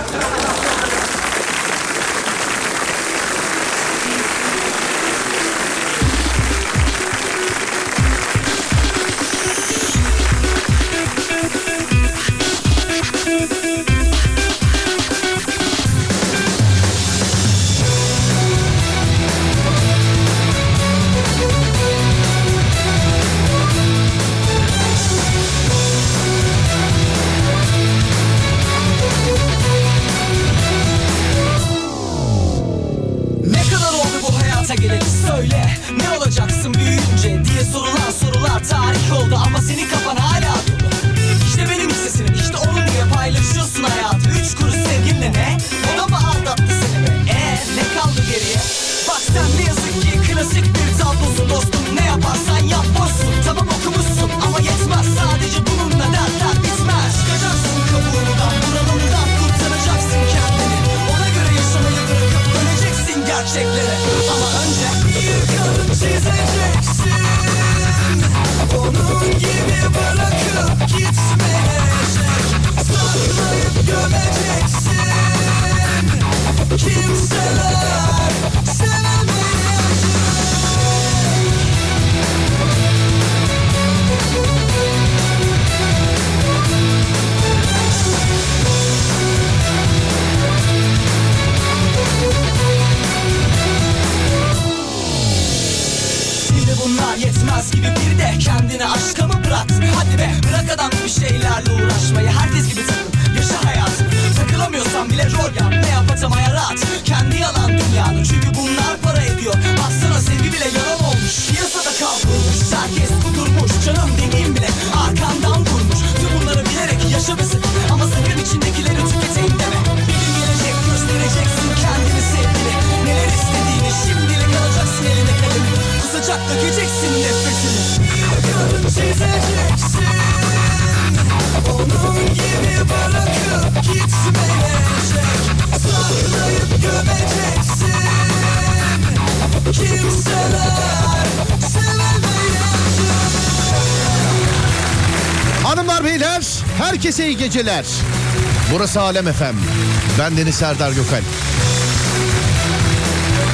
了。geceler. Burası Alem Efem. Ben Deniz Serdar Gökal.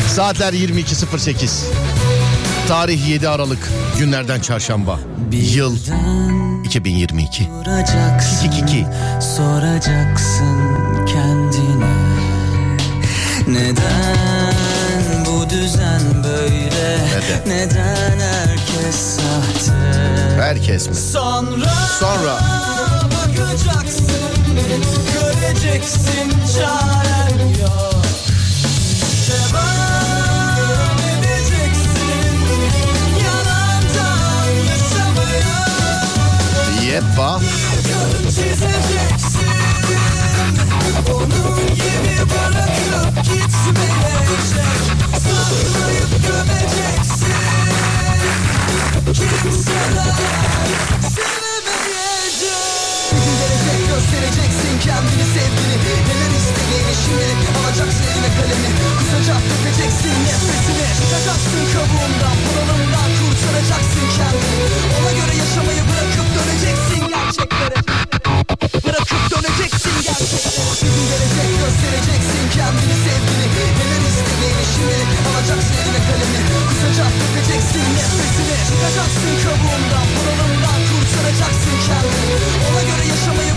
Saatler 22.08. Tarih 7 Aralık günlerden çarşamba. Yıl 2022. Soracaksın, İki. soracaksın kendine Neden bu düzen böyle Neden? Neden herkes sahte Herkes mi? Sonra Sonra. Bakacaksın Göreceksin çaren yok. Devam edeceksin Yalandan yaşamaya Yeppa. Yarın çizeceksin. Onun gibi bırakıp gitmeyecek. Saklayıp gömeceksin. Kimseler göstereceksin kendini sevgini. Neler istediğini şimdilik alacaksın eline kalemi. Kusacak dökeceksin nefesini Çıkacaksın kabuğundan bunalımdan kurtaracaksın kendini. Ona göre yaşamayı bırakıp döneceksin gerçeklere. Bırakıp döneceksin gerçeklere. Bir gelecek göstereceksin kendini sevgini. Neler istediğini şimdilik alacaksın eline kalemi. Kusacak dökeceksin nefesini Çıkacaksın kabuğundan bunalımdan kurtaracaksın kendini. Ona göre yaşamayı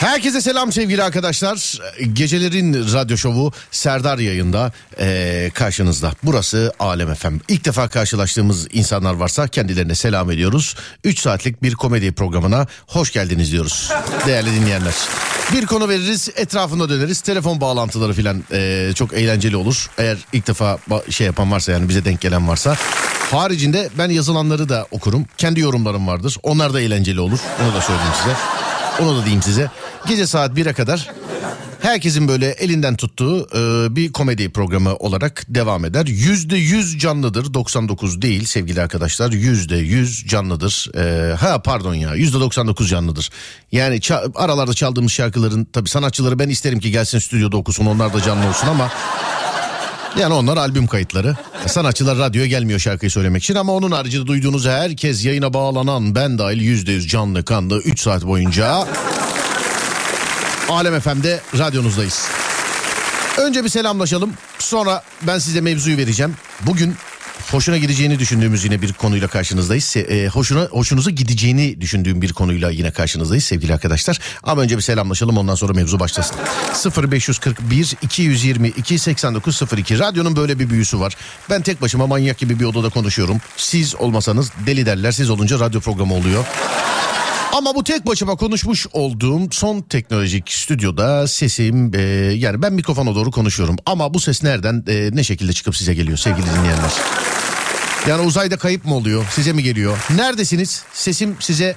Herkese selam sevgili arkadaşlar. Gecelerin radyo şovu Serdar yayında eee, karşınızda. Burası Alem Efem. İlk defa karşılaştığımız insanlar varsa kendilerine selam ediyoruz. 3 saatlik bir komedi programına hoş geldiniz diyoruz değerli dinleyenler. Bir konu veririz etrafında döneriz. Telefon bağlantıları filan eee, çok eğlenceli olur. Eğer ilk defa şey yapan varsa yani bize denk gelen varsa. Haricinde ben yazılanları da okurum. Kendi yorumlarım vardır. Onlar da eğlenceli olur. Onu da söyleyeyim size. Onu da diyeyim size. Gece saat 1'e kadar herkesin böyle elinden tuttuğu e, bir komedi programı olarak devam eder. Yüzde yüz canlıdır 99 değil sevgili arkadaşlar yüzde yüz canlıdır. E, ha pardon ya yüzde 99 canlıdır. Yani ça- aralarda çaldığımız şarkıların tabii sanatçıları ben isterim ki gelsin stüdyoda okusun onlar da canlı olsun ama... Yani onlar albüm kayıtları. Sanatçılar radyoya gelmiyor şarkıyı söylemek için ama onun haricinde duyduğunuz herkes yayına bağlanan ben dahil yüzde yüz canlı kanlı 3 saat boyunca Alem FM'de radyonuzdayız. Önce bir selamlaşalım. Sonra ben size mevzuyu vereceğim. Bugün hoşuna gideceğini düşündüğümüz yine bir konuyla karşınızdayız. E, hoşuna hoşunuza gideceğini düşündüğüm bir konuyla yine karşınızdayız sevgili arkadaşlar. Ama önce bir selamlaşalım ondan sonra mevzu başlasın. 0541 222 8902 radyonun böyle bir büyüsü var. Ben tek başıma manyak gibi bir odada konuşuyorum. Siz olmasanız deli derler. Siz olunca radyo programı oluyor. Ama bu tek başıma konuşmuş olduğum son teknolojik stüdyoda sesim e, yani ben mikrofona doğru konuşuyorum. Ama bu ses nereden e, ne şekilde çıkıp size geliyor sevgili dinleyenler? Yani uzayda kayıp mı oluyor size mi geliyor? Neredesiniz? Sesim size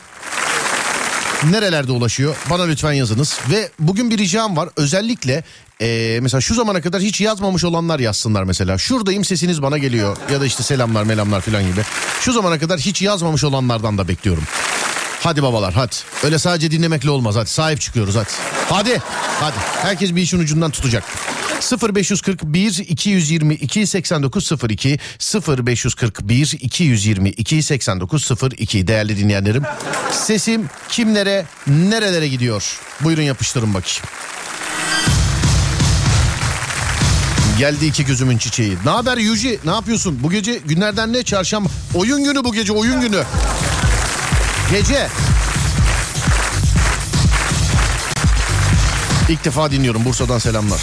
nerelerde ulaşıyor? Bana lütfen yazınız. Ve bugün bir ricam var. Özellikle ee, mesela şu zamana kadar hiç yazmamış olanlar yazsınlar mesela. Şuradayım sesiniz bana geliyor. Ya da işte selamlar melamlar falan gibi. Şu zamana kadar hiç yazmamış olanlardan da bekliyorum. Hadi babalar hadi. Öyle sadece dinlemekle olmaz hadi. Sahip çıkıyoruz hadi. Hadi. Hadi. Herkes bir işin ucundan tutacak. 0541 222 8902 0541 222 8902 değerli dinleyenlerim. Sesim kimlere nerelere gidiyor? Buyurun yapıştırın bakayım. Geldi iki gözümün çiçeği. Ne haber Yuji? Ne yapıyorsun? Bu gece günlerden ne? Çarşamba. Oyun günü bu gece oyun günü. Gece. İlk defa dinliyorum Bursa'dan selamlar.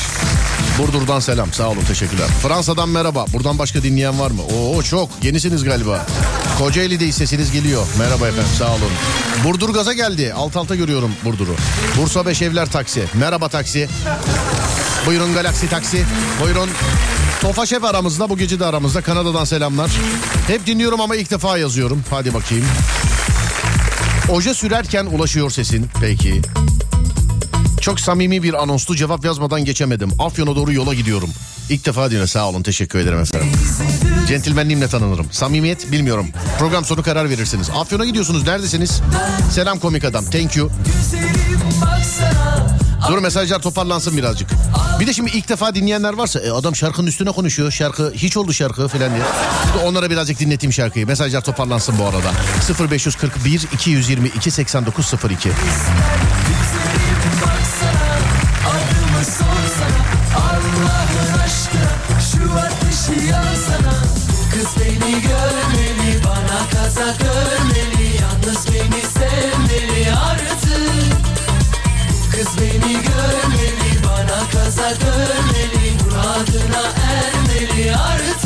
Burdur'dan selam sağ olun teşekkürler. Fransa'dan merhaba. Buradan başka dinleyen var mı? Oo çok yenisiniz galiba. Kocaeli'de sesiniz geliyor. Merhaba efendim sağ olun. Burdur gaza geldi. Alt alta görüyorum Burdur'u. Bursa Beş Evler Taksi. Merhaba taksi. Buyurun Galaxy Taksi. Buyurun. Tofaş hep aramızda bu gece de aramızda. Kanada'dan selamlar. Hep dinliyorum ama ilk defa yazıyorum. Hadi bakayım. Oje sürerken ulaşıyor sesin. Peki. Çok samimi bir anonstu cevap yazmadan geçemedim. Afyon'a doğru yola gidiyorum. İlk defa dinle sağ olun teşekkür ederim efendim. Centilmenliğimle tanınırım. Samimiyet bilmiyorum. Program sonu karar verirsiniz. Afyon'a gidiyorsunuz neredesiniz? Selam komik adam thank you. Dur mesajlar toparlansın birazcık. Bir de şimdi ilk defa dinleyenler varsa e, adam şarkının üstüne konuşuyor. Şarkı hiç oldu şarkı falan diye. Onlara birazcık dinleteyim şarkıyı. Mesajlar toparlansın bu arada. 0541 222 8902. Kız beni görmeli, bana kazak örmeli, yalnız beni Kız beni görmeli, bana kazak örmeli, muradına ermeli artık.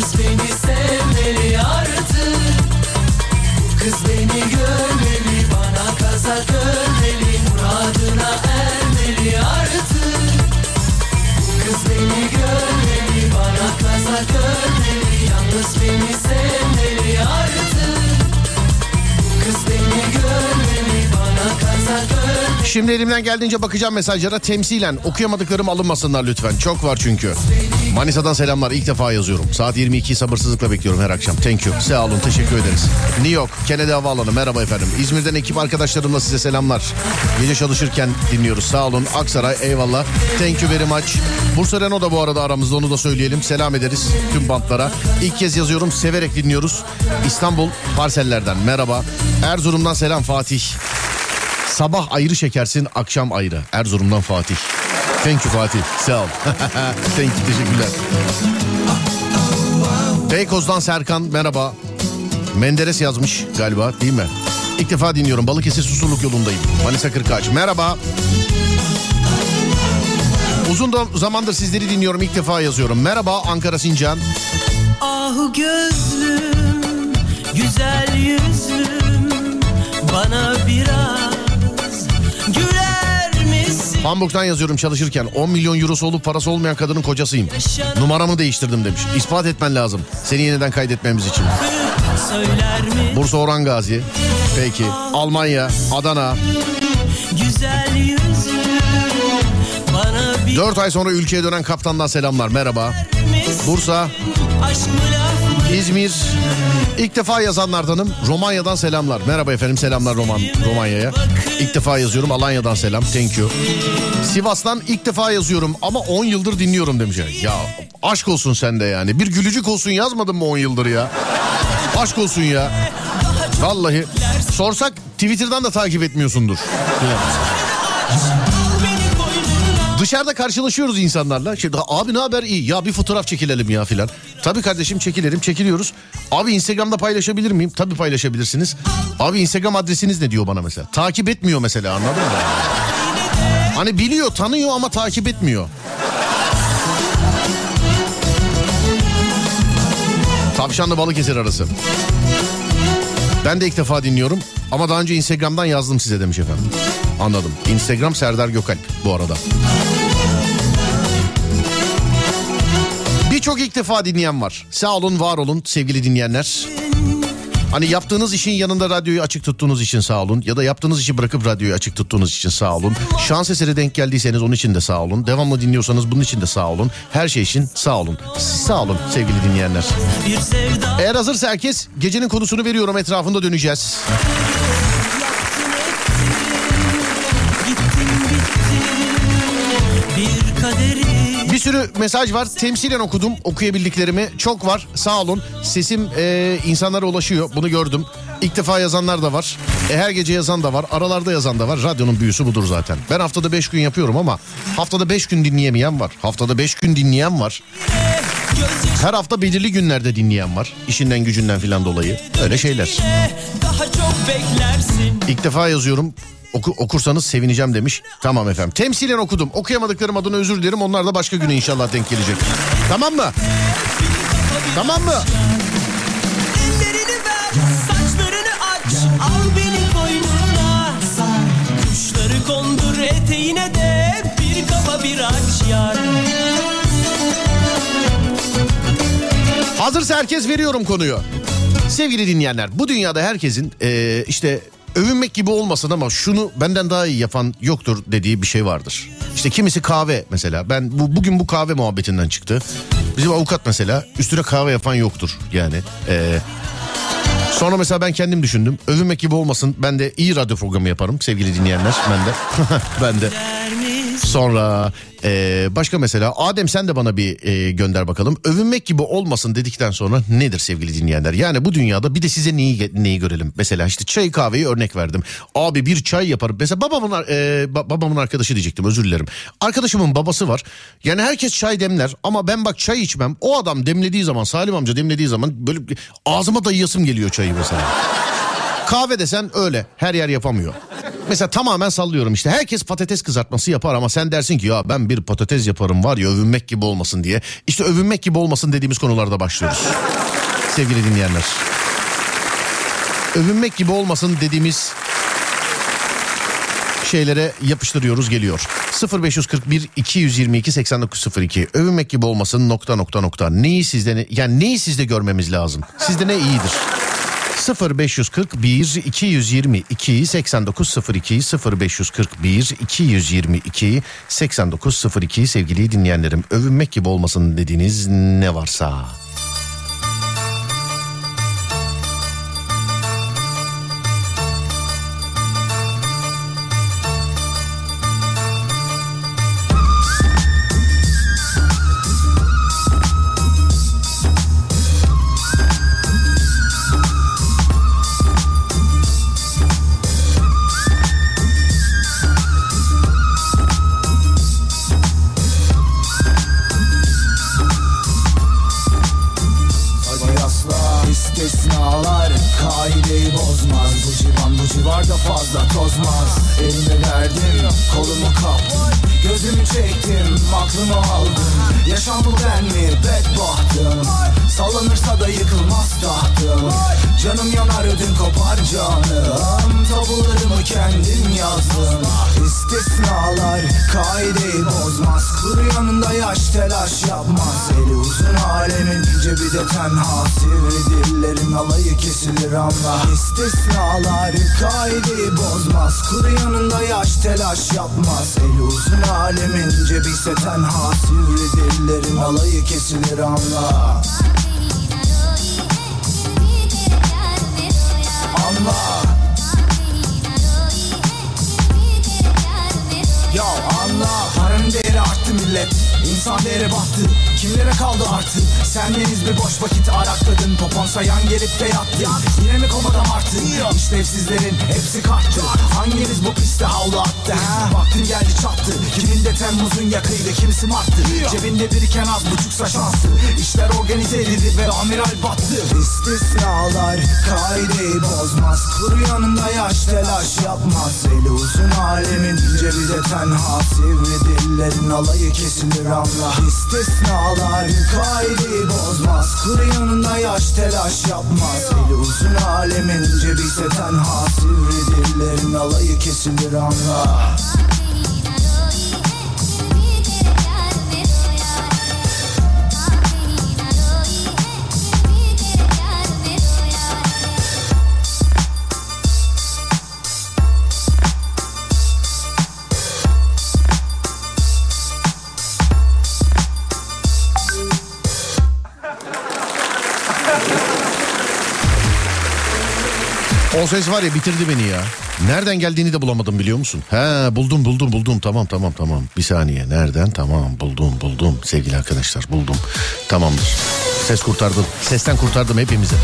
yalnız beni sevmeli artık. Bu kız beni görmeli bana kaza görmeli Muradına ermeli artık. Bu kız beni görmeli bana kaza görmeli Yalnız beni sevmeli. Şimdi elimden geldiğince bakacağım mesajlara temsilen okuyamadıklarım alınmasınlar lütfen. Çok var çünkü. Manisa'dan selamlar ilk defa yazıyorum. Saat 22 sabırsızlıkla bekliyorum her akşam. Thank you. Sağ olun teşekkür ederiz. New York Kennedy Havaalanı merhaba efendim. İzmir'den ekip arkadaşlarımla size selamlar. Gece çalışırken dinliyoruz. Sağ olun. Aksaray eyvallah. Thank you very much. Bursa Renault da bu arada aramızda onu da söyleyelim. Selam ederiz tüm bantlara. İlk kez yazıyorum severek dinliyoruz. İstanbul Parseller'den merhaba. Erzurum'dan selam Fatih. Sabah ayrı şekersin, akşam ayrı. Erzurum'dan Fatih. Thank you Fatih. Sağ ol. Thank you, teşekkürler. Beykoz'dan Serkan merhaba. Menderes yazmış galiba değil mi? İlk defa dinliyorum. Balıkesir Susurluk yolundayım. Manisa Kırkağaç. Merhaba. Uzun da zamandır sizleri dinliyorum. İlk defa yazıyorum. Merhaba Ankara Sincan. Ah gözlüm, güzel yüzlüm, bana biraz? Hamburg'dan yazıyorum çalışırken 10 milyon eurosu olup parası olmayan kadının kocasıyım. Numaramı değiştirdim demiş. İspat etmen lazım. Seni yeniden kaydetmemiz için. Bursa Orhan Gazi. Peki. Almanya, Adana. güzel 4 ay sonra ülkeye dönen kaptandan selamlar. Merhaba. Bursa? İzmir. İlk defa yazanlardanım. Romanya'dan selamlar. Merhaba efendim selamlar Roman Romanya'ya. İlk defa yazıyorum Alanya'dan selam. Thank you. Sivas'tan ilk defa yazıyorum ama 10 yıldır dinliyorum demiş. Ya aşk olsun sende yani. Bir gülücük olsun yazmadın mı 10 yıldır ya? Aşk olsun ya. Vallahi. Sorsak Twitter'dan da takip etmiyorsundur. Dışarıda karşılaşıyoruz insanlarla. Şimdi abi ne haber iyi ya bir fotoğraf çekilelim ya filan. Tabii kardeşim çekilelim çekiliyoruz. Abi Instagram'da paylaşabilir miyim? Tabii paylaşabilirsiniz. Abi Instagram adresiniz ne diyor bana mesela. Takip etmiyor mesela anladın mı? Hani biliyor tanıyor ama takip etmiyor. Tavşanlı Balıkesir arası. Ben de ilk defa dinliyorum ama daha önce Instagram'dan yazdım size demiş efendim. Anladım. Instagram Serdar Gökalp bu arada. Birçok ilk defa dinleyen var. Sağ olun, var olun sevgili dinleyenler. Hani yaptığınız işin yanında radyoyu açık tuttuğunuz için sağ olun. Ya da yaptığınız işi bırakıp radyoyu açık tuttuğunuz için sağ olun. Şans eseri denk geldiyseniz onun için de sağ olun. Devamlı dinliyorsanız bunun için de sağ olun. Her şey için sağ olun. Sağ olun sevgili dinleyenler. Eğer hazırsa herkes gecenin konusunu veriyorum etrafında döneceğiz. Sürü mesaj var. Temsilen okudum. Okuyabildiklerimi çok var. Sağ olun. Sesim e, insanlara ulaşıyor. Bunu gördüm. İlk defa yazanlar da var. E, her gece yazan da var. Aralarda yazan da var. Radyonun büyüsü budur zaten. Ben haftada 5 gün yapıyorum ama haftada 5 gün dinleyemeyen var. Haftada 5 gün dinleyen var. Her hafta belirli günlerde dinleyen var. İşinden gücünden filan dolayı. Öyle şeyler. İlk defa yazıyorum. Oku, okursanız sevineceğim demiş. Tamam efendim. Temsilen okudum. Okuyamadıklarım adına özür dilerim. Onlar da başka güne inşallah denk gelecek. Tamam mı? Tamam mı? Eteğine de bir kafa bir aç yar. Hazırsa herkes veriyorum konuyu. Sevgili dinleyenler bu dünyada herkesin eee, işte övünmek gibi olmasın ama şunu benden daha iyi yapan yoktur dediği bir şey vardır. İşte kimisi kahve mesela ben bu bugün bu kahve muhabbetinden çıktı. Bizim avukat mesela üstüne kahve yapan yoktur yani. Eee Sonra mesela ben kendim düşündüm. Övünmek gibi olmasın. Ben de iyi radyo programı yaparım sevgili dinleyenler. Ben de. ben de. Sonra e, başka mesela Adem sen de bana bir e, gönder bakalım. Övünmek gibi olmasın dedikten sonra nedir sevgili dinleyenler? Yani bu dünyada bir de size neyi neyi görelim? Mesela işte çay kahveyi örnek verdim. Abi bir çay yaparım. Mesela babamın e, ba- babamın arkadaşı diyecektim özür dilerim. Arkadaşımın babası var. Yani herkes çay demler ama ben bak çay içmem. O adam demlediği zaman Salim amca demlediği zaman böyle ağzıma dayayasım geliyor çayı mesela. Kahve desen öyle her yer yapamıyor. Mesela tamamen sallıyorum işte herkes patates kızartması yapar ama sen dersin ki ya ben bir patates yaparım var ya övünmek gibi olmasın diye. İşte övünmek gibi olmasın dediğimiz konularda başlıyoruz. Sevgili dinleyenler. Övünmek gibi olmasın dediğimiz şeylere yapıştırıyoruz geliyor. 0541 222 8902 övünmek gibi olmasın nokta nokta nokta neyi sizde yani neyi sizde görmemiz lazım sizde ne iyidir 0541 222 8902 0541 222 8902 sevgili dinleyenlerim övünmek gibi olmasın dediğiniz ne varsa. Telaş yapmaz Eli uzun alemin cebi ise tenha Sivri dillerin alayı kesilir anla. Anla. Ya anla. Paranın değeri arttı millet. İnsan değeri battı Kimlere kaldı artı Sendeniz bir boş vakit arakladın. Popon sayan gelip de yattın Yine mi komada martın İşlevsizlerin hepsi kalktı Hanginiz bu piste havlu attı? Ha? Vaktin geldi çattı. Kimin de Temmuz'un yakıydı? Kimisi Mart'tı? Cebinde biriken az buçuksa şansı İşler organize edildi ve amiral battı. İstisnalar kaideyi bozmaz. Kuru yanında yaş telaş yapmaz. Eli uzun alemin cebi de tenha. Sivri dillerin alayı kesilir anla İstisnalar kaideyi bozmaz. Kuru yanında yaş telaş yapmaz. Eli uzun alemin cebi ise tenha. Sivri alayı kesilir anla ses var ya bitirdi beni ya. Nereden geldiğini de bulamadım biliyor musun? He buldum buldum buldum tamam tamam tamam. Bir saniye nereden tamam buldum buldum sevgili arkadaşlar buldum. Tamamdır. Ses kurtardım. Sesten kurtardım hepimizi.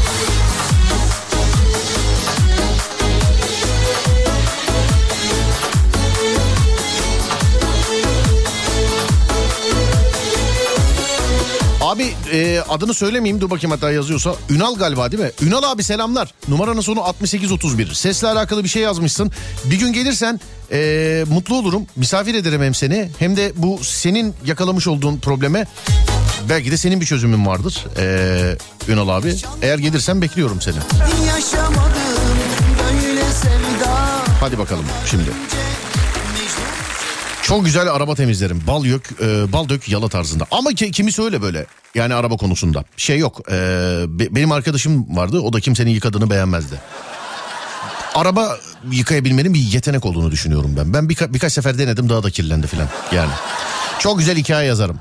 E, adını söylemeyeyim dur bakayım hatta yazıyorsa. Ünal galiba değil mi? Ünal abi selamlar. Numaranın sonu 6831. Sesle alakalı bir şey yazmışsın. Bir gün gelirsen e, mutlu olurum. Misafir ederim hem seni hem de bu senin yakalamış olduğun probleme belki de senin bir çözümün vardır. E, Ünal abi. Eğer gelirsen bekliyorum seni. Hadi bakalım şimdi. Çok güzel araba temizlerim. Bal yök, e, bal dök yala tarzında. Ama ki, kimisi öyle böyle. Yani araba konusunda. Şey yok. e, be- benim arkadaşım vardı. O da kimsenin yıkadığını beğenmezdi. Araba yıkayabilmenin bir yetenek olduğunu düşünüyorum ben. Ben birka- birkaç sefer denedim daha da kirlendi filan. Yani. Çok güzel hikaye yazarım.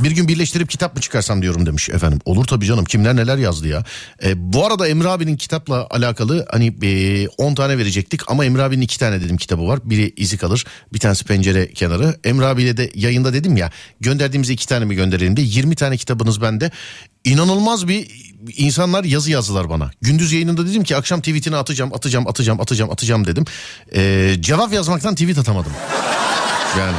Bir gün birleştirip kitap mı çıkarsam diyorum demiş efendim. Olur tabii canım kimler neler yazdı ya. E, bu arada Emre abinin kitapla alakalı hani 10 tane verecektik ama Emre abinin 2 tane dedim kitabı var. Biri izi kalır bir tanesi pencere kenarı. Emre abiyle de yayında dedim ya gönderdiğimize 2 tane mi gönderelim de 20 tane kitabınız bende. İnanılmaz bir insanlar yazı yazdılar bana. Gündüz yayınında dedim ki akşam tweetini atacağım atacağım atacağım atacağım atacağım dedim. E, cevap yazmaktan tweet atamadım. Yani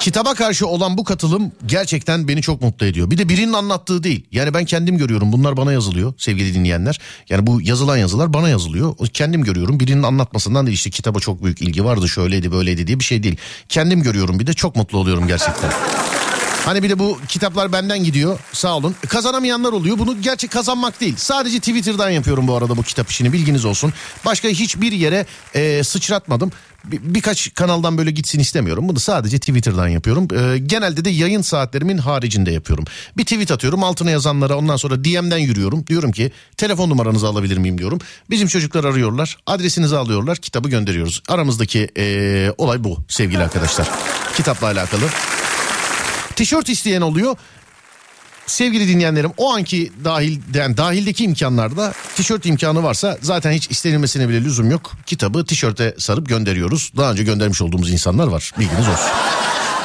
Kitaba karşı olan bu katılım gerçekten beni çok mutlu ediyor. Bir de birinin anlattığı değil. Yani ben kendim görüyorum. Bunlar bana yazılıyor sevgili dinleyenler. Yani bu yazılan yazılar bana yazılıyor. Kendim görüyorum. Birinin anlatmasından değil işte kitaba çok büyük ilgi vardı şöyleydi böyleydi diye bir şey değil. Kendim görüyorum bir de çok mutlu oluyorum gerçekten. Hani bir de bu kitaplar benden gidiyor sağ olun. Kazanamayanlar oluyor. Bunu gerçek kazanmak değil. Sadece Twitter'dan yapıyorum bu arada bu kitap işini bilginiz olsun. Başka hiçbir yere e, sıçratmadım. Bir- birkaç kanaldan böyle gitsin istemiyorum. Bunu sadece Twitter'dan yapıyorum. E, genelde de yayın saatlerimin haricinde yapıyorum. Bir tweet atıyorum altına yazanlara ondan sonra DM'den yürüyorum. Diyorum ki telefon numaranızı alabilir miyim diyorum. Bizim çocuklar arıyorlar. Adresinizi alıyorlar. Kitabı gönderiyoruz. Aramızdaki e, olay bu sevgili arkadaşlar. Kitapla alakalı. Tişört isteyen oluyor. Sevgili dinleyenlerim o anki dahil yani dahildeki imkanlarda tişört imkanı varsa zaten hiç istenilmesine bile lüzum yok. Kitabı tişörte sarıp gönderiyoruz. Daha önce göndermiş olduğumuz insanlar var. Bilginiz olsun.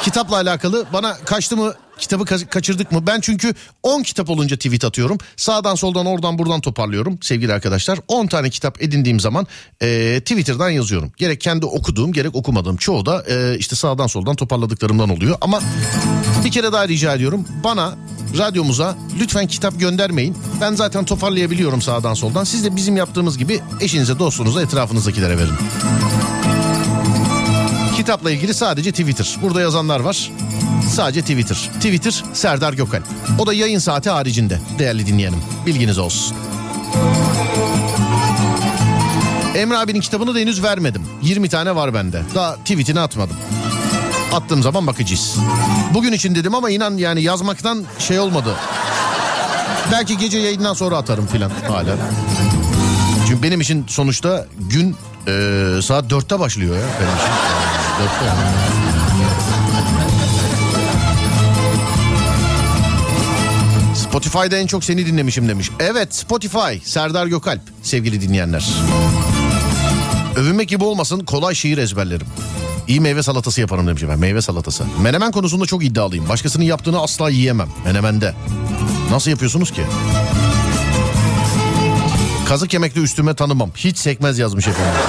Kitapla alakalı bana kaçtı mı kitabı ka- kaçırdık mı? Ben çünkü 10 kitap olunca tweet atıyorum. Sağdan soldan oradan buradan toparlıyorum sevgili arkadaşlar. 10 tane kitap edindiğim zaman e, Twitter'dan yazıyorum. Gerek kendi okuduğum gerek okumadığım çoğu da e, işte sağdan soldan toparladıklarımdan oluyor. Ama bir kere daha rica ediyorum bana radyomuza lütfen kitap göndermeyin. Ben zaten toparlayabiliyorum sağdan soldan. Siz de bizim yaptığımız gibi eşinize, dostunuza, etrafınızdakilere verin. Kitapla ilgili sadece Twitter. Burada yazanlar var. Sadece Twitter. Twitter Serdar Gökal. O da yayın saati haricinde değerli dinleyenim. Bilginiz olsun. Emre abinin kitabını da henüz vermedim. 20 tane var bende. Daha tweetini atmadım. Attığım zaman bakacağız. Bugün için dedim ama inan yani yazmaktan şey olmadı. Belki gece yayından sonra atarım filan hala. Çünkü benim için sonuçta gün e, saat dörtte başlıyor ya benim için. Yani. Spotify'da en çok seni dinlemişim demiş. Evet Spotify Serdar Gökalp sevgili dinleyenler. Övünmek gibi olmasın kolay şiir ezberlerim. İyi meyve salatası yaparım demiş efendim. Meyve salatası. Menemen konusunda çok iddialıyım. Başkasının yaptığını asla yiyemem. Menemende. Nasıl yapıyorsunuz ki? Kazık yemekte üstüme tanımam. Hiç sekmez yazmış efendim.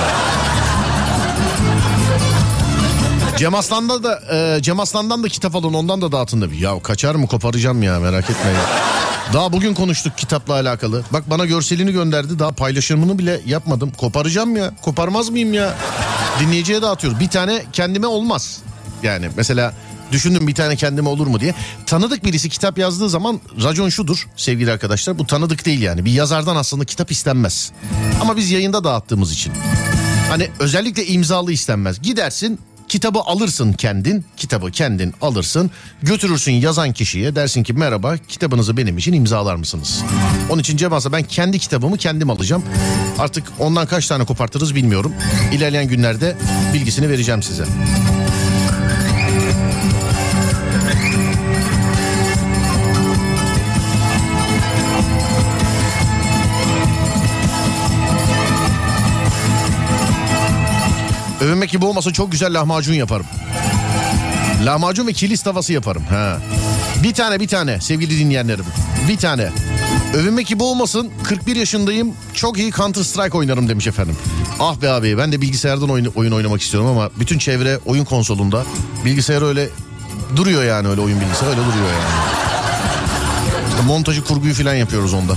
Cem Aslan'da da e, Cem Aslan'dan da kitap alın ondan da dağıtın da. Ya kaçar mı koparacağım ya merak etmeyin. Daha bugün konuştuk kitapla alakalı. Bak bana görselini gönderdi daha paylaşımını bile yapmadım. Koparacağım ya koparmaz mıyım ya? Dinleyiciye dağıtıyoruz. Bir tane kendime olmaz. Yani mesela düşündüm bir tane kendime olur mu diye. Tanıdık birisi kitap yazdığı zaman racon şudur sevgili arkadaşlar. Bu tanıdık değil yani. Bir yazardan aslında kitap istenmez. Ama biz yayında dağıttığımız için. Hani özellikle imzalı istenmez. Gidersin kitabı alırsın kendin. Kitabı kendin alırsın. Götürürsün yazan kişiye dersin ki merhaba kitabınızı benim için imzalar mısınız? Onun için Cem Aslan ben kendi kitabımı kendim alacağım. Artık ondan kaç tane kopartırız bilmiyorum. İlerleyen günlerde bilgisini vereceğim size. Övünmek gibi olmasa çok güzel lahmacun yaparım. Lahmacun ve kilis tavası yaparım. Ha. Bir tane bir tane sevgili dinleyenlerim. Bir tane. Övünmek gibi olmasın 41 yaşındayım çok iyi Counter Strike oynarım demiş efendim. Ah be abi ben de bilgisayardan oyun, oyun oynamak istiyorum ama bütün çevre oyun konsolunda. Bilgisayar öyle duruyor yani öyle oyun bilgisayar öyle duruyor yani. İşte montajı kurguyu falan yapıyoruz onda.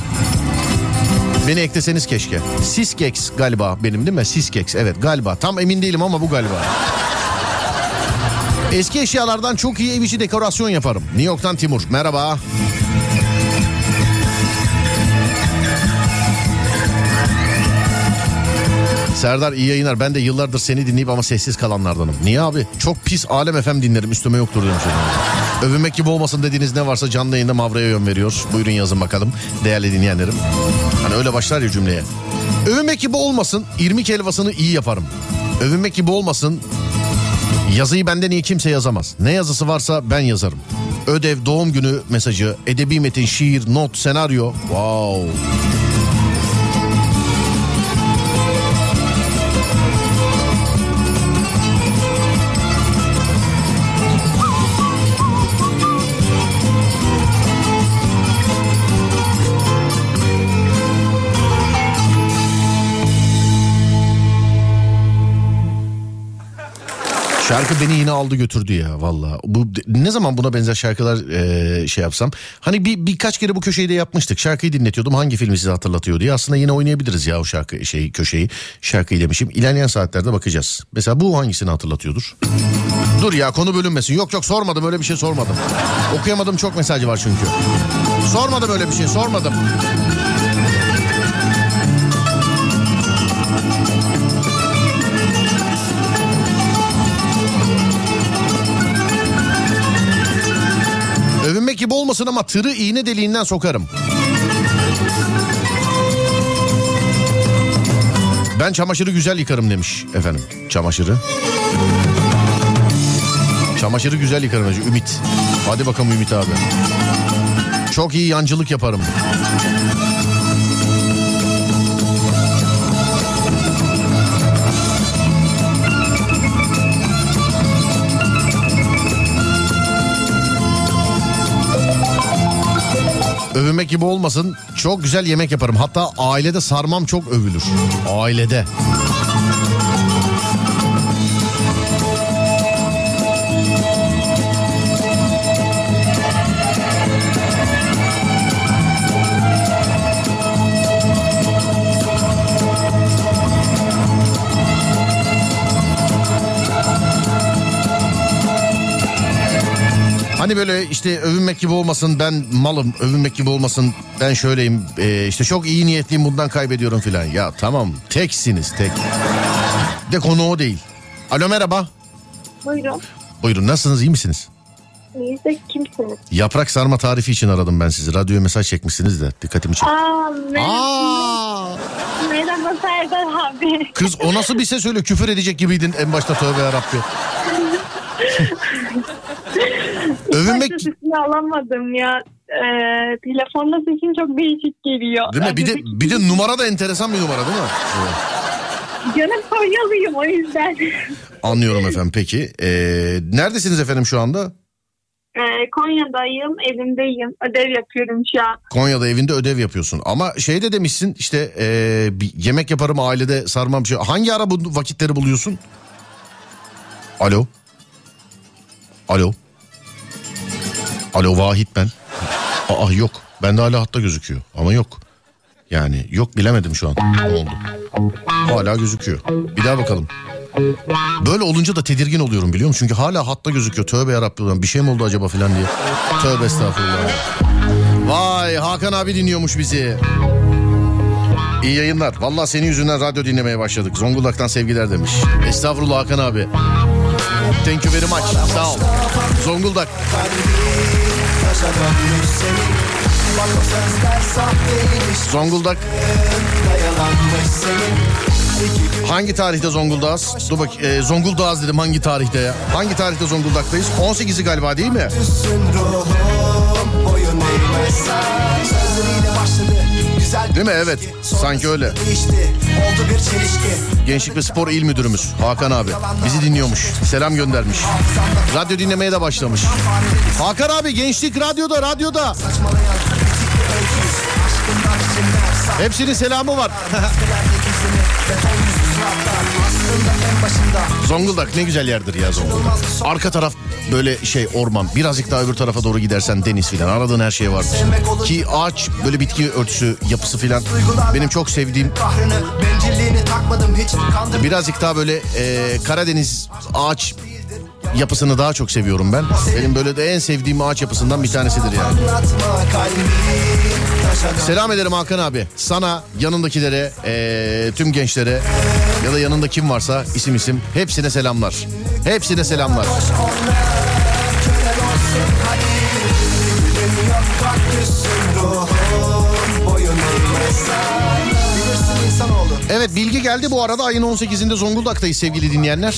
Beni ekleseniz keşke. Siskex galiba benim değil mi? Siskex evet galiba. Tam emin değilim ama bu galiba. Eski eşyalardan çok iyi ev içi dekorasyon yaparım. New York'tan Timur. Merhaba. Serdar iyi yayınlar. Ben de yıllardır seni dinleyip ama sessiz kalanlardanım. Niye abi? Çok pis Alem FM dinlerim üstüme yoktur demiş. Övünmek gibi olmasın dediğiniz ne varsa canlı yayında Mavra'ya yön veriyor. Buyurun yazın bakalım değerli dinleyenlerim. Hani öyle başlar ya cümleye. Övünmek gibi olmasın irmik helvasını iyi yaparım. Övünmek gibi olmasın yazıyı benden iyi kimse yazamaz. Ne yazısı varsa ben yazarım. Ödev, doğum günü mesajı, edebi metin, şiir, not, senaryo. Wow. Şarkı beni yine aldı götürdü ya valla. Bu ne zaman buna benzer şarkılar e, şey yapsam. Hani bir birkaç kere bu köşeyi de yapmıştık. Şarkıyı dinletiyordum. Hangi filmi size hatırlatıyor diye. Aslında yine oynayabiliriz ya o şarkı şey köşeyi. Şarkıyı demişim. İlerleyen saatlerde bakacağız. Mesela bu hangisini hatırlatıyordur? Dur ya konu bölünmesin. Yok yok sormadım öyle bir şey sormadım. Okuyamadım çok mesajı var çünkü. Sormadım öyle bir şey sormadım. Gibi olmasın ama tırı iğne deliğinden sokarım. Ben çamaşırı güzel yıkarım demiş efendim. Çamaşırı. Çamaşırı güzel yıkarım demiş. Ümit. Hadi bakalım Ümit abi. Çok iyi yancılık yaparım. Övünmek gibi olmasın. Çok güzel yemek yaparım. Hatta ailede sarmam çok övülür. Ailede. Hani böyle işte övünmek gibi olmasın ben malım övünmek gibi olmasın ben şöyleyim ee, işte çok iyi niyetliyim bundan kaybediyorum filan. Ya tamam teksiniz tek. De konu o değil. Alo merhaba. Buyurun. Buyurun nasılsınız iyi misiniz? İyi de kimsiniz? Yaprak sarma tarifi için aradım ben sizi. Radyoya mesaj çekmişsiniz de dikkatimi çekti. Aa, merhaba, merhaba Serdar abi. Kız o nasıl bir ses öyle küfür edecek gibiydin en başta tövbe yarabbi. Övünmek Başta sesini alamadım ya. Ee, telefonda sesin çok değişik geliyor. değil mi? Bir de bir de numara da enteresan bir numara değil mi? Evet. Canım Konyalıyım o yüzden. Anlıyorum efendim peki. Ee, neredesiniz efendim şu anda? Ee, Konya'dayım, evimdeyim. Ödev yapıyorum şu an. Konya'da evinde ödev yapıyorsun. Ama şey de demişsin işte bir yemek yaparım ailede sarmam şey. Hangi ara bu vakitleri buluyorsun? Alo. Alo. Alo Vahit ben. Aa yok. Bende hala hatta gözüküyor ama yok. Yani yok bilemedim şu an. Ne oldu? Hala gözüküyor. Bir daha bakalım. Böyle olunca da tedirgin oluyorum biliyor musun? Çünkü hala hatta gözüküyor. Tövbe yarabbim bir şey mi oldu acaba falan diye. Tövbe estağfurullah. Vay Hakan abi dinliyormuş bizi. İyi yayınlar. Vallahi senin yüzünden radyo dinlemeye başladık. Zonguldak'tan sevgiler demiş. Estağfurullah Hakan abi. Thank you very much. Sağ ol. Zonguldak. Zonguldak. Hangi tarihte Zonguldak'ız? Dur bak e, Zonguldak'ız dedim hangi tarihte ya? Hangi tarihte Zonguldak'tayız? 18'i galiba değil mi? Değil mi? Evet. Sanki öyle. Oldu bir çelişki Gençlik ve Spor İl Müdürümüz Hakan abi bizi dinliyormuş. Selam göndermiş. Radyo dinlemeye de başlamış. Hakan abi Gençlik Radyo'da radyoda. Hepsinin selamı var. Zonguldak ne güzel yerdir ya Zonguldak. Arka taraf böyle şey orman. Birazcık daha öbür tarafa doğru gidersen deniz filan. Aradığın her şey vardır. Ki ağaç böyle bitki örtüsü yapısı filan. Benim çok sevdiğim Birazcık daha böyle e, Karadeniz ağaç yapısını daha çok seviyorum ben. Benim böyle de en sevdiğim ağaç yapısından bir tanesidir yani. Selam ederim Hakan abi. Sana, yanındakilere, e, tüm gençlere ya da yanında kim varsa isim isim hepsine selamlar. Hepsine selamlar. Evet bilgi geldi bu arada ayın 18'inde Zonguldak'tayız sevgili dinleyenler.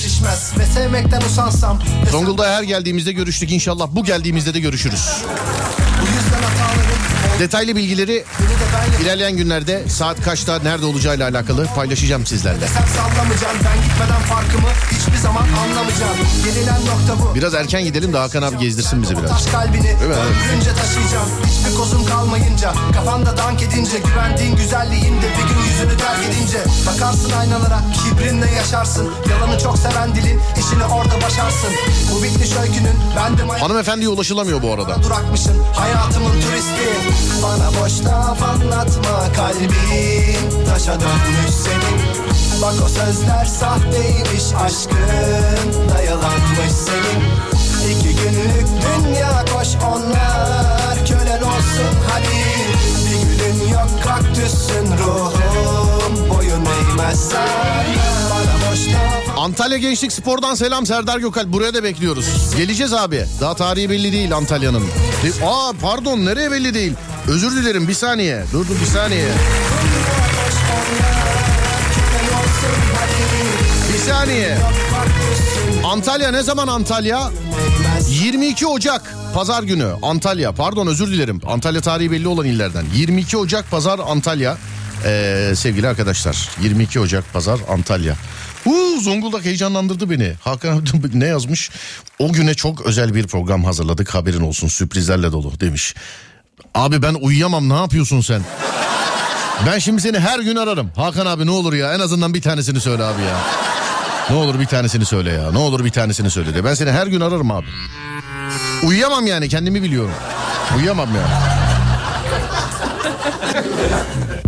Zonguldak'a her geldiğimizde görüştük inşallah bu geldiğimizde de görüşürüz. Detaylı bilgileri ilerleyen günlerde saat kaçta nerede olacağıyla alakalı paylaşacağım sizlerle. Biraz erken gidelim de Hakan abi gezdirsin bizi biraz. Ömrünce taşıyacağım. Hiçbir kozun kalmayınca Kafanda dank edince Güvendiğin güzelliğinde bir gün yüzünü terk edince. Bakarsın aynalara kibrinle yaşarsın. Yalanı çok seven dilin işini orada başarsın. Bu bitmiş öykünün ben de may- Hanımefendiye ulaşılamıyor bu arada. durakmışsın Hayatımın turisti Bana boş laf anlatma Kalbin taşa dönmüş senin. Bak o sözler sahteymiş Aşkın. Da yalanmış senin. İki günlük dünya koş onlar. Kölen olsun hadi. Bir gülün yok kaktüsün ruhum. Boyun boş laf Antalya Gençlik Spor'dan selam Serdar Gökal. Buraya da bekliyoruz. Geleceğiz abi. Daha tarihi belli değil Antalya'nın. De- Aa pardon nereye belli değil? Özür dilerim bir saniye. Dur dur bir saniye. Bir saniye. Antalya ne zaman Antalya? 22 Ocak pazar günü Antalya. Pardon özür dilerim. Antalya tarihi belli olan illerden. 22 Ocak pazar Antalya. Ee, sevgili arkadaşlar 22 Ocak pazar Antalya. Uuu Zonguldak heyecanlandırdı beni. Hakan ne yazmış? O güne çok özel bir program hazırladık haberin olsun sürprizlerle dolu demiş. Abi ben uyuyamam ne yapıyorsun sen? Ben şimdi seni her gün ararım. Hakan abi ne olur ya en azından bir tanesini söyle abi ya. Ne olur bir tanesini söyle ya. Ne olur bir tanesini söyle de. Ben seni her gün ararım abi. Uyuyamam yani kendimi biliyorum. Uyuyamam yani.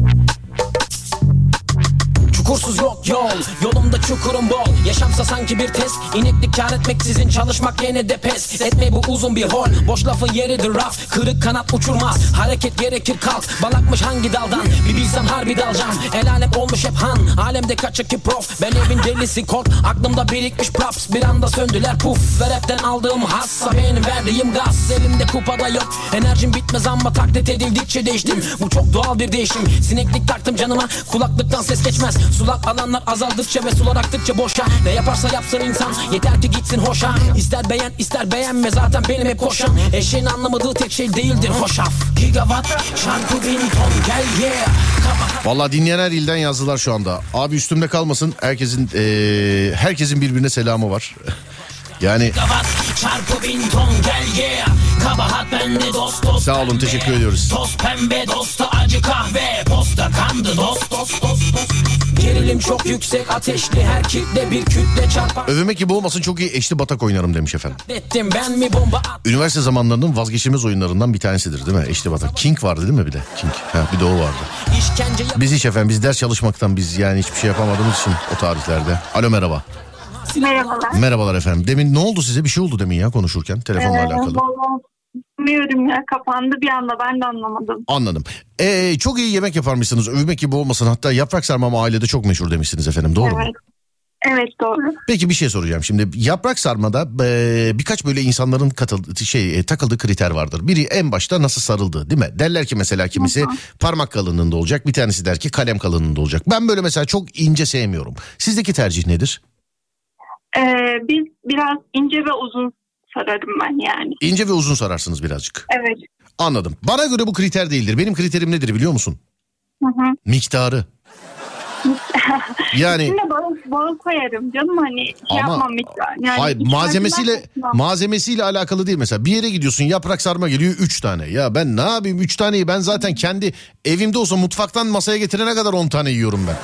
Çukursuz yok yol. Yolumda çukurum bol. Yaşamsa sanki bir test. İneklik kar etmeksizin çalışmak yine de pes. Etme bu uzun bir hol. Boş lafın yeridir raf. Kırık kanat uçurmaz. Hareket gerekir kalk. Balakmış hangi daldan? Bir bilsem harbi dalacağım. El alem olmuş hep han. Alemde kaçık ki prof? Ben evin delisi kork Aklımda birikmiş props Bir anda söndüler puf. Ve rapten aldığım hassa Benim verdiğim gaz. Elimde kupada yok. Enerjim bitmez ama taklit edildikçe değiştim. Bu çok doğal bir değişim. Sineklik taktım canıma. Kulaklıktan ses geçmez Sulak alanlar azaldıkça ve sular aktıkça boşa. Ne yaparsa yapsın insan Yeter ki gitsin hoşa. İster beğen ister beğenme Zaten benim hep koşan Eşeğin anlamadığı tek şey değildir hoşaf. Gigawatt şarkı bin ton gel yeah. Vallahi dinleyen her ilden yazdılar şu anda. Abi üstümde kalmasın. Herkesin eee, herkesin birbirine selamı var. Yani Sağ olun, teşekkür ediyoruz. Toz pembe dosta acı kahve. Posta kandı dost dost dost dost Gerilim çok yüksek ateşli her kitle bir kütle çarpar övmek gibi olmasın çok iyi eşli batak oynarım demiş efendim. Ettim ben mi bomba at Üniversite zamanlarının vazgeçilmez oyunlarından bir tanesidir değil mi? Eşli batak. King vardı değil mi bir de? King. Ha, bir de o vardı. işkence yap Biz hiç efendim biz ders çalışmaktan biz yani hiçbir şey yapamadığımız için o tarihlerde. Alo merhaba. Merhabalar. Merhabalar efendim. Demin ne oldu size? Bir şey oldu demin ya konuşurken telefonla Ee, alakalı. vallahi Bilmiyorum ya kapandı bir anda ben de anlamadım. Anladım. Ee, çok iyi yemek yaparmışsınız. Övmek gibi olmasın. Hatta yaprak sarmam ailede çok meşhur demişsiniz efendim. Doğru mu? Evet. Evet doğru. Peki bir şey soracağım şimdi. Yaprak sarmada e, birkaç böyle insanların katıldığı şey e, takıldığı kriter vardır. Biri en başta nasıl sarıldı değil mi? Derler ki mesela kimisi parmak kalınlığında olacak. Bir tanesi der ki kalem kalınlığında olacak. Ben böyle mesela çok ince sevmiyorum. Sizdeki tercih nedir? Ee, biz biraz ince ve uzun sararım ben yani. İnce ve uzun sararsınız birazcık. Evet. Anladım. Bana göre bu kriter değildir. Benim kriterim nedir biliyor musun? Hı hı. Miktarı. Yani İçine balık, balık koyarım canım hani şey Ama- yapmam hiç. Yani Hayır malzemesiyle malzemesiyle alakalı değil mesela. Bir yere gidiyorsun yaprak sarma geliyor 3 tane. Ya ben ne yapayım 3 taneyi ben zaten kendi evimde olsa mutfaktan masaya getirene kadar 10 tane yiyorum ben.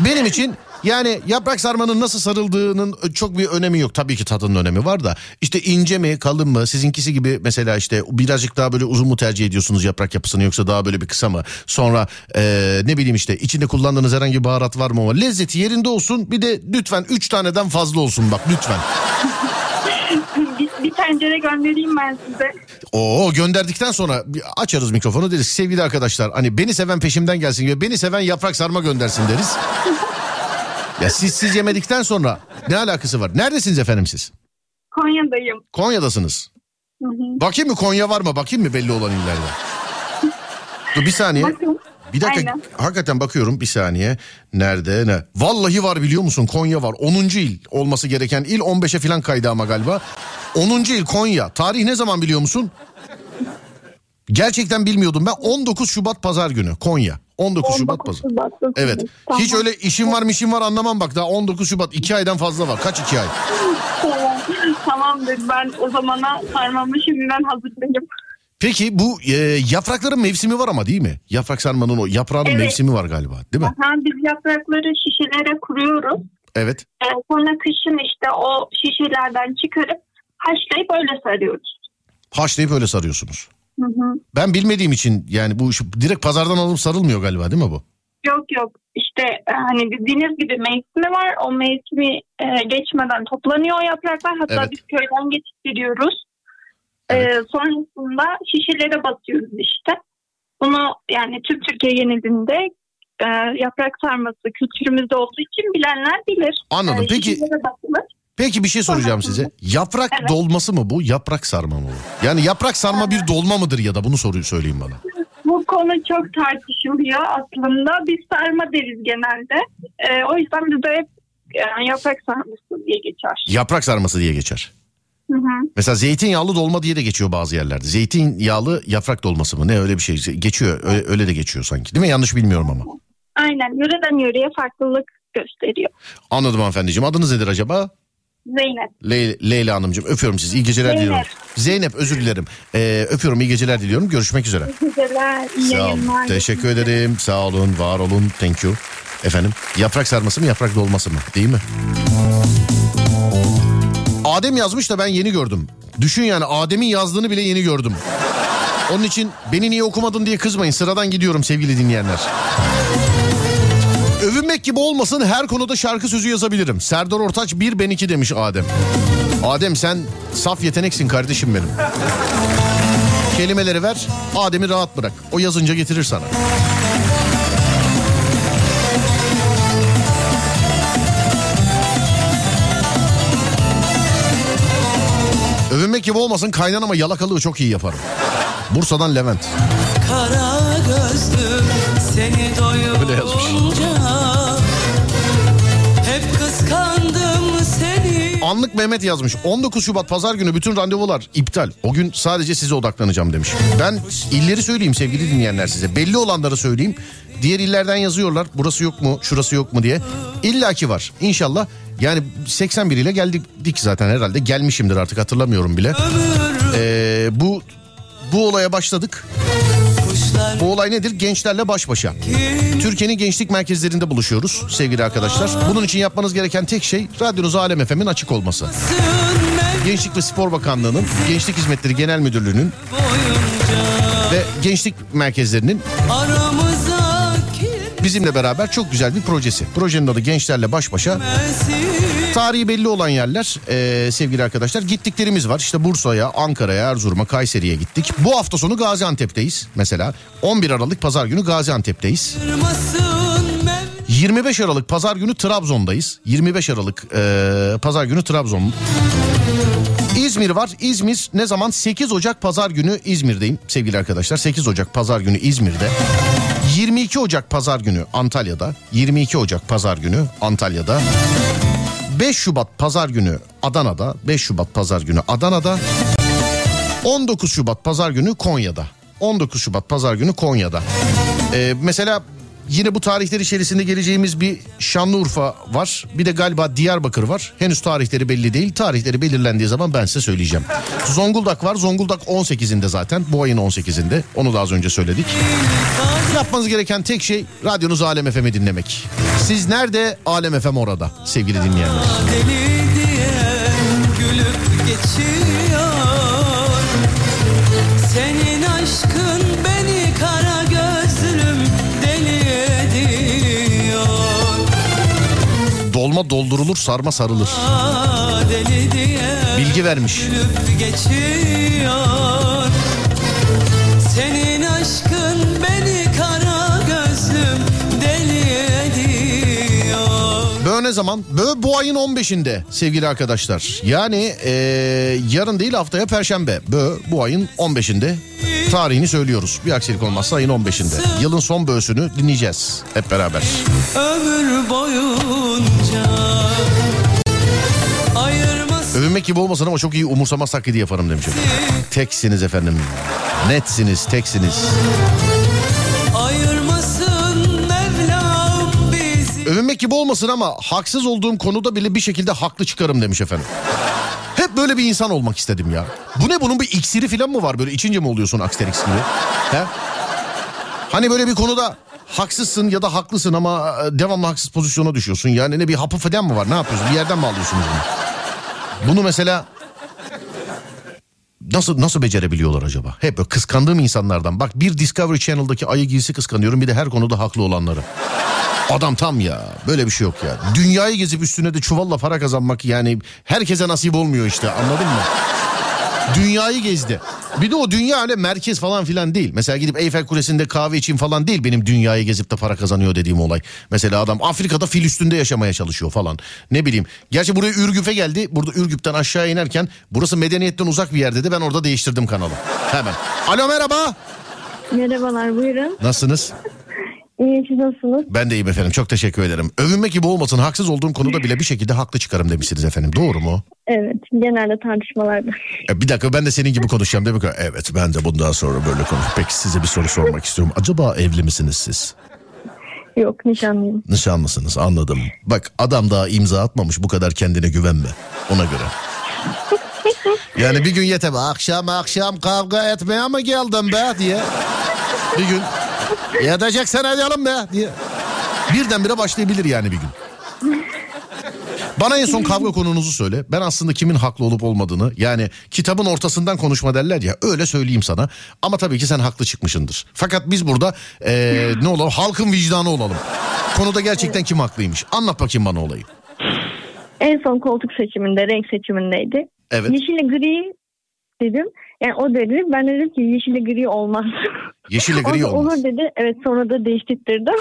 Benim için yani yaprak sarmanın nasıl sarıldığının çok bir önemi yok. Tabii ki tadının önemi var da. İşte ince mi kalın mı sizinkisi gibi mesela işte birazcık daha böyle uzun mu tercih ediyorsunuz yaprak yapısını yoksa daha böyle bir kısa mı? Sonra eee, ne bileyim işte içinde kullandığınız herhangi bir baharat var mı? ama Lezzeti yerinde olsun bir de lütfen 3 taneden fazla olsun bak lütfen. bir, tencere göndereyim ben size. Oo gönderdikten sonra açarız mikrofonu deriz sevgili arkadaşlar hani beni seven peşimden gelsin ve beni seven yaprak sarma göndersin deriz. ya siz siz yemedikten sonra ne alakası var? Neredesiniz efendim siz? Konya'dayım. Konya'dasınız. Hı hı. Bakayım mı Konya var mı? Bakayım mı belli olan illerde? Dur bir saniye. Bakın. Bir dakika Aynen. hakikaten bakıyorum bir saniye. Nerede ne? Vallahi var biliyor musun Konya var. 10. il olması gereken il 15'e falan kaydı ama galiba. 10. il Konya. Tarih ne zaman biliyor musun? Gerçekten bilmiyordum ben 19 Şubat pazar günü Konya. 19 Şubat 19 pazar. Şubat'ta Evet. Tamam. Hiç öyle işim var mişim var anlamam bak daha 19 Şubat 2 aydan fazla var. Kaç 2 ay? Tamam. Tamamdır ben o zamana sarmamı şimdiden hazırlayayım. Peki bu e, yaprakların mevsimi var ama değil mi? Yaprak sarmanın o yaprağının Evet. mevsimi var galiba değil mi? Aha, biz yaprakları şişelere kuruyoruz. Evet. Ee, sonra kışın işte o şişelerden çıkarıp haşlayıp öyle sarıyoruz. Haşlayıp öyle sarıyorsunuz. Hı hı. Ben bilmediğim için yani bu iş direkt pazardan alıp sarılmıyor galiba değil mi bu? Yok yok işte e, hani dediğiniz gibi mevsimi var. O mevsimi e, geçmeden toplanıyor o yapraklar. Hatta Evet. biz köyden getirtiyoruz. Ee, Evet. sonrasında şişelere basıyoruz işte. Bunu yani tüm Türkiye genelinde e, yaprak sarması kültürümüzde olduğu için bilenler bilir. Anladım. Ee, Peki. Peki bir şey soracağım size. Yaprak Evet. dolması mı bu? Yaprak sarma mı bu? Yani yaprak sarma bir dolma mıdır ya da bunu soruyu söyleyeyim bana. Bu konu çok tartışılıyor aslında. Biz sarma deriz genelde. Ee, o yüzden bizde hep yani yaprak sarması diye geçer. Yaprak sarması diye geçer. Hı hı. Mesela zeytinyağlı dolma diye de geçiyor bazı yerlerde. Zeytinyağlı yaprak dolması mı? Ne öyle bir şey. Geçiyor. Öyle, öyle de geçiyor sanki. Değil mi? Yanlış bilmiyorum ama. Aynen yöreden yöreye farklılık gösteriyor. Anladım hanımefendiciğim. Adınız nedir acaba? Zeynep. Le- Leyla Hanımcığım öpüyorum sizi. İyi geceler Zeynep. diliyorum. Zeynep özür dilerim. Ee, öpüyorum iyi geceler diliyorum. Görüşmek üzere. İyi Sağ olun. yayınlar. Teşekkür ederim. Sağ olun, var olun. Thank you. Efendim, yaprak sarması mı, yaprak dolması mı? Değil mi? Adem yazmış da ben yeni gördüm. Düşün yani Adem'in yazdığını bile yeni gördüm. Onun için beni niye okumadın diye kızmayın. Sıradan gidiyorum sevgili dinleyenler. Övünmek gibi olmasın her konuda şarkı sözü yazabilirim. Serdar Ortaç 1 ben 2 demiş Adem. Adem sen saf yeteneksin kardeşim benim. Kelimeleri ver Adem'i rahat bırak. O yazınca getirir sana. Övünmek gibi olmasın kaynanama yalakalığı çok iyi yaparım. Bursa'dan Levent. Kara gözlüm seni Öyle Anlık Mehmet yazmış. 19 Şubat pazar günü bütün randevular iptal. O gün sadece size odaklanacağım demiş. Ben illeri söyleyeyim sevgili dinleyenler size. Belli olanları söyleyeyim. Diğer illerden yazıyorlar. Burası yok mu, şurası yok mu diye. İlla ki var. İnşallah. Yani 81 ile geldik zaten herhalde. Gelmişimdir artık hatırlamıyorum bile. Ee, bu bu olaya başladık. Bu olay nedir? Gençlerle baş başa. Türkiye'nin gençlik merkezlerinde buluşuyoruz sevgili arkadaşlar. Bunun için yapmanız gereken tek şey radyonuz Alem FM'in açık olması. Gençlik ve Spor Bakanlığı'nın, Gençlik Hizmetleri Genel Müdürlüğü'nün ve gençlik merkezlerinin bizimle beraber çok güzel bir projesi. Projenin adı Gençlerle Baş Başa. Girmesin Tarihi belli olan yerler eee, sevgili arkadaşlar. Gittiklerimiz var. İşte Bursa'ya, Ankara'ya, Erzurum'a, Kayseri'ye gittik. Bu hafta sonu Gaziantep'teyiz mesela. 11 Aralık Pazar günü Gaziantep'teyiz. Kırmasın mev 25 Aralık Pazar günü Trabzon'dayız. 25 Aralık eee, Pazar günü Trabzon. İzmir var. İzmir ne zaman? 8 Ocak Pazar günü İzmir'deyim sevgili arkadaşlar. 8 Ocak Pazar günü İzmir'de. 22 Ocak Pazar günü Antalya'da. 22 Ocak Pazar günü Antalya'da. 5 Şubat Pazar günü Adana'da. 5 Şubat Pazar günü Adana'da. 19 Şubat Pazar günü Konya'da. 19 Şubat Pazar günü Konya'da. Ee, mesela yine bu tarihler içerisinde geleceğimiz bir Şanlıurfa var. Bir de galiba Diyarbakır var. Henüz tarihleri belli değil. Tarihleri belirlendiği zaman ben size söyleyeceğim. Zonguldak var. Zonguldak 18'inde zaten. Bu ayın 18'inde. Onu da az önce söyledik. Yapmanız gereken tek şey radyonuz Alem FM'i dinlemek. Siz nerede? Alem FM orada sevgili dinleyenler. deli diye gülüp geçiyor Dolma doldurulur sarma sarılır. Bilgi vermiş. Senin aşkın beni kara gözlüm deli ediyor Bö ne zaman? Bö bu ayın 15'inde sevgili arkadaşlar. Yani eee, yarın değil haftaya perşembe. Bö bu ayın 15'inde. Tarihini söylüyoruz. Bir aksilik olmazsa ayın 15'inde. Yılın son böğsünü dinleyeceğiz hep beraber. ömür boyunca Övünmek gibi olmasın ama çok iyi umursamaz taklidi yaparım demiş. Teksiniz efendim. Netsiniz, teksiniz. Övünmek gibi olmasın ama haksız olduğum konuda bile bir şekilde haklı çıkarım demiş efendim. Hep böyle bir insan olmak istedim ya. Bu ne bunun bir iksiri falan mı var böyle içince mi oluyorsun Asterix gibi? He? Hani böyle bir konuda haksızsın ya da haklısın ama e, devamlı haksız pozisyona düşüyorsun. Yani ne bir hapı falan mı var ne yapıyorsun bir yerden mi alıyorsunuz bunu? Bunu mesela nasıl nasıl becerebiliyorlar acaba? Hep böyle kıskandığım insanlardan. Bak bir Discovery Channel'daki ayı giysi kıskanıyorum bir de her konuda haklı olanları. Adam tam ya. Böyle bir şey yok ya. Dünyayı gezip üstüne de çuvalla para kazanmak yani herkese nasip olmuyor işte anladın mı? Dünyayı gezdi. Bir de o dünya öyle merkez falan filan değil. Mesela gidip Eyfel Kulesi'nde kahve için falan değil benim dünyayı gezip de para kazanıyor dediğim olay. Mesela adam Afrika'da fil üstünde yaşamaya çalışıyor falan. Ne bileyim. Gerçi buraya Ürgüp'e geldi. Burada Ürgüp'ten aşağı inerken burası medeniyetten uzak bir yerde de ben orada değiştirdim kanalı. Hemen. Alo merhaba. Merhabalar buyurun. Nasılsınız? İyi siz nasılsınız? Ben de iyiyim efendim çok teşekkür ederim. Övünmek gibi olmasın haksız olduğum konuda bile bir şekilde haklı çıkarım demişsiniz efendim doğru mu? Evet genelde tartışmalarda. E, bir dakika ben de senin gibi konuşacağım değil mi? Evet ben de bundan sonra böyle konuş. Peki size bir soru sormak istiyorum. Acaba evli misiniz siz? Yok nişanlıyım. Nişanlısınız anladım. Bak adam daha imza atmamış bu kadar kendine güvenme ona göre. Yani bir gün yeter akşam akşam kavga etmeye mi geldim be diye. Bir gün yedeceksen edelim be diye. Birdenbire başlayabilir yani bir gün. Bana en son kavga konunuzu söyle. Ben aslında kimin haklı olup olmadığını yani kitabın ortasından konuşma derler ya öyle söyleyeyim sana. Ama tabii ki sen haklı çıkmışındır. Fakat biz burada eee, ne olalım halkın vicdanı olalım. Konuda gerçekten kim haklıymış. Anlat bakayım bana olayı. En son koltuk seçiminde, renk seçimindeydi. Evet. Yeşille gri dedim. Yani o dedi. Ben de dedim ki yeşille gri olmaz. Yeşille gri olmaz. Olur dedi. Evet sonra da değiştirdim.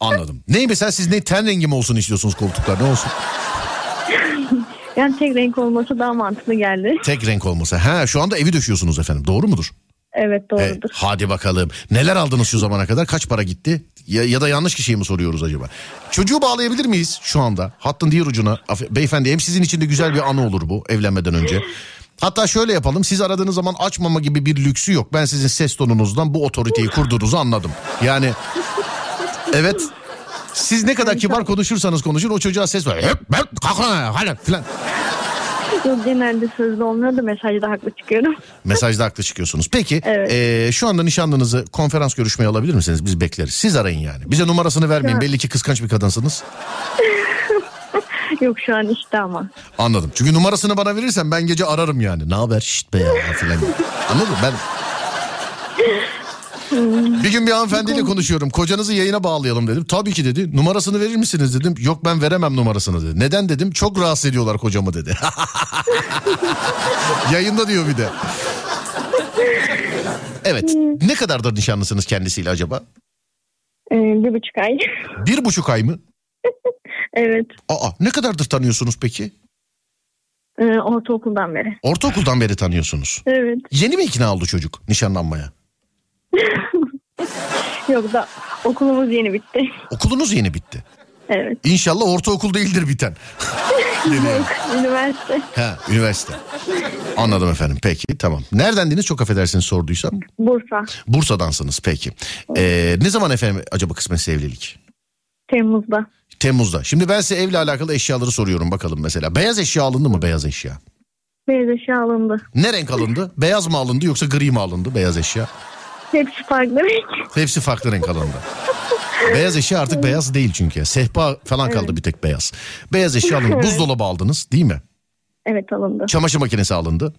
Anladım. Ney mesela siz ne ten rengi mi olsun istiyorsunuz koltuklar ne olsun? Yani tek renk olması daha mantıklı geldi. Tek renk olması. Ha şu anda evi döşüyorsunuz efendim doğru mudur? Evet E, doğrudur. hadi bakalım. Neler aldınız şu zamana kadar? Kaç para gitti? Ya, ya da yanlış kişiyi mi soruyoruz acaba? Çocuğu bağlayabilir miyiz şu anda? Hattın diğer ucuna. Beyefendi hem sizin için de güzel bir anı olur bu evlenmeden önce. Hatta şöyle yapalım. Siz aradığınız zaman açmama gibi bir lüksü yok. Ben sizin ses tonunuzdan bu otoriteyi kurduğunuzu anladım. Yani evet siz ne kadar kibar konuşursanız konuşun o çocuğa ses ver. Hep ben kalk lan ayağa, hadi filan. Yok genelde sözlü olmuyor da mesajda haklı çıkıyorum. Mesajda haklı çıkıyorsunuz. Peki Evet. eee, şu anda nişanlınızı konferans görüşmeye alabilir misiniz? Biz bekleriz. Siz arayın yani. Bize numarasını vermeyin. Belli ki kıskanç bir kadınsınız. Yok şu an işte ama. Anladım. Çünkü numarasını bana verirsen ben gece ararım yani. Ne haber şşt be ya filan. Anladın mı? Ben... Bir gün bir hanımefendiyle konuşuyorum. Kocanızı yayına bağlayalım dedim. Tabii ki dedi. Numarasını verir misiniz dedim. Yok ben veremem numarasını dedi. Neden dedim. Çok rahatsız ediyorlar kocamı dedi. Yayında diyor bir de. Evet. Ne kadardır nişanlısınız kendisiyle acaba? Ee, bir buçuk ay. Bir buçuk ay mı? evet. Aa ne kadardır tanıyorsunuz peki? Ee, ortaokuldan beri. Ortaokuldan beri tanıyorsunuz. Evet. Yeni mi ikna oldu çocuk nişanlanmaya? Yok da okulumuz yeni bitti. Okulunuz yeni bitti. Evet. İnşallah ortaokul değildir biten. Yok üniversite. ha, üniversite. Anladım efendim peki tamam. Neredendiniz çok affedersiniz sorduysam. Bursa. Bursa'dansınız peki. Ee, ne zaman efendim acaba kısmetse evlilik? Temmuz'da. Temmuz'da. Şimdi ben size evle alakalı eşyaları soruyorum bakalım mesela. Beyaz eşya alındı mı beyaz eşya? Beyaz eşya alındı. Ne renk alındı? Beyaz mı alındı yoksa gri mi alındı beyaz eşya? Hepsi farklı renk. Hepsi farklı renk alındı. Beyaz eşya artık beyaz değil çünkü. Sehpa falan kaldı bir tek beyaz. Beyaz eşya alındı. Buzdolabı aldınız değil mi? Evet alındı. Çamaşır makinesi alındı.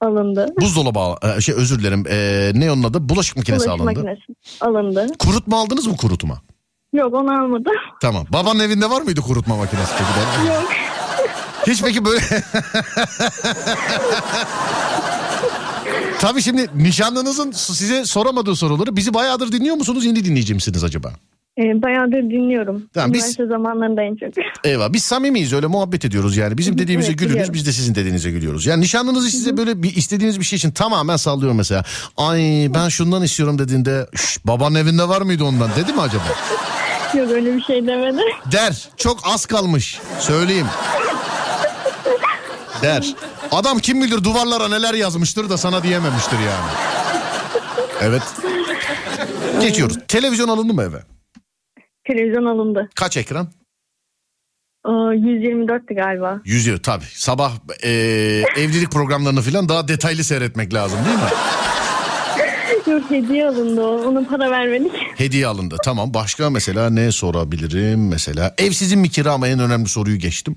Alındı. Buzdolabı e, şey özür dilerim. Ee, ne onun adı? Bulaşık makinesi Bulaşık alındı. makinesi. Alındı. Kurutma aldınız mı kurutma? Yok onu almadım. Tamam. Babanın evinde var mıydı kurutma makinesi peki? Ben- Yok. Hiç peki böyle... Tabii şimdi nişanlınızın size soramadığı soruları bizi bayağıdır dinliyor musunuz? Yeni dinleyici misiniz acaba? Ee, bayağıdır dinliyorum. Tamam, biz- Üniversite zamanlarında en çok. Eyvah biz samimiyiz öyle muhabbet ediyoruz yani. Bizim dediğimize Evet, gülünüz biliyorum. biz de sizin dediğinize gülüyoruz. Yani nişanlınızı size böyle bir istediğiniz bir şey için tamamen sallıyor mesela. Ay ben şundan istiyorum dediğinde "Şş, babanın evinde var mıydı ondan dedi mi acaba? Yok öyle bir şey demedi. Der çok az kalmış söyleyeyim. Der. Adam kim bilir duvarlara neler yazmıştır da sana diyememiştir yani. Evet. Geçiyoruz. Televizyon alındı mı eve? Televizyon alındı. Kaç ekran? Aa, 124'tü galiba. Yüzüyor tabii. Sabah e, evlilik programlarını falan daha detaylı seyretmek lazım değil mi? Yok hediye alındı o. Ona para vermedik. Hediye alındı. Tamam. Başka mesela ne sorabilirim? Mesela ev sizin mi kira mı? En önemli soruyu geçtim.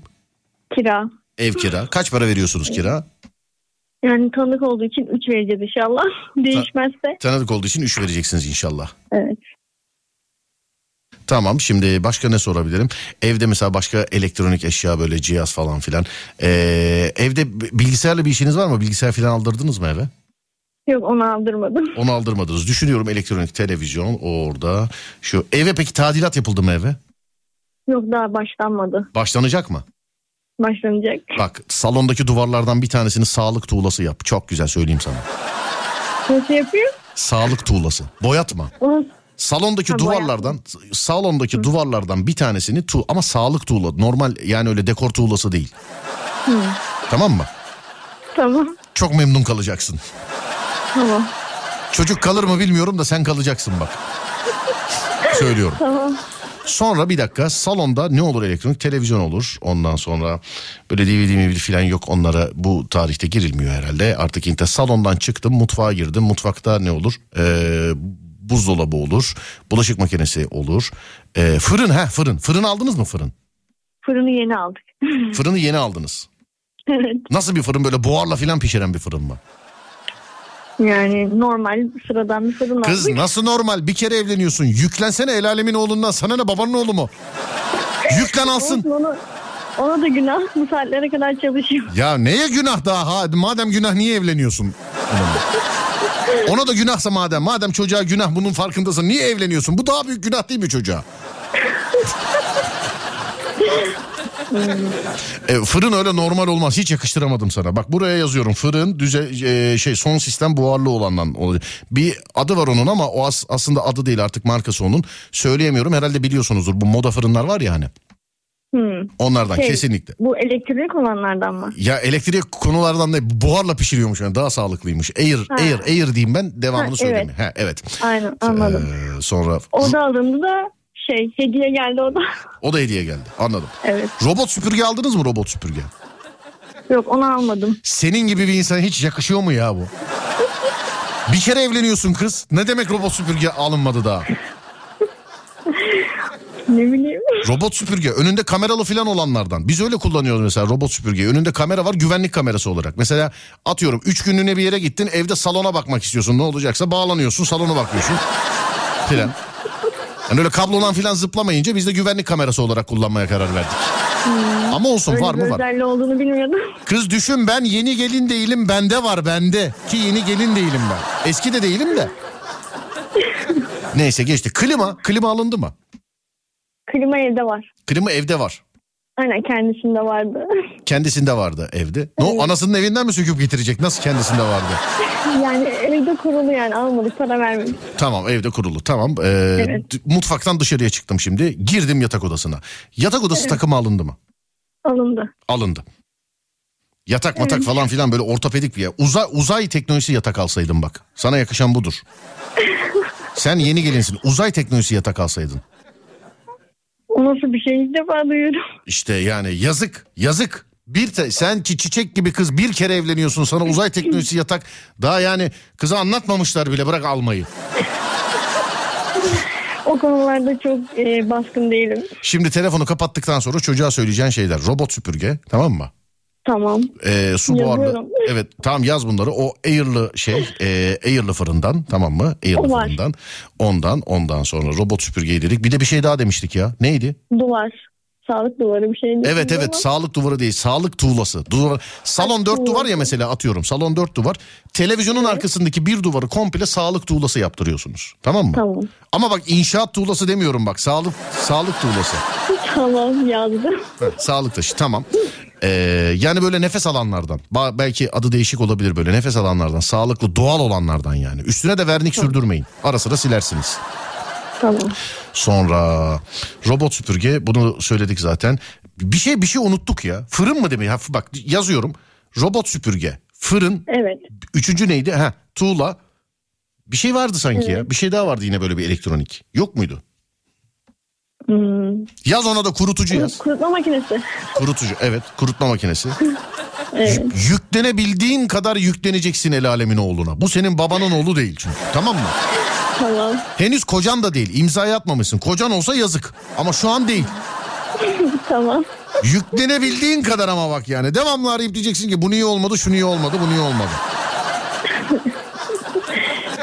Kira. Ev kira. Kaç para veriyorsunuz kira? Yani tanık olduğu için 3 vereceğiz inşallah. Değişmezse. Tanıdık olduğu için 3 vereceksiniz inşallah. Evet. Tamam şimdi başka ne sorabilirim? Evde mesela başka elektronik eşya böyle cihaz falan filan. Ee, evde bilgisayarla bir işiniz var mı? Bilgisayar falan aldırdınız mı eve? Yok onu aldırmadım. Onu aldırmadınız. Düşünüyorum elektronik televizyon orada. Şu eve peki tadilat yapıldı mı eve? Yok daha başlanmadı. Başlanacak mı? Başlanacak. Bak salondaki duvarlardan bir tanesini sağlık tuğlası yap. Çok güzel söyleyeyim sana. Nasıl yapıyor? Sağlık tuğlası. Boyatma. Onu Salondaki Ha, duvarlardan salondaki duvarlardan bir tanesini tu ama sağlık tuğla normal yani öyle dekor tuğlası değil. Tamam mı? tamam. Çok memnun kalacaksın. Tamam. Çocuk kalır mı bilmiyorum da sen kalacaksın bak. Söylüyorum. Tamam. Sonra bir dakika salonda ne olur elektronik televizyon olur. Ondan sonra böyle DVD mi falan yok onlara bu tarihte girilmiyor herhalde. Artık internet salondan çıktım mutfağa girdim. Mutfakta ne olur? Ee, buzdolabı olur. Bulaşık makinesi olur. Ee, fırın ha fırın. Fırın aldınız mı fırın? Fırını yeni aldık. Fırını yeni aldınız. evet. Nasıl bir fırın böyle buharla falan pişiren bir fırın mı? Yani normal sıradan bir fırın Kız aldık. nasıl normal bir kere evleniyorsun. Yüklensene el alemin oğlundan sana ne babanın oğlu mu? Yüklen alsın. Olsun, Onu, ona da günah bu saatlere kadar çalışıyor. Ya neye günah daha? Ha, madem günah niye evleniyorsun? Ona da günahsa madem. Madem çocuğa günah bunun farkındasın. Niye evleniyorsun? Bu daha büyük günah değil mi çocuğa? E, fırın öyle normal olmaz. Hiç yakıştıramadım sana. Bak buraya yazıyorum. Fırın düze e, şey son sistem buharlı olandan oluyor. Bir adı var onun ama o as- aslında adı değil artık markası onun. Söyleyemiyorum. Herhalde biliyorsunuzdur. Bu moda fırınlar var ya hani. Hmm. Onlardan Şey, kesinlikle. Bu elektrik olanlardan mı? Ya elektrik konulardan da buharla pişiriyormuş yani daha sağlıklıymış. Air, Ha. air, air diyeyim ben devamını Ha, söyleyeyim. evet. Ha, evet. Aynen anladım. Ee, sonra O da alındı da şey hediye geldi o da. o da hediye geldi. Anladım. evet. Robot süpürge aldınız mı robot süpürge? Yok onu almadım. Senin gibi bir insana hiç yakışıyor mu ya bu? Bir kere evleniyorsun kız. Ne demek robot süpürge alınmadı daha? Ne bileyim. Robot süpürge önünde kameralı falan olanlardan. Biz öyle kullanıyoruz mesela robot süpürge. Önünde kamera var güvenlik kamerası olarak. Mesela atıyorum 3 günlüğüne bir yere gittin evde salona bakmak istiyorsun. Ne olacaksa bağlanıyorsun salona bakıyorsun. Filan. Yani öyle kablodan filan zıplamayınca biz de güvenlik kamerası olarak kullanmaya karar verdik. Ama olsun Öyle var mı var. olduğunu bilmiyordum. Kız düşün ben yeni gelin değilim bende var bende. Ki yeni gelin değilim ben. Eski de değilim de. Neyse geçti. Klima, klima alındı mı? Klima evde var. Klima evde var. Aynen kendisinde vardı. Kendisinde vardı evde. Ne o anasının evinden mi söküp getirecek? Nasıl kendisinde vardı? yani evde kurulu yani almadık para vermedik. Tamam evde kurulu tamam. Ee, Evet. Mutfaktan dışarıya çıktım şimdi. Girdim yatak odasına. Yatak odası takımı alındı mı? Alındı. Alındı. Yatak matak falan filan böyle ortopedik bir yer. Uzay, uzay teknolojisi yatak alsaydın bak. Sana yakışan budur. Sen yeni gelinsin. Uzay teknolojisi yatak alsaydın. O nasıl bir şey ilk defa duyuyorum. İşte yani yazık yazık. Bir te- sen ki çiçek gibi kız bir kere evleniyorsun sana uzay teknolojisi yatak daha yani kıza anlatmamışlar bile bırak almayı. O konularda çok e, baskın değilim. Şimdi telefonu kapattıktan sonra çocuğa söyleyeceğin şeyler robot süpürge tamam mı? Tamam. Ee, su buharlı. Evet tamam yaz bunları. O air'lı şey e, air'lı fırından tamam mı? Air'lı fırından. Ondan ondan sonra robot süpürgeyi dedik. Bir de bir şey daha demiştik ya. Neydi? Duvar. Sağlık duvarı bir şey değil. Evet evet ama sağlık duvarı değil sağlık tuğlası. Duvar, salon dört duvar ya mesela atıyorum salon dört duvar. Televizyonun arkasındaki bir duvarı komple sağlık tuğlası yaptırıyorsunuz. Tamam mı? Tamam. Ama bak inşaat tuğlası demiyorum bak sağlık sağlık tuğlası. Tamam yazdım. Heh, sağlık taşı tamam. Ee, yani böyle nefes alanlardan Ba- belki adı değişik olabilir böyle nefes alanlardan sağlıklı doğal olanlardan yani üstüne de vernik sürdürmeyin ara sıra silersiniz. Tamam. Sonra robot süpürge bunu söyledik zaten. Bir şey bir şey unuttuk ya. Fırın mı demeyi? Ha, bak yazıyorum. Robot süpürge, fırın, Evet. üçüncü neydi? Ha, tuğla. Bir şey vardı sanki ya. Bir şey daha vardı yine böyle bir elektronik. Yok muydu? Hmm. Yaz ona da kurutucu yaz. Kurutma makinesi. Kurutucu evet kurutma makinesi. Evet. Yüklenebildiğin kadar yükleneceksin el alemin oğluna. Bu senin babanın oğlu değil çünkü tamam mı? Tamam. Henüz kocan da değil imzayı atmamışsın. Kocan olsa yazık ama şu an değil. Tamam. Yüklenebildiğin kadar ama bak yani. Devamlı arayıp diyeceksin ki bu niye olmadı, şu niye olmadı, bu niye olmadı.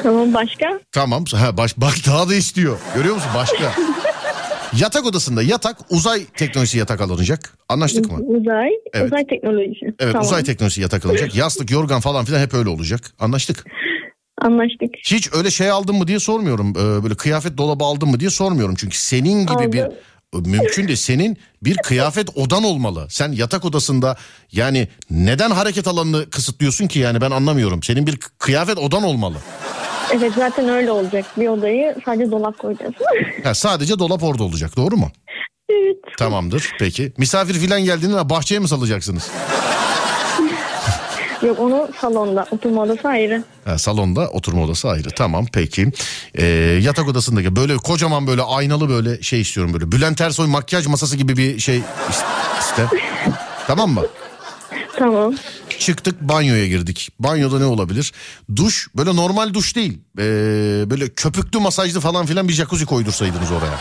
Tamam başka? Tamam. Ha, baş, bak daha da istiyor. Görüyor musun? Başka. Yatak odasında yatak uzay teknolojisi yatak alınacak. Anlaştık mı? Uzay. Evet. Uzay teknolojisi. Evet tamam. uzay teknolojisi yatak alınacak. Yastık, yorgan falan filan hep öyle olacak. Anlaştık. Anlaştık. Hiç öyle şey aldın mı diye sormuyorum. Ee, böyle kıyafet dolabı aldın mı diye sormuyorum. Çünkü senin gibi Aldım. bir mümkün de senin bir kıyafet odan olmalı. Sen yatak odasında yani neden hareket alanını kısıtlıyorsun ki yani ben anlamıyorum. Senin bir kıyafet odan olmalı. Evet zaten öyle olacak. Bir odayı sadece dolap koyacağız. Ha, sadece dolap orada olacak doğru mu? evet. Tamamdır peki. Misafir filan geldiğinde bahçeye mi salacaksınız? Yok onu salonda. Oturma odası ayrı. Ha, salonda oturma odası ayrı. Tamam peki. Ee, yatak odasındaki böyle kocaman böyle aynalı böyle şey istiyorum böyle. Bülent Ersoy makyaj masası gibi bir şey is- iste. tamam mı? Tamam. Çıktık banyoya girdik. Banyoda ne olabilir? Duş böyle normal duş değil. Ee, böyle köpüklü masajlı falan filan bir jacuzzi koydursaydınız oraya.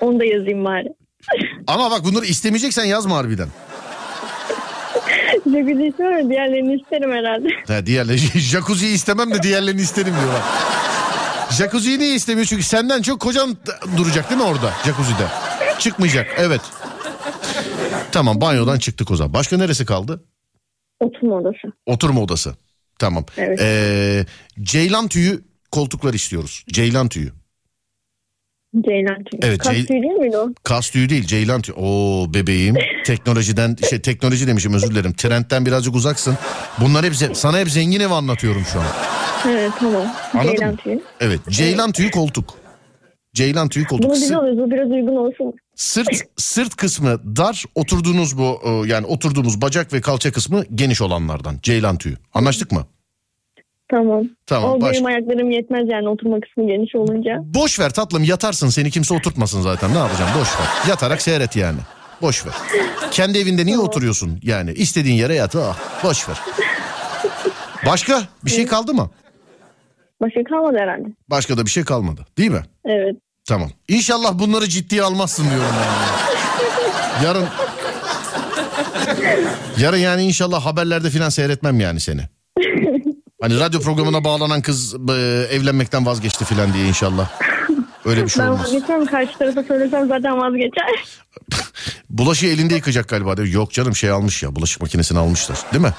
Onu da yazayım bari. Ama bak bunları istemeyeceksen yazma harbiden. Jacuzzi istiyorum diğerlerini isterim herhalde. Ha, diğerleri jacuzziyi istemem de diğerlerini isterim diyorlar. Jacuzziyi niye istemiyor? Çünkü senden çok kocan duracak değil mi orada jacuzzi'de? Çıkmayacak evet. Tamam banyodan çıktık o zaman. Başka neresi kaldı? Oturma odası. Oturma odası. Tamam. Evet. Ee, ceylan tüyü koltuklar istiyoruz. Ceylan tüyü. Ceylan tüyü. Evet, Kas Cey- tüyü değil miydi o? Kas tüyü değil ceylan tüyü. Oo bebeğim teknolojiden şey teknoloji demişim özür dilerim. Trendten birazcık uzaksın. Bunlar hep sana hep zengin ev anlatıyorum şu an. Evet tamam. Anladın Ceylan mı? tüyü. Evet ceylan tüyü koltuk. Ceylan tüyü koltuk. Bunu biz alıyoruz. Bu biraz uygun olsun. sırt sırt kısmı dar, oturduğunuz bu e, yani oturduğumuz bacak ve kalça kısmı geniş olanlardan. Ceylan tüyü. Anlaştık mı? Tamam. Tamam, O baş- benim ayaklarım yetmez yani oturma kısmı geniş olunca. Boş ver tatlım yatarsın seni kimse oturtmasın zaten ne yapacağım boş ver. Yatarak seyret yani. Boş ver. Kendi evinde niye oturuyorsun yani istediğin yere yat ah boş ver. Başka bir şey kaldı mı? Başka kalmadı herhalde. Başka da bir şey kalmadı değil mi? Evet. Tamam. İnşallah bunları ciddiye almazsın diyorum ben. Yarın Yarın yani inşallah haberlerde filan seyretmem yani seni. Hani radyo programına bağlanan kız e, evlenmekten vazgeçti filan diye inşallah. Öyle bir şey Ben olmaz. vazgeçmem. Karşı tarafa söylesem zaten vazgeçer. Bulaşığı elinde yıkayacak galiba. Yok canım şey almış ya bulaşık makinesini almışlar değil mi?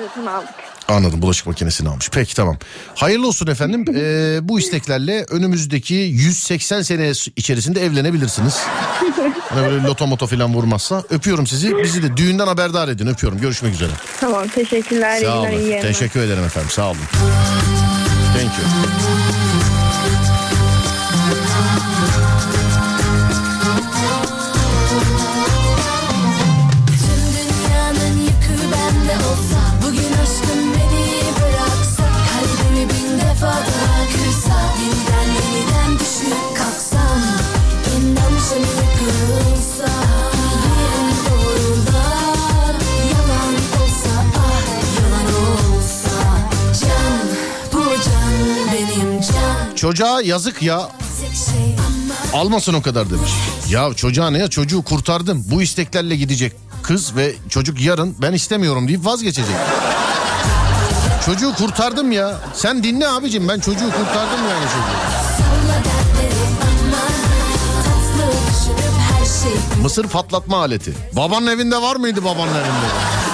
Evet onu aldık. Anladım bulaşık makinesini almış. Peki tamam. Hayırlı olsun efendim. Ee, bu isteklerle önümüzdeki 180 sene içerisinde evlenebilirsiniz. Hani böyle loto moto falan vurmazsa. Öpüyorum sizi. Bizi de düğünden haberdar edin. Öpüyorum. Görüşmek üzere. Tamam teşekkürler. Sağ olun. Teşekkür ederim efendim. Sağ olun. Thank you. Çocuğa yazık ya. Almasın o kadar demiş. Ya çocuğa ne ya çocuğu kurtardım. Bu isteklerle gidecek kız ve çocuk yarın ben istemiyorum deyip vazgeçecek. Çocuğu kurtardım ya. Sen dinle abicim ben çocuğu kurtardım yani çocuğu. Mısır patlatma aleti. Babanın evinde var mıydı babanın evinde?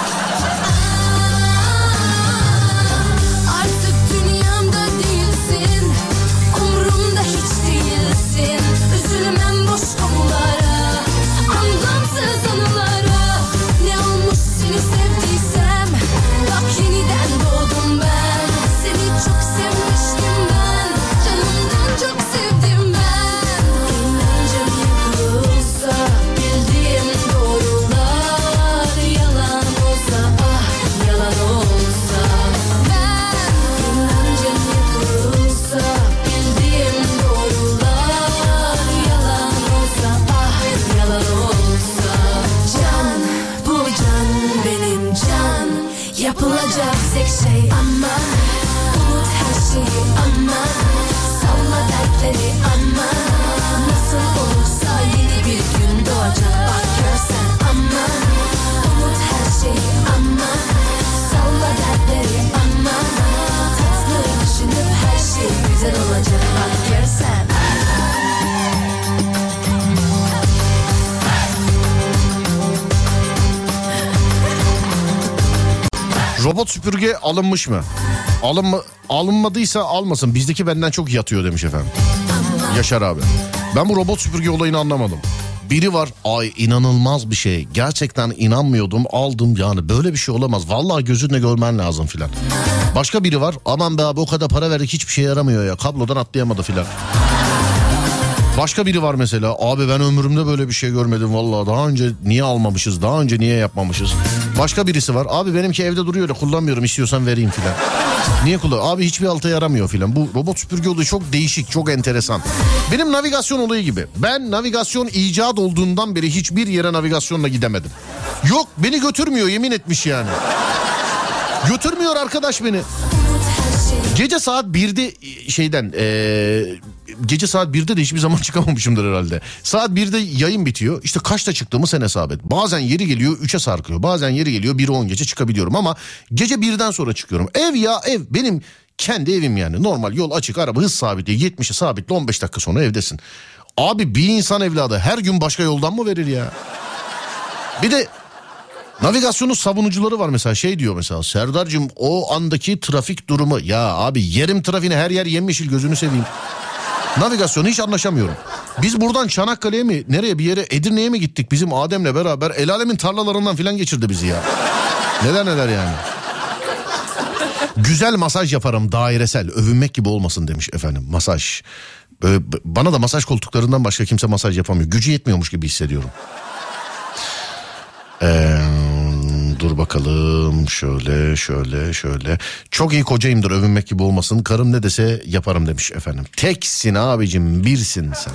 Robot süpürge alınmış mı? Alınma, alınmadıysa almasın. Bizdeki benden çok yatıyor demiş efendim. Yaşar abi. Ben bu robot süpürge olayını anlamadım. Biri var ay inanılmaz bir şey. Gerçekten inanmıyordum aldım yani böyle bir şey olamaz. Vallahi gözünle görmen lazım filan. Başka biri var aman be abi o kadar para verdik hiçbir şey yaramıyor ya. Kablodan atlayamadı filan. Başka biri var mesela abi ben ömrümde böyle bir şey görmedim vallahi daha önce niye almamışız daha önce niye yapmamışız Başka birisi var. Abi benimki evde duruyor da kullanmıyorum istiyorsan vereyim filan. Niye kullan? Abi hiçbir alta yaramıyor filan. Bu robot süpürge olayı çok değişik, çok enteresan. Benim navigasyon olayı gibi. Ben navigasyon icat olduğundan beri hiçbir yere navigasyonla gidemedim. Yok beni götürmüyor yemin etmiş yani. Götürmüyor arkadaş beni. Gece saat 1'de şeyden eee, gece saat 1'de de hiçbir zaman çıkamamışımdır herhalde. Saat 1'de yayın bitiyor. İşte kaçta çıktığımı sen hesap et. Bazen yeri geliyor 3'e sarkıyor. Bazen yeri geliyor 1'e 10 gece çıkabiliyorum ama gece 1'den sonra çıkıyorum. Ev ya ev benim kendi evim yani. Normal yol açık araba hız sabitliği 70'e sabitle 15 dakika sonra evdesin. Abi bir insan evladı her gün başka yoldan mı verir ya? Bir de Navigasyonun savunucuları var mesela şey diyor mesela Serdar'cığım o andaki trafik durumu ya abi yerim trafiğine her yer yemyeşil gözünü seveyim. Navigasyonu hiç anlaşamıyorum. Biz buradan Çanakkale'ye mi nereye bir yere Edirne'ye mi gittik bizim Adem'le beraber el alemin tarlalarından filan geçirdi bizi ya. Neler neler yani. Güzel masaj yaparım dairesel övünmek gibi olmasın demiş efendim masaj. Böyle, b- bana da masaj koltuklarından başka kimse masaj yapamıyor. Gücü yetmiyormuş gibi hissediyorum. Ee, dur bakalım şöyle şöyle şöyle. Çok iyi kocayımdır övünmek gibi olmasın. Karım ne dese yaparım demiş efendim. Teksin abicim birsin sen.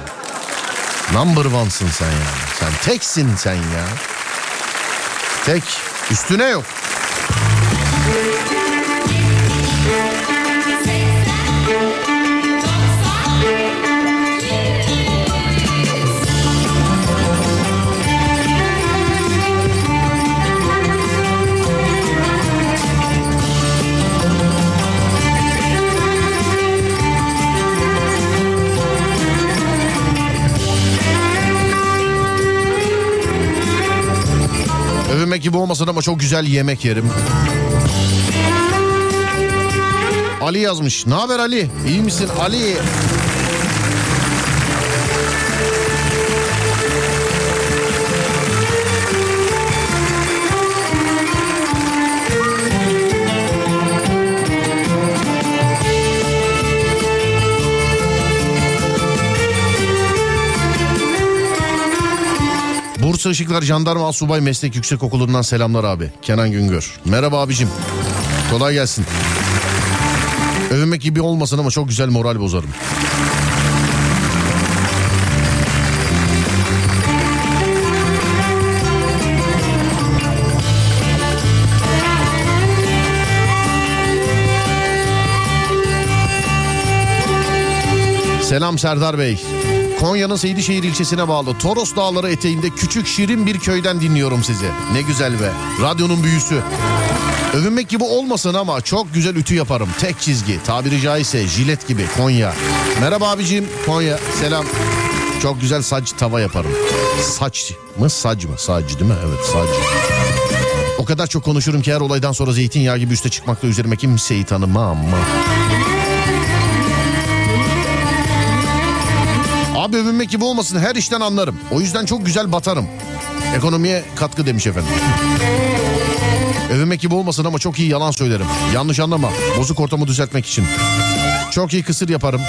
Number one'sın sen yani. Sen teksin sen ya. Tek. Üstüne yok. Övünmek gibi olmasın ama çok güzel yemek yerim. Ali yazmış. Ne haber Ali? İyi misin Ali? Bursa Işıklar Jandarma Asubay Meslek Yüksekokulu'ndan selamlar abi. Kenan Güngör. Merhaba abicim. Kolay gelsin. Övünmek gibi olmasın ama çok güzel moral bozarım. Selam Serdar Bey. Konya'nın Seydişehir ilçesine bağlı Toros Dağları eteğinde küçük şirin bir köyden dinliyorum sizi. Ne güzel be. Radyonun büyüsü. Övünmek gibi olmasın ama çok güzel ütü yaparım. Tek çizgi. Tabiri caizse jilet gibi Konya. Merhaba abicim Konya. Selam. Çok güzel saç tava yaparım. Saç mı saç mı? Saç değil mi? Evet saç. O kadar çok konuşurum ki her olaydan sonra zeytinyağı gibi üste çıkmakta üzerime kimseyi tanımam. Abi övünmek gibi olmasın her işten anlarım. O yüzden çok güzel batarım. Ekonomiye katkı demiş efendim. Övünmek gibi olmasın ama çok iyi yalan söylerim. Yanlış anlama. Bozuk ortamı düzeltmek için. Çok iyi kısır yaparım.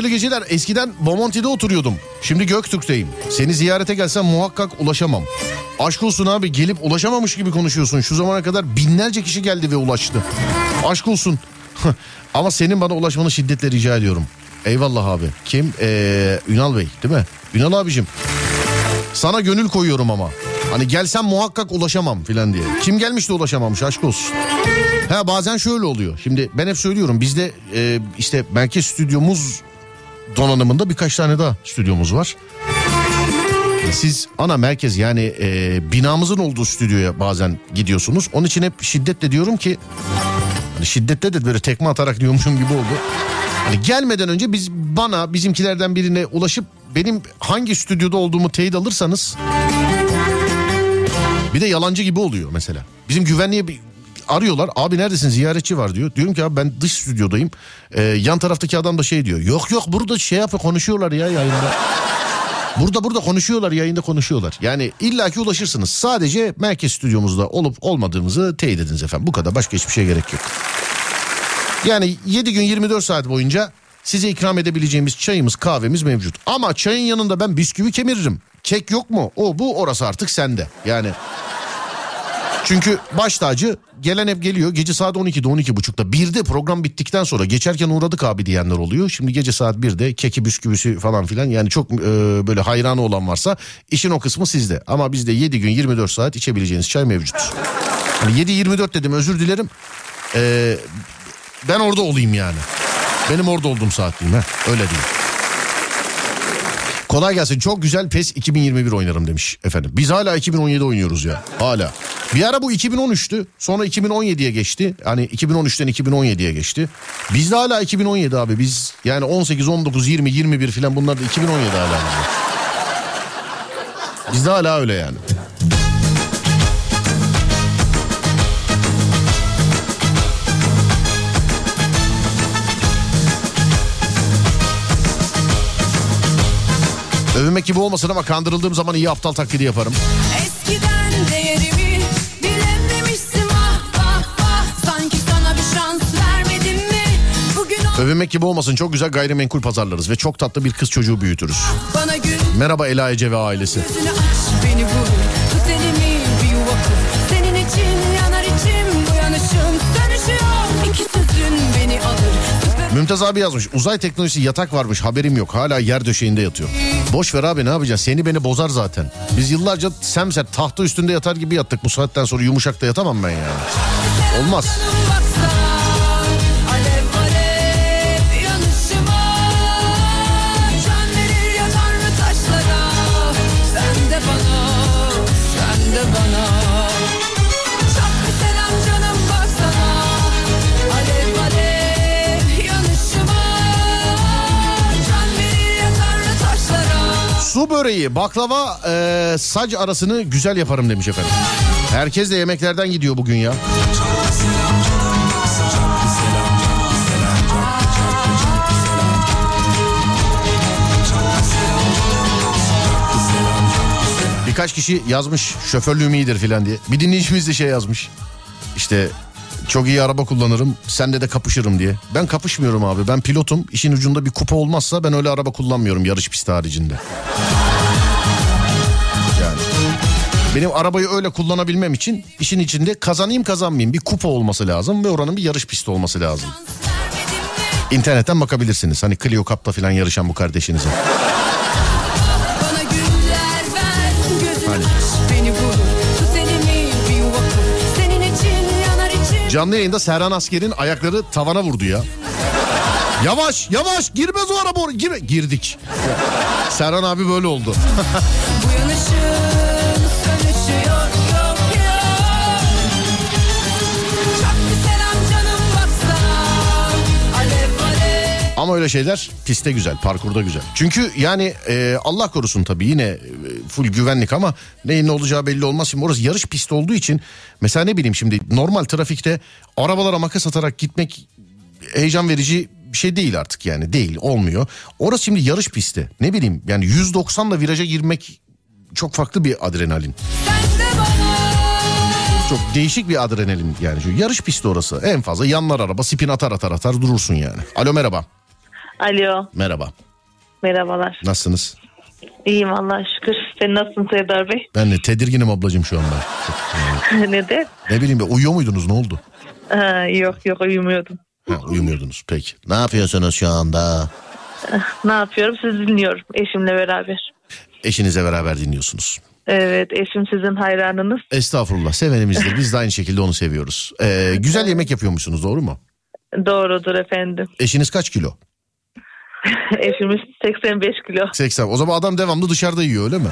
Hayırlı geceler. Eskiden Bomonti'de oturuyordum. Şimdi Göktürk'teyim. Seni ziyarete gelsem muhakkak ulaşamam. Aşk olsun abi gelip ulaşamamış gibi konuşuyorsun. Şu zamana kadar binlerce kişi geldi ve ulaştı. Aşk olsun. Ama senin bana ulaşmanı şiddetle rica ediyorum. Eyvallah abi. Kim? Ee, Ünal Bey değil mi? Ünal abicim. Sana gönül koyuyorum ama. Hani gelsem muhakkak ulaşamam filan diye. Kim gelmiş de ulaşamamış aşk olsun. Ha bazen şöyle oluyor. Şimdi ben hep söylüyorum bizde e, işte merkez stüdyomuz donanımında birkaç tane daha stüdyomuz var. Siz ana merkez yani e, binamızın olduğu stüdyoya bazen gidiyorsunuz. Onun için hep şiddetle diyorum ki Hani şiddette de böyle tekme atarak diyormuşum gibi oldu. Hani gelmeden önce biz bana bizimkilerden birine ulaşıp benim hangi stüdyoda olduğumu teyit alırsanız bir de yalancı gibi oluyor mesela. Bizim güvenliğe arıyorlar. Abi neredesin ziyaretçi var diyor. Diyorum ki abi ben dış stüdyodayım. Ee, yan taraftaki adam da şey diyor. Yok yok burada şey yapıyor konuşuyorlar ya yayında. Burada burada konuşuyorlar yayında konuşuyorlar. Yani illaki ulaşırsınız. Sadece merkez stüdyomuzda olup olmadığımızı teyit ediniz efendim. Bu kadar başka hiçbir şey gerek yok. Yani 7 gün 24 saat boyunca size ikram edebileceğimiz çayımız kahvemiz mevcut. Ama çayın yanında ben bisküvi kemiririm. Kek yok mu? O bu orası artık sende. Yani çünkü baş tacı gelen hep geliyor gece saat 12'de 12.30'da 1'de program bittikten sonra geçerken uğradık abi diyenler oluyor. Şimdi gece saat 1'de keki bisküvisi falan filan yani çok e, böyle hayranı olan varsa işin o kısmı sizde. Ama bizde 7 gün 24 saat içebileceğiniz çay mevcut. Hani 7-24 dedim özür dilerim. Ee, ben orada olayım yani. Benim orada olduğum saat ha. Öyle diyeyim. Kolay gelsin. Çok güzel PES 2021 oynarım demiş efendim. Biz hala 2017 oynuyoruz ya. Hala. Bir ara bu 2013'tü. Sonra 2017'ye geçti. Hani 2013'ten 2017'ye geçti. Bizde hala 2017 abi. Biz yani 18, 19, 20, 21 filan bunlar da 2017 hala. Bizde hala öyle yani. Övünmek gibi olmasın ama kandırıldığım zaman iyi aptal taklidi yaparım. Eskiden değerimi bilememişsin vah vah vah Sanki sana bir şans vermedim mi Bugün o Övünmek gibi olmasın çok güzel gayrimenkul pazarlarız ve çok tatlı bir kız çocuğu büyütürüz. bana gül Merhaba Ela Ece ve ailesi. Gözünü aç beni vur Tut elimi Mümtaz abi yazmış uzay teknolojisi yatak varmış haberim yok hala yer döşeğinde yatıyor. Boş ver abi ne yapacaksın seni beni bozar zaten. Biz yıllarca semser tahta üstünde yatar gibi yattık bu saatten sonra yumuşakta yatamam ben yani. Olmaz. Su böreği, baklava, e, sac arasını güzel yaparım demiş efendim. Herkes de yemeklerden gidiyor bugün ya. Birkaç kişi yazmış şoförlüğüm iyidir filan diye. Bir dinleyicimiz de şey yazmış. İşte çok iyi araba kullanırım senle de kapışırım diye. Ben kapışmıyorum abi ben pilotum işin ucunda bir kupa olmazsa ben öyle araba kullanmıyorum yarış pisti haricinde. Yani benim arabayı öyle kullanabilmem için işin içinde kazanayım kazanmayayım bir kupa olması lazım ve oranın bir yarış pisti olması lazım. İnternetten bakabilirsiniz hani Clio Cup'ta falan yarışan bu kardeşinize. Canlı yayında Serhan Asker'in ayakları tavana vurdu ya. Yavaş yavaş girmez o araba. Gir girdik. Serhan abi böyle oldu. Ama öyle şeyler pistte güzel, parkurda güzel. Çünkü yani e, Allah korusun tabii yine full güvenlik ama neyin ne olacağı belli olmaz. Şimdi orası yarış pisti olduğu için mesela ne bileyim şimdi normal trafikte arabalara makas atarak gitmek heyecan verici bir şey değil artık yani değil olmuyor. Orası şimdi yarış pisti ne bileyim yani 190'la viraja girmek çok farklı bir adrenalin. Çok değişik bir adrenalin yani. Çünkü yarış pisti orası. En fazla yanlar araba spin atar atar atar durursun yani. Alo merhaba. Alo, Merhaba. merhabalar. Nasılsınız? İyiyim Allah'a şükür. Sen nasılsın Serdar Bey? Ben de tedirginim ablacığım şu anda. Neden? Ne bileyim be uyuyor muydunuz ne oldu? Ha, yok yok uyumuyordum. Ha, uyumuyordunuz peki. Ne yapıyorsunuz şu anda? Ne yapıyorum? Sizi dinliyorum eşimle beraber. Eşinizle beraber dinliyorsunuz. Evet eşim sizin hayranınız. Estağfurullah sevenimizdir. Biz de aynı şekilde onu seviyoruz. Ee, güzel yemek yapıyormuşsunuz doğru mu? Doğrudur efendim. Eşiniz kaç kilo? Eşimiz 85 kilo. 80. O zaman adam devamlı dışarıda yiyor öyle mi?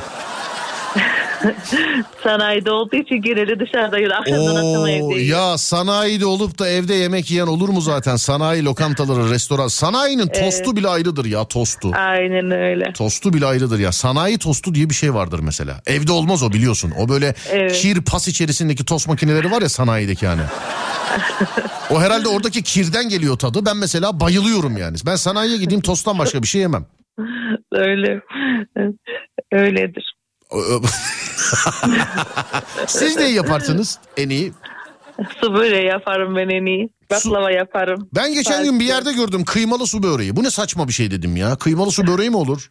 Sanayide olduğu için genelde dışarıdayız. Akşamdan ya sanayide olup da evde yemek yiyen olur mu zaten? Sanayi lokantaları, restoran. Sanayinin tostu bile ayrıdır ya tostu. Aynen öyle. Tostu bile ayrıdır ya. Sanayi tostu diye bir şey vardır mesela. Evde olmaz o biliyorsun. O böyle Evet. kir pas içerisindeki tost makineleri var ya sanayideki hani. o herhalde oradaki kirden geliyor tadı. Ben mesela bayılıyorum yani. Ben sanayiye gideyim tosttan başka bir şey yemem. Öyle. Öyledir. Siz neyi yaparsınız en iyi? Su böreği yaparım ben en iyi. Baklava yaparım. Ben geçen gün bir yerde gördüm kıymalı su böreği. Bu ne saçma bir şey dedim ya. Kıymalı su böreği mi olur?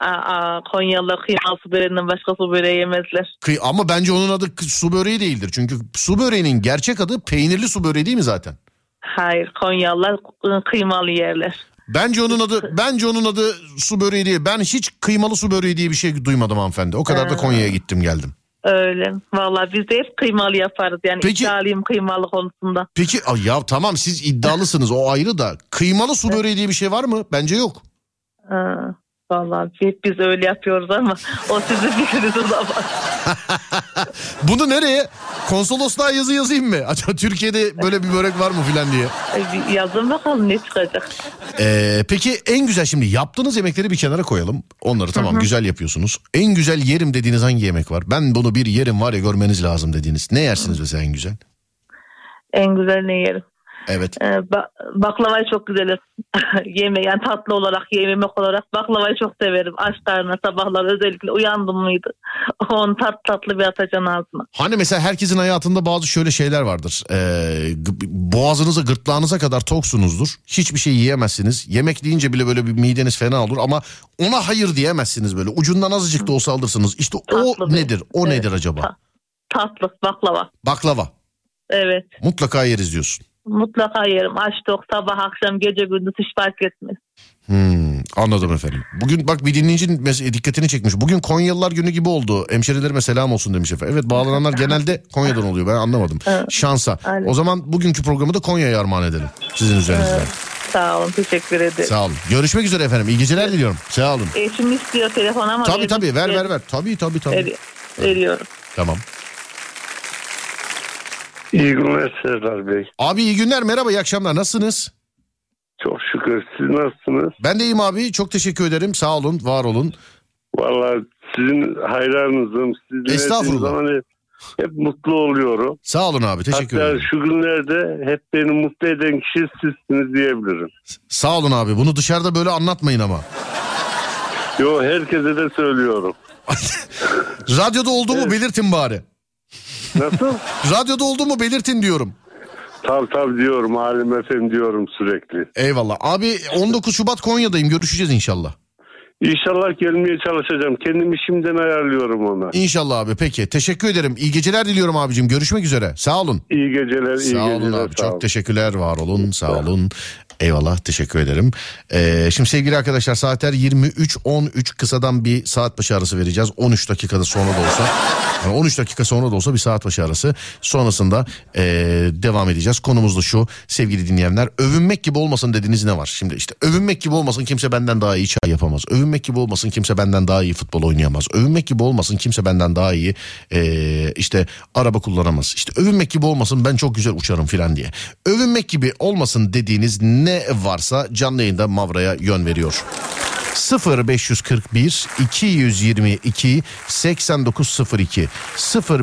Aa, Konyalılar kıymalı su böreğinden başka su böreği yemezler. Kıy- Ama bence onun adı su böreği değildir. Çünkü su böreğinin gerçek adı peynirli su böreği değil mi zaten? Hayır Konyalılar kıymalı yerler. Bence onun adı bence onun adı su böreği değil. Ben hiç kıymalı su böreği diye bir şey duymadım hanımefendi. O kadar da. Konya'ya gittim geldim. Öyle. Vallahi biz de hep kıymalı yaparız. Yani Peki- iddialıyım kıymalı konusunda. Peki ya tamam siz iddialısınız o ayrı da kıymalı su böreği diye bir şey var mı? Bence yok. Ha, vallahi hep biz öyle yapıyoruz ama o sizin fikriniz o zaman. Bunu nereye? Konsolosluğa yazı yazayım mı? Acaba Türkiye'de böyle bir börek var mı filan diye. Yazın bakalım ne çıkacak. Ee, peki en güzel şimdi yaptığınız yemekleri bir kenara koyalım. Onları tamam güzel yapıyorsunuz. En güzel yerim dediğiniz hangi yemek var? Ben bunu bir yerim var ya görmeniz lazım dediğiniz. Ne yersiniz mesela en güzel? En güzel ne yerim? Evet. Ee, ba- baklavayı çok güzel yeme yani tatlı olarak yememek olarak baklavayı çok severim. Aç karnına sabahlar özellikle uyandım mıydı? Onu tat tatlı bir atacaksın ağzına. Hani mesela herkesin hayatında bazı şöyle şeyler vardır. Ee, boğazınıza gırtlağınıza kadar toksunuzdur. Hiçbir şey yiyemezsiniz. Yemek deyince bile böyle bir mideniz fena olur ama ona hayır diyemezsiniz böyle. Ucundan azıcık da olsa alırsınız. İşte o Tatlı bir- nedir? O Evet. nedir acaba? Ta- tatlı baklava. Baklava. Evet. Mutlaka yeriz diyorsun. Mutlaka yerim. Aç tok sabah akşam gece gündüz hiç fark etmez. Hmm, anladım efendim. Bugün bak bir dinleyicinin mes- dikkatini çekmiş. Bugün Konyalılar günü gibi oldu. Hemşerilerime selam olsun demiş efendim. Evet bağlananlar genelde Konya'dan oluyor. Ben anlamadım. Şansa. Aynen. O zaman bugünkü programı da Konya'ya armağan edelim. Sizin üzerinizden. Sağ olun teşekkür ederim. Sağ olun. Görüşmek üzere efendim. İyi geceler diliyorum. Sağ olun. Eşim istiyor telefon ama. Tabii tabii ver ver ver. Tabii tabii tabii. Veri- veriyorum. Tamam. İyi günler Serdar Bey. Abi iyi günler merhaba iyi akşamlar nasılsınız? Çok şükür. Siz nasılsınız? Ben de iyiyim abi çok teşekkür ederim sağ olun var olun. Vallahi sizin hayranınızım. Sizin Estağfurullah. Zaman hep, hep mutlu oluyorum. Sağ olun abi teşekkür Hatta ederim. şu günlerde hep beni mutlu eden kişi sizsiniz diyebilirim. Sağ olun abi bunu dışarıda böyle anlatmayın ama. Yo herkese de söylüyorum. Radyoda olduğumu belirtin bari. Nasıl? Radyoda olduğumu belirtin diyorum. tabii tabii diyorum. Halim efendim diyorum sürekli. Eyvallah. Abi 19 Şubat Konya'dayım. Görüşeceğiz inşallah. İnşallah gelmeye çalışacağım. Kendimi şimdiden ayarlıyorum ona. İnşallah abi. Peki. Teşekkür ederim. İyi geceler diliyorum abicim. Görüşmek üzere. Sağ olun. İyi geceler, iyi Sağ olun geceler. abi. sağ olun. Çok teşekkürler. Var olun. Sağ olun. Eyvallah. Teşekkür ederim. Ee, şimdi sevgili arkadaşlar saatler 23.13 kısadan bir saat başı arası vereceğiz. 13 dakikada sonra da olsa. Yani 13 dakika sonra da olsa bir saat başı arası. Sonrasında ee, devam edeceğiz. Konumuz da şu sevgili dinleyenler. Övünmek gibi olmasın dediğiniz ne var? Şimdi işte övünmek gibi olmasın kimse benden daha iyi çay yapamaz. Övünmek gibi olmasın kimse benden daha iyi futbol oynayamaz. Övünmek gibi olmasın kimse benden daha iyi ee, işte araba kullanamaz. İşte övünmek gibi olmasın ben çok güzel uçarım filan diye. Övünmek gibi olmasın dediğiniz ne varsa canlı yayında Mavra'ya yön veriyor. 0541 222 8902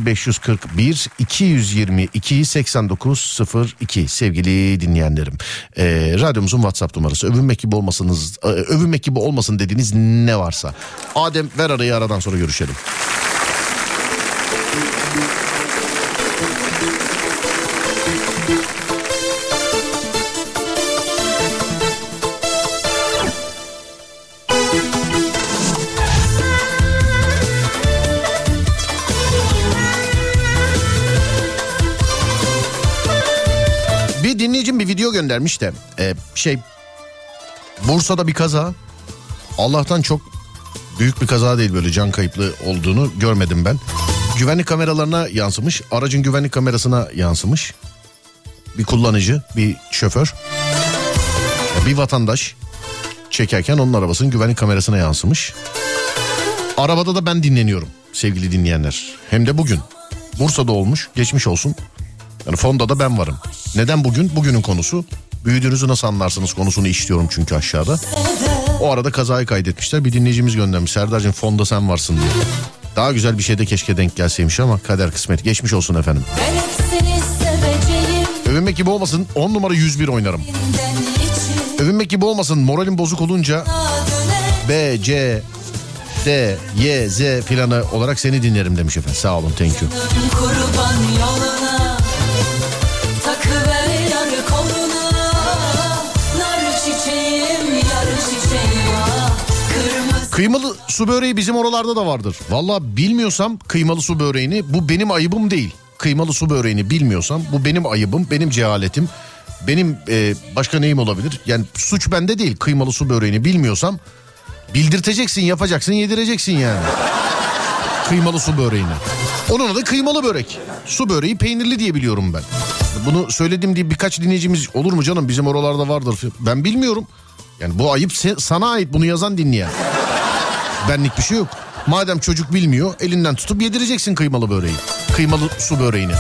0541 222 8902 sevgili dinleyenlerim. Ee, radyomuzun WhatsApp numarası. Övünmek gibi olmasınız, e, övünmek gibi olmasın dediğiniz ne varsa. Adem ver arayı aradan sonra görüşelim. Göndermiş de e, şey Bursa'da bir kaza. Allah'tan çok büyük bir kaza değil böyle can kayıplı olduğunu görmedim ben. Güvenlik kameralarına yansımış. Aracın güvenlik kamerasına yansımış. Bir kullanıcı, bir şoför, bir vatandaş çekerken onun arabasının güvenlik kamerasına yansımış. Arabada da ben dinleniyorum. sevgili dinleyenler. Hem de bugün. Bursa'da olmuş geçmiş olsun. Yani fonda da ben varım. Neden bugün? Bugünün konusu. Büyüdüğünüzü nasıl anlarsınız konusunu işliyorum çünkü aşağıda. O arada kazayı kaydetmişler. Bir dinleyicimiz göndermiş. Serdar'cığım fonda sen varsın diye. Daha güzel bir şeyde keşke denk gelseymiş ama kader kısmet. Geçmiş olsun efendim. Övünmek gibi olmasın 10 numara 101 oynarım. Övünmek gibi olmasın moralim bozuk olunca B, C, D, Y, Z planı olarak seni dinlerim demiş efendim. Sağ olun thank you. kurban yoluna Kıymalı su böreği bizim oralarda da vardır. Valla bilmiyorsam kıymalı su böreğini bu benim ayıbım değil. Kıymalı su böreğini bilmiyorsam bu benim ayıbım, benim cehaletim. Benim e, başka neyim olabilir? Yani suç bende değil. Kıymalı su böreğini bilmiyorsam bildirteceksin, yapacaksın, yedireceksin yani. kıymalı su böreğini. Onun adı kıymalı börek. Su böreği peynirli diye biliyorum ben. Bunu söylediğim diye birkaç dinleyicimiz olur mu canım bizim oralarda vardır. Ben bilmiyorum. Yani bu ayıp sana ait bunu yazan dinleyen. Benlik bir şey yok. Madem çocuk bilmiyor elinden tutup yedireceksin kıymalı böreği. Kıymalı su böreğini.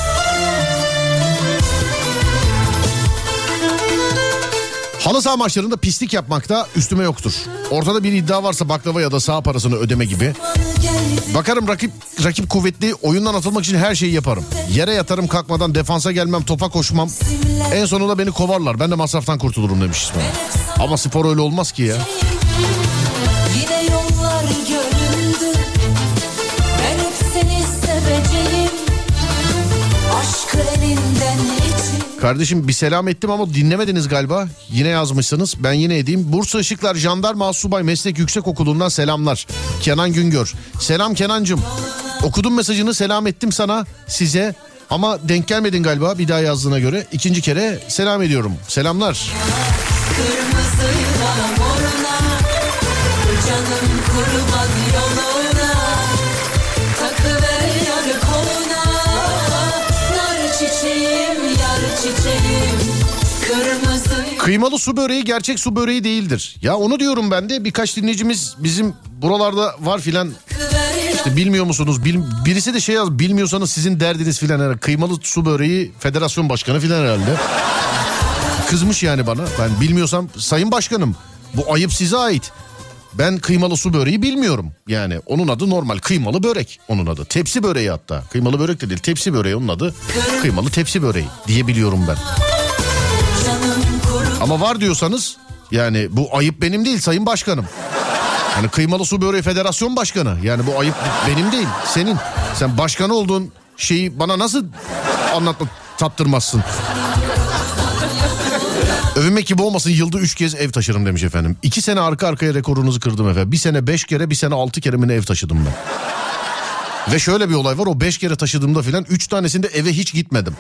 Halı saha maçlarında pislik yapmakta üstüme yoktur. Ortada bir iddia varsa baklava ya da saha parasını ödeme gibi. Bakarım rakip rakip kuvvetli oyundan atılmak için her şeyi yaparım. Yere yatarım kalkmadan defansa gelmem topa koşmam. En sonunda beni kovarlar ben de masraftan kurtulurum demiş İsmail. Ama spor öyle olmaz ki ya. Kardeşim bir selam ettim ama dinlemediniz galiba. Yine yazmışsınız. Ben yine edeyim. Bursa Işıklar Jandarma Subay Meslek Yüksek Okulu'ndan selamlar. Kenan Güngör. Selam Kenancım. Okudum mesajını selam ettim sana size. Ama denk gelmedin galiba bir daha yazdığına göre. İkinci kere selam ediyorum. Selamlar. Kırmızıyla moruna Canım kurban yoluna Kıymalı su böreği gerçek su böreği değildir. Ya onu diyorum ben de birkaç dinleyicimiz bizim buralarda var filan İşte bilmiyor musunuz? Bil, birisi de şey yaz bilmiyorsanız sizin derdiniz filan herhalde. Kıymalı su böreği federasyon başkanı filan herhalde. Kızmış yani bana. Ben bilmiyorsam sayın başkanım bu ayıp size ait. Ben kıymalı su böreği bilmiyorum. Yani onun adı normal kıymalı börek onun adı. Tepsi böreği hatta. Kıymalı börek de değil tepsi böreği onun adı. Kıymalı tepsi böreği diye biliyorum ben. Ama var diyorsanız yani bu ayıp benim değil sayın başkanım. Yani kıymalı su böreği federasyon başkanı. Yani bu ayıp benim değil senin. Sen başkan olduğun şeyi bana nasıl anlatma tattırmazsın. Övünmek gibi olmasın yılda üç kez ev taşırım demiş efendim. İki sene arka arkaya rekorunuzu kırdım efendim. Bir sene beş kere bir sene altı kere mi ev taşıdım ben. Ve şöyle bir olay var o beş kere taşıdığımda filan üç tanesinde eve hiç gitmedim.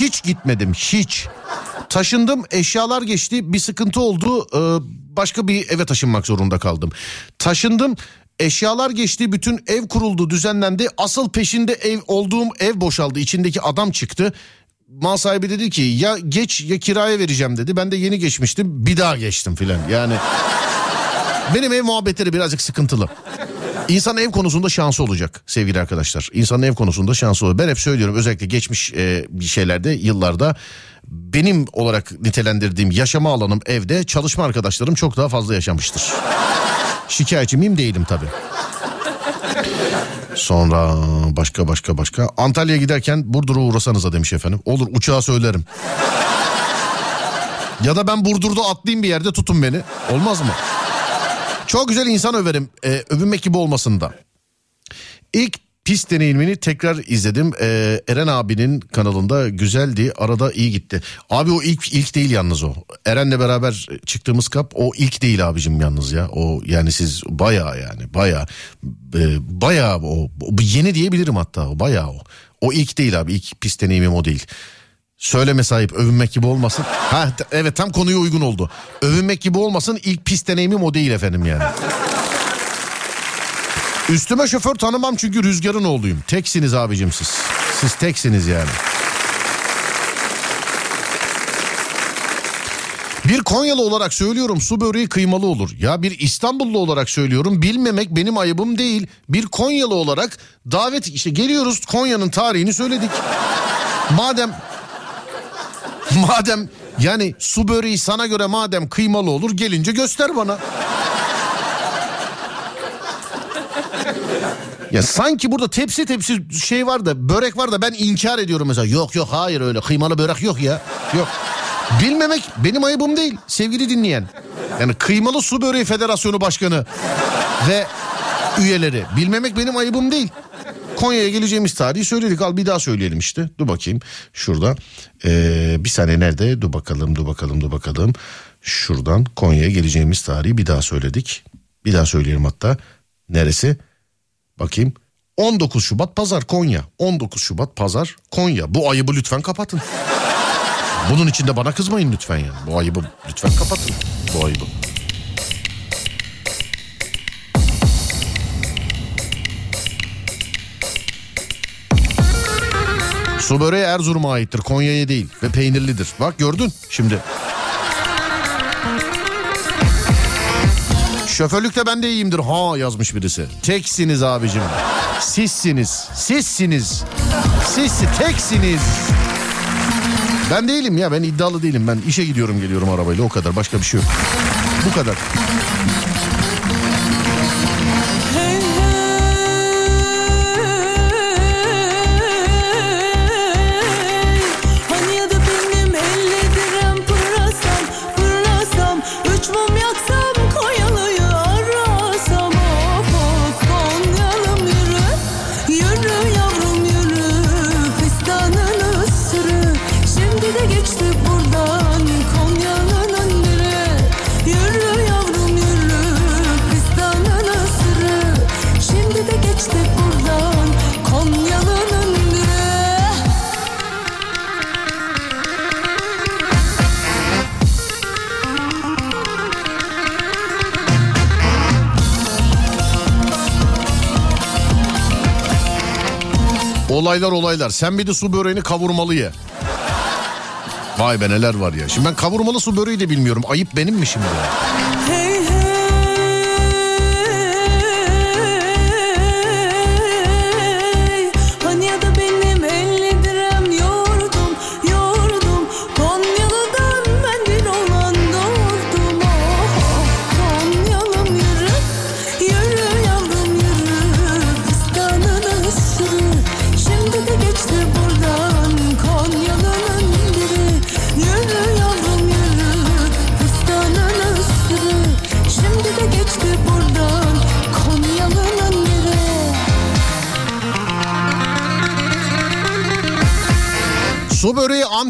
Hiç gitmedim hiç. Taşındım eşyalar geçti bir sıkıntı oldu ee, başka bir eve taşınmak zorunda kaldım. Taşındım eşyalar geçti bütün ev kuruldu düzenlendi asıl peşinde ev olduğum ev boşaldı içindeki adam çıktı. Mal sahibi dedi ki ya geç ya kiraya vereceğim dedi ben de yeni geçmiştim bir daha geçtim filan yani. Benim ev muhabbetleri birazcık sıkıntılı. İnsan ev konusunda şansı olacak sevgili arkadaşlar. İnsanın ev konusunda şansı olur. Ben hep söylüyorum özellikle geçmiş e, şeylerde yıllarda benim olarak nitelendirdiğim yaşama alanım evde çalışma arkadaşlarım çok daha fazla yaşamıştır. Şikayetçi miyim değilim tabii. Sonra başka başka başka. Antalya'ya giderken Burdur'a uğrasanıza demiş efendim. Olur uçağa söylerim. Ya da ben Burdur'da atlayayım bir yerde tutun beni. Olmaz mı? Çok güzel insan överim. Ee, övünmek gibi olmasın da. İlk pist deneyimini tekrar izledim. Ee, Eren abinin kanalında güzeldi. Arada iyi gitti. Abi o ilk ilk değil yalnız o. Eren'le beraber çıktığımız kap o ilk değil abicim yalnız ya. O yani siz bayağı yani bayağı e, bayağı o, yeni diyebilirim hatta o bayağı o. O ilk değil abi ilk pist deneyimim o değil. Söyleme sahip övünmek gibi olmasın. Ha evet tam konuya uygun oldu. Övünmek gibi olmasın ilk pist deneyimim o değil efendim yani. Üstüme şoför tanımam çünkü rüzgarın oğluyum. Teksiniz abicim siz. Siz teksiniz yani. Bir Konyalı olarak söylüyorum su böreği kıymalı olur. Ya bir İstanbullu olarak söylüyorum bilmemek benim ayıbım değil. Bir Konyalı olarak davet işte geliyoruz Konya'nın tarihini söyledik. Madem madem yani su böreği sana göre madem kıymalı olur gelince göster bana. Ya sanki burada tepsi tepsi şey var da börek var da ben inkar ediyorum mesela. Yok yok hayır öyle kıymalı börek yok ya. Yok. Bilmemek benim ayıbım değil sevgili dinleyen. Yani kıymalı su böreği federasyonu başkanı ve üyeleri. Bilmemek benim ayıbım değil. Konya'ya geleceğimiz tarihi söyledik. Al bir daha söyleyelim işte. Dur bakayım şurada. Ee, bir saniye nerede? Dur bakalım, dur bakalım, dur bakalım. Şuradan Konya'ya geleceğimiz tarihi bir daha söyledik. Bir daha söyleyelim hatta. Neresi? Bakayım. 19 Şubat Pazar Konya. 19 Şubat Pazar Konya. Bu ayıbı lütfen kapatın. Bunun için de bana kızmayın lütfen yani. Bu ayıbı lütfen kapatın. Bu ayıbı. Su böreği Erzurum'a aittir. Konya'ya değil ve peynirlidir. Bak gördün şimdi. Şoförlükte ben de iyiyimdir. Ha yazmış birisi. Teksiniz abicim. Sizsiniz. Sizsiniz. Siz teksiniz. Ben değilim ya ben iddialı değilim. Ben işe gidiyorum geliyorum arabayla o kadar başka bir şey yok. Bu kadar. Olaylar olaylar. Sen bir de su böreğini kavurmalı ye. Vay be neler var ya. Şimdi ben kavurmalı su böreği de bilmiyorum. Ayıp benim mi şimdi?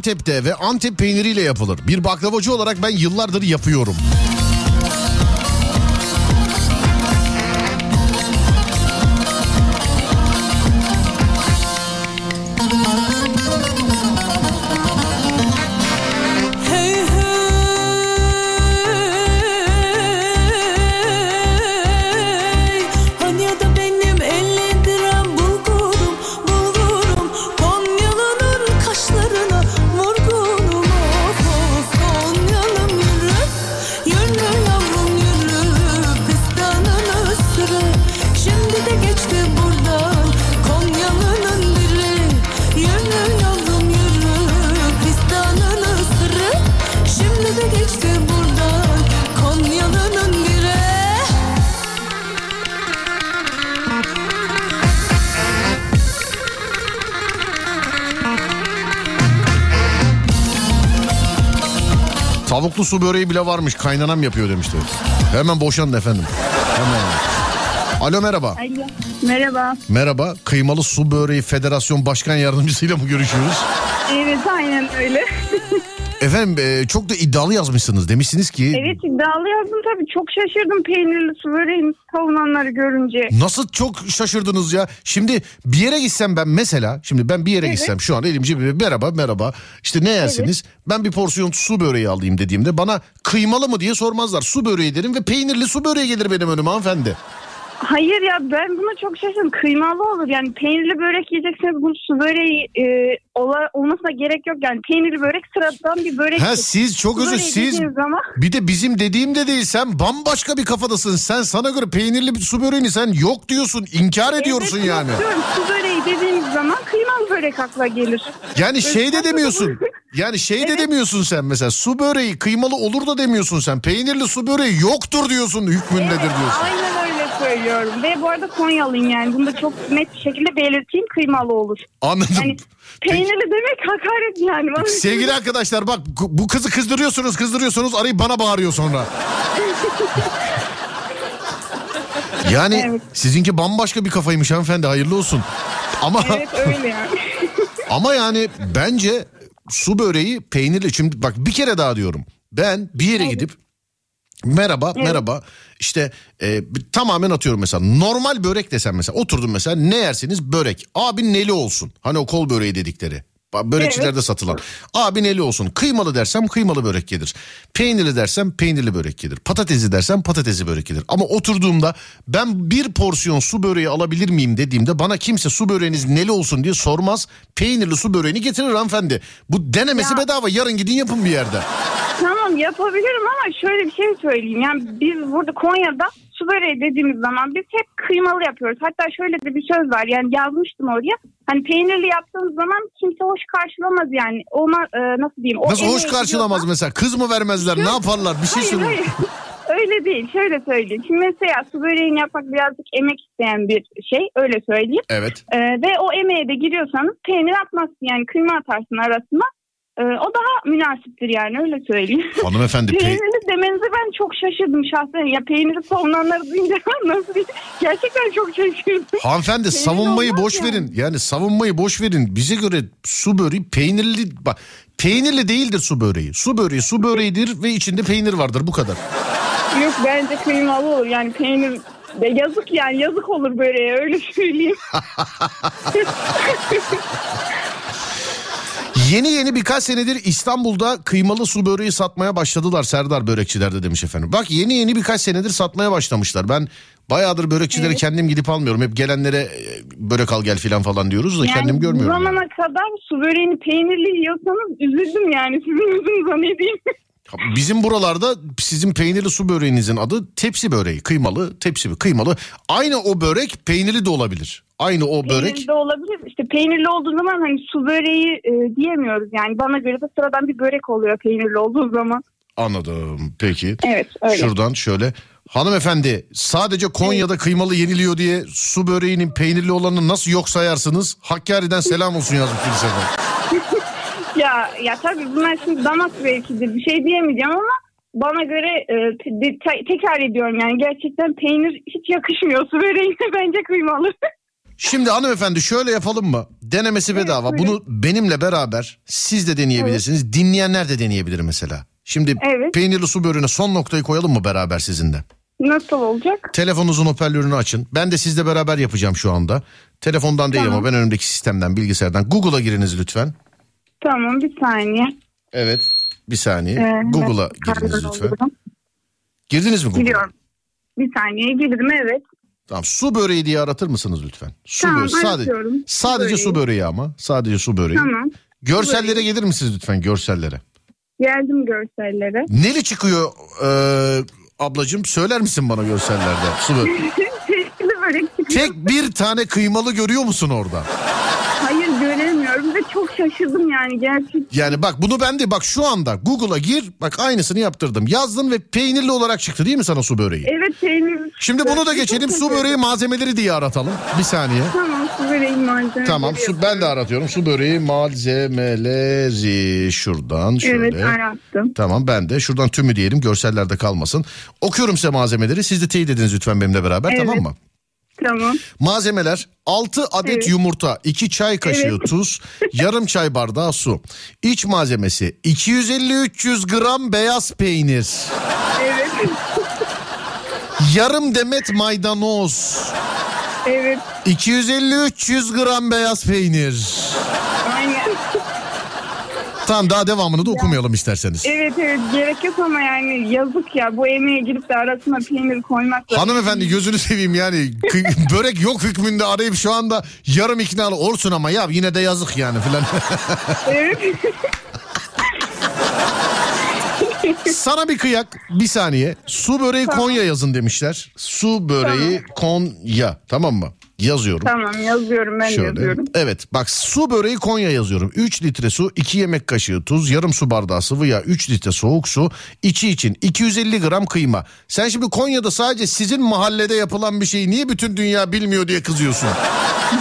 Antep'te ve Antep peyniriyle yapılır. Bir baklavacı olarak ben yıllardır yapıyorum. Su böreği bile varmış. Kaynanam yapıyor demişti. Hemen boşanın efendim. Hemen. Alo merhaba. Alo. Merhaba. Merhaba. Kıymalı Su Böreği Federasyon Başkan Yardımcısıyla mı görüşüyoruz? Evet aynen öyle. Efendim e, çok da iddialı yazmışsınız. Demişsiniz ki evet iddialı yazdım tabii. Çok şaşırdım peynirli su böreğini savunanları görünce. Nasıl çok şaşırdınız ya? Şimdi bir yere gitsem ben mesela şimdi ben bir yere Evet. gitsem şu an elim cebimde merhaba merhaba işte ne yersiniz? Ben bir porsiyon su böreği alayım dediğimde bana kıymalı mı diye sormazlar. Su böreği derim ve peynirli su böreği gelir benim önüme hanımefendi. Hayır ya ben buna çok şaşırdım. Kıymalı olur yani peynirli börek yiyecekseniz bu su böreği e, ola, olmasına gerek yok. Yani peynirli börek sıradan bir börek. Ha siz çok özür siz Zaman, bir de bizim dediğim de değil sen bambaşka bir kafadasın. Sen sana göre peynirli bir su böreğini sen yok diyorsun inkar ediyorsun evet, yani. diyorum. Su böreği dediğimiz zaman kıymalı börek akla gelir. Yani şey de demiyorsun. Yani şey de Evet. demiyorsun sen mesela su böreği kıymalı olur da demiyorsun sen. Peynirli su böreği yoktur diyorsun hükmündedir diyorsun. Aynen öyle söylüyorum. Ve bu arada Konyalıyım yani. Bunu da çok net bir şekilde belirteyim kıymalı olur. Anladım. Yani peynirli demek hakaret yani. Bana- Sevgili arkadaşlar bak bu kızı kızdırıyorsunuz kızdırıyorsunuz arayıp bana bağırıyor sonra. Yani Evet. sizinki bambaşka bir kafaymış hanımefendi hayırlı olsun. Ama Evet öyle yani. ama yani bence su böreği peynirli. Şimdi bak bir kere daha diyorum. Ben bir yere gidip merhaba merhaba. İşte e, tamamen atıyorum mesela. Normal börek desem mesela oturdum mesela ne yersiniz? Börek. Abi neli olsun? Hani o kol böreği dedikleri Börekçilerde satılan abi neli olsun. Kıymalı dersem kıymalı börek gelir. Peynirli dersem peynirli börek gelir. Patatesli dersem patatesli börek gelir. Ama oturduğumda ben bir porsiyon su böreği alabilir miyim dediğimde bana kimse su böreğiniz neli olsun diye sormaz. Peynirli su böreğini getirir hanımefendi. Bu denemesi bedava. Yarın gidin yapın bir yerde. Tamam yapabilirim ama şöyle bir şey söyleyeyim. Yani biz burada Konya'da su böreği dediğimiz zaman biz hep kıymalı yapıyoruz. Hatta şöyle de bir söz var yani yazmıştım oraya. Hani peynirli yaptığımız zaman kimse hoş karşılamaz yani. Ona e, nasıl diyeyim? O Nasıl hoş karşılamaz biliyorsan- mesela? Kız mı vermezler? Ne yaparlar? Bir şey söyle. Öyle değil. Şöyle söyleyeyim. Şimdi mesela su böreğini yapmak birazcık emek isteyen bir şey. Öyle söyleyeyim. Evet. Ee, ve o emeğe de giriyorsanız peynir atmazsın yani kıyma atarsın arasına. Ee, o daha münasiptir yani öyle söyleyeyim. Hanımefendi pe- Peynirli demenize ben çok şaşırdım şahsen. Ya peyniri savunanları duyunca nasıl diyeyim? Gerçekten çok şaşırdım. hanımefendi Peynir savunmayı boş yani. verin. Yani savunmayı boş verin. Bize göre su böreği peynirli bak peynirli değildir su böreği. Su böreği su böreğidir ve içinde peynir vardır bu kadar. Yok bence kıymalı olur yani peynir de yazık yani yazık olur böreğe öyle söyleyeyim. Yeni yeni birkaç senedir İstanbul'da kıymalı su böreği satmaya başladılar Serdar Börekçilerde demiş efendim. Bak yeni yeni birkaç senedir satmaya başlamışlar. Ben bayağıdır börekçileri kendim gidip almıyorum. Hep gelenlere e, börek al gel filan falan diyoruz da kendim bu görmüyorum. yani. zamana kadar su böreğini peynirli yiyorsanız üzüldüm yani sizin yüzünüze ne diyeyim. Bizim buralarda sizin peynirli su böreğinizin adı tepsi böreği. Kıymalı tepsi kıymalı. Aynı o börek peynirli de olabilir. Aynı o börek. Peynirli olabilir. İşte peynirli olduğu zaman hani su böreği e, diyemiyoruz yani. Bana göre de sıradan bir börek oluyor peynirli olduğu zaman. Anladım. Peki. Evet öyle. Şuradan şöyle. Hanımefendi sadece Konya'da kıymalı yeniliyor diye su böreğinin peynirli olanını nasıl yok sayarsınız? Hakkari'den selam olsun yazmış efendim. Ya, ya tabii bunlar şimdi damak zevkidir bir şey diyemeyeceğim ama bana göre e, te- de- te- tekrar ediyorum yani gerçekten peynir hiç yakışmıyor su böreğine bence kıymalı. Şimdi hanımefendi şöyle yapalım mı? Denemesi bedava. buyurun. Bunu benimle beraber siz de deneyebilirsiniz. Dinleyenler de deneyebilir mesela. Şimdi Evet. peynirli su böreğine son noktayı koyalım mı beraber sizinle? Nasıl olacak? Telefonunuzun hoparlörünü açın. Ben de sizle beraber yapacağım şu anda. Telefondan değil Tamam. ama ben önümdeki sistemden, bilgisayardan. Google'a giriniz lütfen. Tamam bir saniye. Evet. Bir saniye. Ee, Google'a evet, giriniz lütfen. oluyorum. Girdiniz mi Google'a? Gidiyorum. Bir saniye girdim evet. Tamam. Su böreği diye aratır mısınız lütfen? Su Tamam, böreği. Sadece, aratıyorum. Su sadece su böreği. böreği ama. Sadece su böreği. Tamam. Görsellere böreği. gelir misiniz lütfen görsellere? Geldim görsellere. Neli çıkıyor e, ablacığım? Söyler misin bana görsellerde? Su böreği. Tek bir tane kıymalı görüyor musun orada? Hayır göremiyorum ve çok şaşırdım yani gerçekten. Yani bak bunu ben de bak şu anda Google'a gir bak aynısını yaptırdım. Yazdın ve peynirli olarak çıktı değil mi sana su böreği? Evet peynir. Şimdi bunu da geçelim su böreği malzemeleri diye aratalım. Bir saniye. Tamam su böreği malzemeleri. Tamam su, ben de aratıyorum. Su böreği malzemeleri şuradan şöyle. Evet arattım. Tamam ben de şuradan tümü diyelim görsellerde kalmasın. Okuyorum size malzemeleri siz de teyit ediniz lütfen benimle beraber Evet. tamam mı? Tamam. Malzemeler 6 adet Evet. yumurta, 2 çay kaşığı Evet. tuz, yarım çay bardağı su. İç malzemesi 250-300 gram beyaz peynir, Evet. yarım demet maydanoz, evet. 250-300 gram beyaz peynir. Tamam daha devamını da okumayalım isterseniz. Evet evet gerek yok ama yani yazık ya bu emeğe girip de arasına peynir koymak. Hanımefendi gözünü seveyim yani börek yok hükmünde arayıp şu anda yarım iknalı olsun ama ya yine de yazık yani filan. Evet. Sana bir kıyak bir saniye. Su böreği Konya yazın demişler. Su böreği Konya tamam mı? Yazıyorum. tamam yazıyorum ben Şöyle. yazıyorum. Evet bak su böreği Konya yazıyorum. 3 litre su, 2 yemek kaşığı tuz, yarım su bardağı sıvı yağ, 3 litre soğuk su, içi için 250 gram kıyma. Sen şimdi Konya'da sadece sizin mahallede yapılan bir şeyi niye bütün dünya bilmiyor diye kızıyorsun?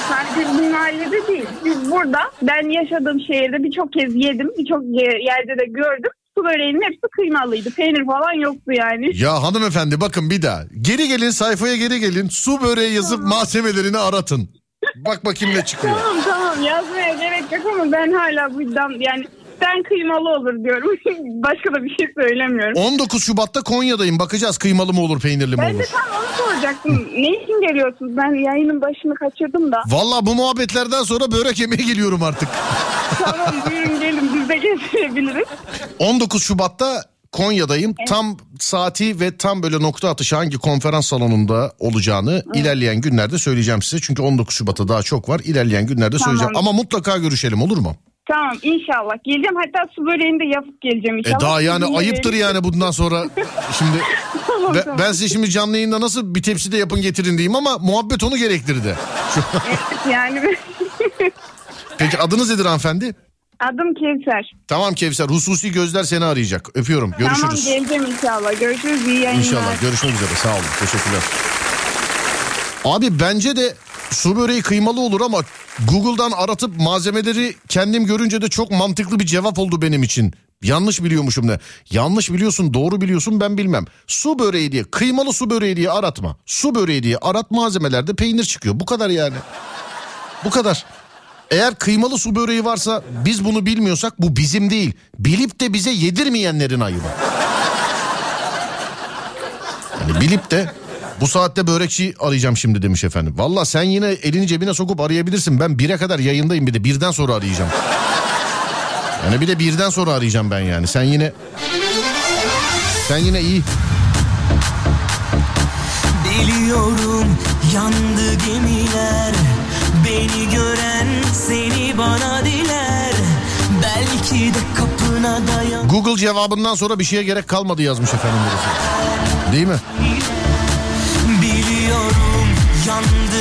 Sadece bizim mahallede değil. Biz burada ben yaşadığım şehirde birçok kez yedim. Birçok ye- yerde de gördüm. Su böreğinin hepsi kıymalıydı. Peynir falan yoktu yani. Ya hanımefendi bakın bir daha. Geri gelin sayfaya geri gelin. Su böreği yazıp malzemelerini aratın. Bak bakayım ne çıkıyor. Tamam tamam yazmaya gerek yok ama ben hala bu iddiam yani ben kıymalı olur diyorum. Başka da bir şey söylemiyorum. 19 Şubat'ta Konya'dayım. Bakacağız kıymalı mı olur peynirli mi Ben de olur. tam onu soracaktım. ne için geliyorsunuz? Ben yayının başını kaçırdım da. Valla bu muhabbetlerden sonra börek yemeye geliyorum artık. tamam buyurun gelin biz de getirebiliriz. 19 Şubat'ta Konya'dayım. Tam saati ve tam böyle nokta atışı hangi konferans salonunda olacağını ilerleyen günlerde söyleyeceğim size. Çünkü 19 Şubat'ta daha çok var. İlerleyen günlerde Tamam. söyleyeceğim. Ama mutlaka görüşelim olur mu? Tamam inşallah. Geleceğim hatta su böreğini de yapıp geleceğim E inşallah. daha yani Sizin ayıptır yani bundan sonra. Şimdi Tamam, ben, tamam. ben size şimdi canlı yayında nasıl bir tepside yapın getirin diyeyim ama muhabbet onu gerektirdi. Şu- Yani Peki adınız nedir hanımefendi? adım Kevser. Tamam Kevser hususi gözler seni arayacak. Öpüyorum. Görüşürüz. Tamam geleceğim inşallah. Görüşürüz iyi yayınlar. İnşallah görüşmek üzere sağ olun teşekkürler. Abi bence de su böreği kıymalı olur ama Google'dan aratıp malzemeleri kendim görünce de çok mantıklı bir cevap oldu benim için. Yanlış biliyormuşum ne? Yanlış biliyorsun doğru biliyorsun ben bilmem. Su böreği diye kıymalı su böreği diye aratma. Su böreği diye arat malzemelerde peynir çıkıyor. Bu kadar yani. Bu kadar. Eğer kıymalı su böreği varsa biz bunu bilmiyorsak bu bizim değil. Bilip de bize yedirmeyenlerin ayıbı. Yani bilip de bu saatte börekçi arayacağım şimdi demiş efendim. Valla sen yine elini cebine sokup arayabilirsin. Ben bire kadar yayındayım bir de birden sonra arayacağım. Yani bir de birden sonra arayacağım ben yani. Sen yine... Sen yine iyi. Biliyorum yandı gemiler Beni gören seni bana diler Belki de kapına dayan Google cevabından sonra bir şeye gerek kalmadı yazmış efendim birisi. Değil mi?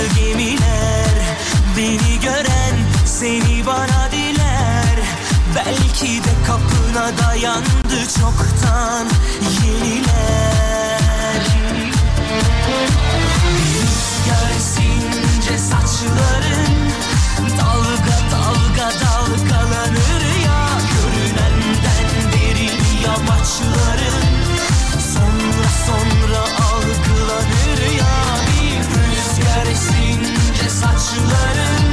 Gemiler. Beni gören seni bana diler. Belki de kapına dayandı çoktan yeniler. Rüzgar esince saçların Dalga dalga dalgalanır ya. Görünenden derin yamaçların saçların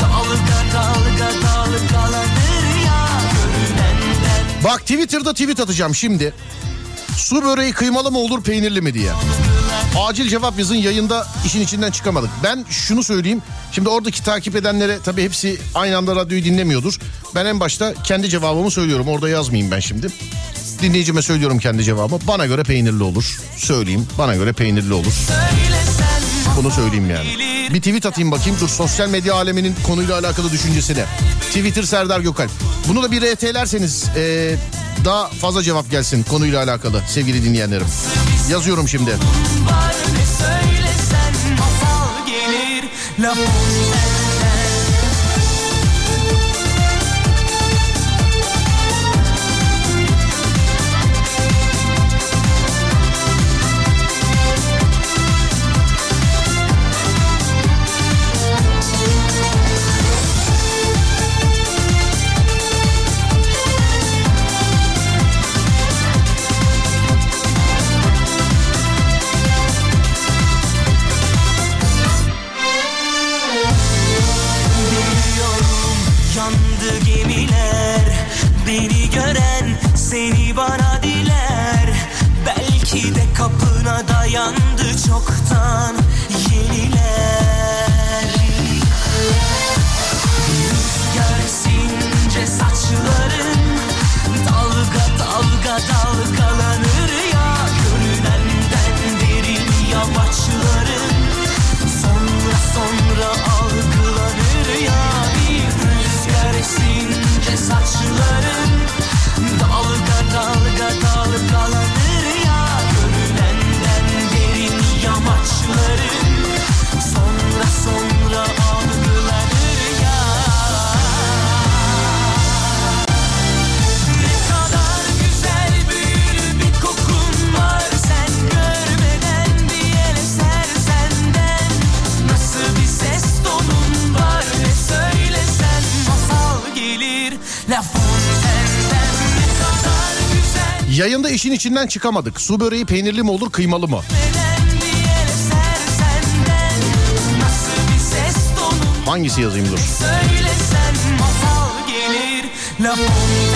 Dalga dalga dalgalanır ya Görünenden Bak Twitter'da tweet atacağım şimdi. Su böreği kıymalı mı olur peynirli mi diye. Acil cevap yazın yayında işin içinden çıkamadık. Ben şunu söyleyeyim. Şimdi oradaki takip edenlere tabii hepsi aynı anda radyoyu dinlemiyordur. Ben en başta kendi cevabımı söylüyorum. Orada yazmayayım ben şimdi. Dinleyicime söylüyorum kendi cevabımı. Bana göre peynirli olur. Söyleyeyim. Bana göre peynirli olur. Bunu söyleyeyim yani. Bir tweet atayım bakayım. Dur sosyal medya aleminin konuyla alakalı düşüncesine. Twitter Serdar Gökalp. Bunu da bir RT'lerseniz eee, daha fazla cevap gelsin konuyla alakalı sevgili dinleyenlerim. Yazıyorum şimdi. var söylesen gelir laf işin içinden çıkamadık. Su böreği peynirli mi olur kıymalı mı? Hangisi yazayım dur. söylesen masal gelir La Fontaine'den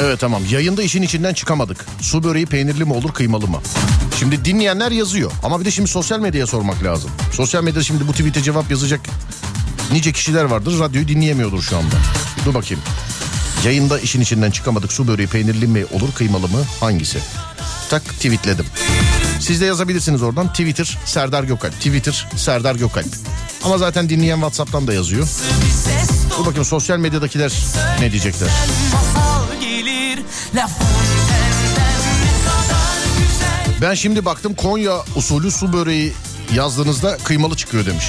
Evet tamam yayında işin içinden çıkamadık. Su böreği peynirli mi olur kıymalı mı? Şimdi dinleyenler yazıyor ama bir de şimdi sosyal medyaya sormak lazım. Sosyal medyada şimdi bu tweet'e cevap yazacak nice kişiler vardır radyoyu dinleyemiyordur şu anda. Dur bakayım. Yayında işin içinden çıkamadık su böreği peynirli mi olur kıymalı mı hangisi? Tak tweetledim. Siz de yazabilirsiniz oradan Twitter Serdar Gökalp. Twitter Serdar Gökalp. Ama zaten dinleyen Whatsapp'tan da yazıyor. Dur bakayım sosyal medyadakiler ne diyecekler. Ben şimdi baktım Konya usulü su böreği yazdığınızda kıymalı çıkıyor demiş.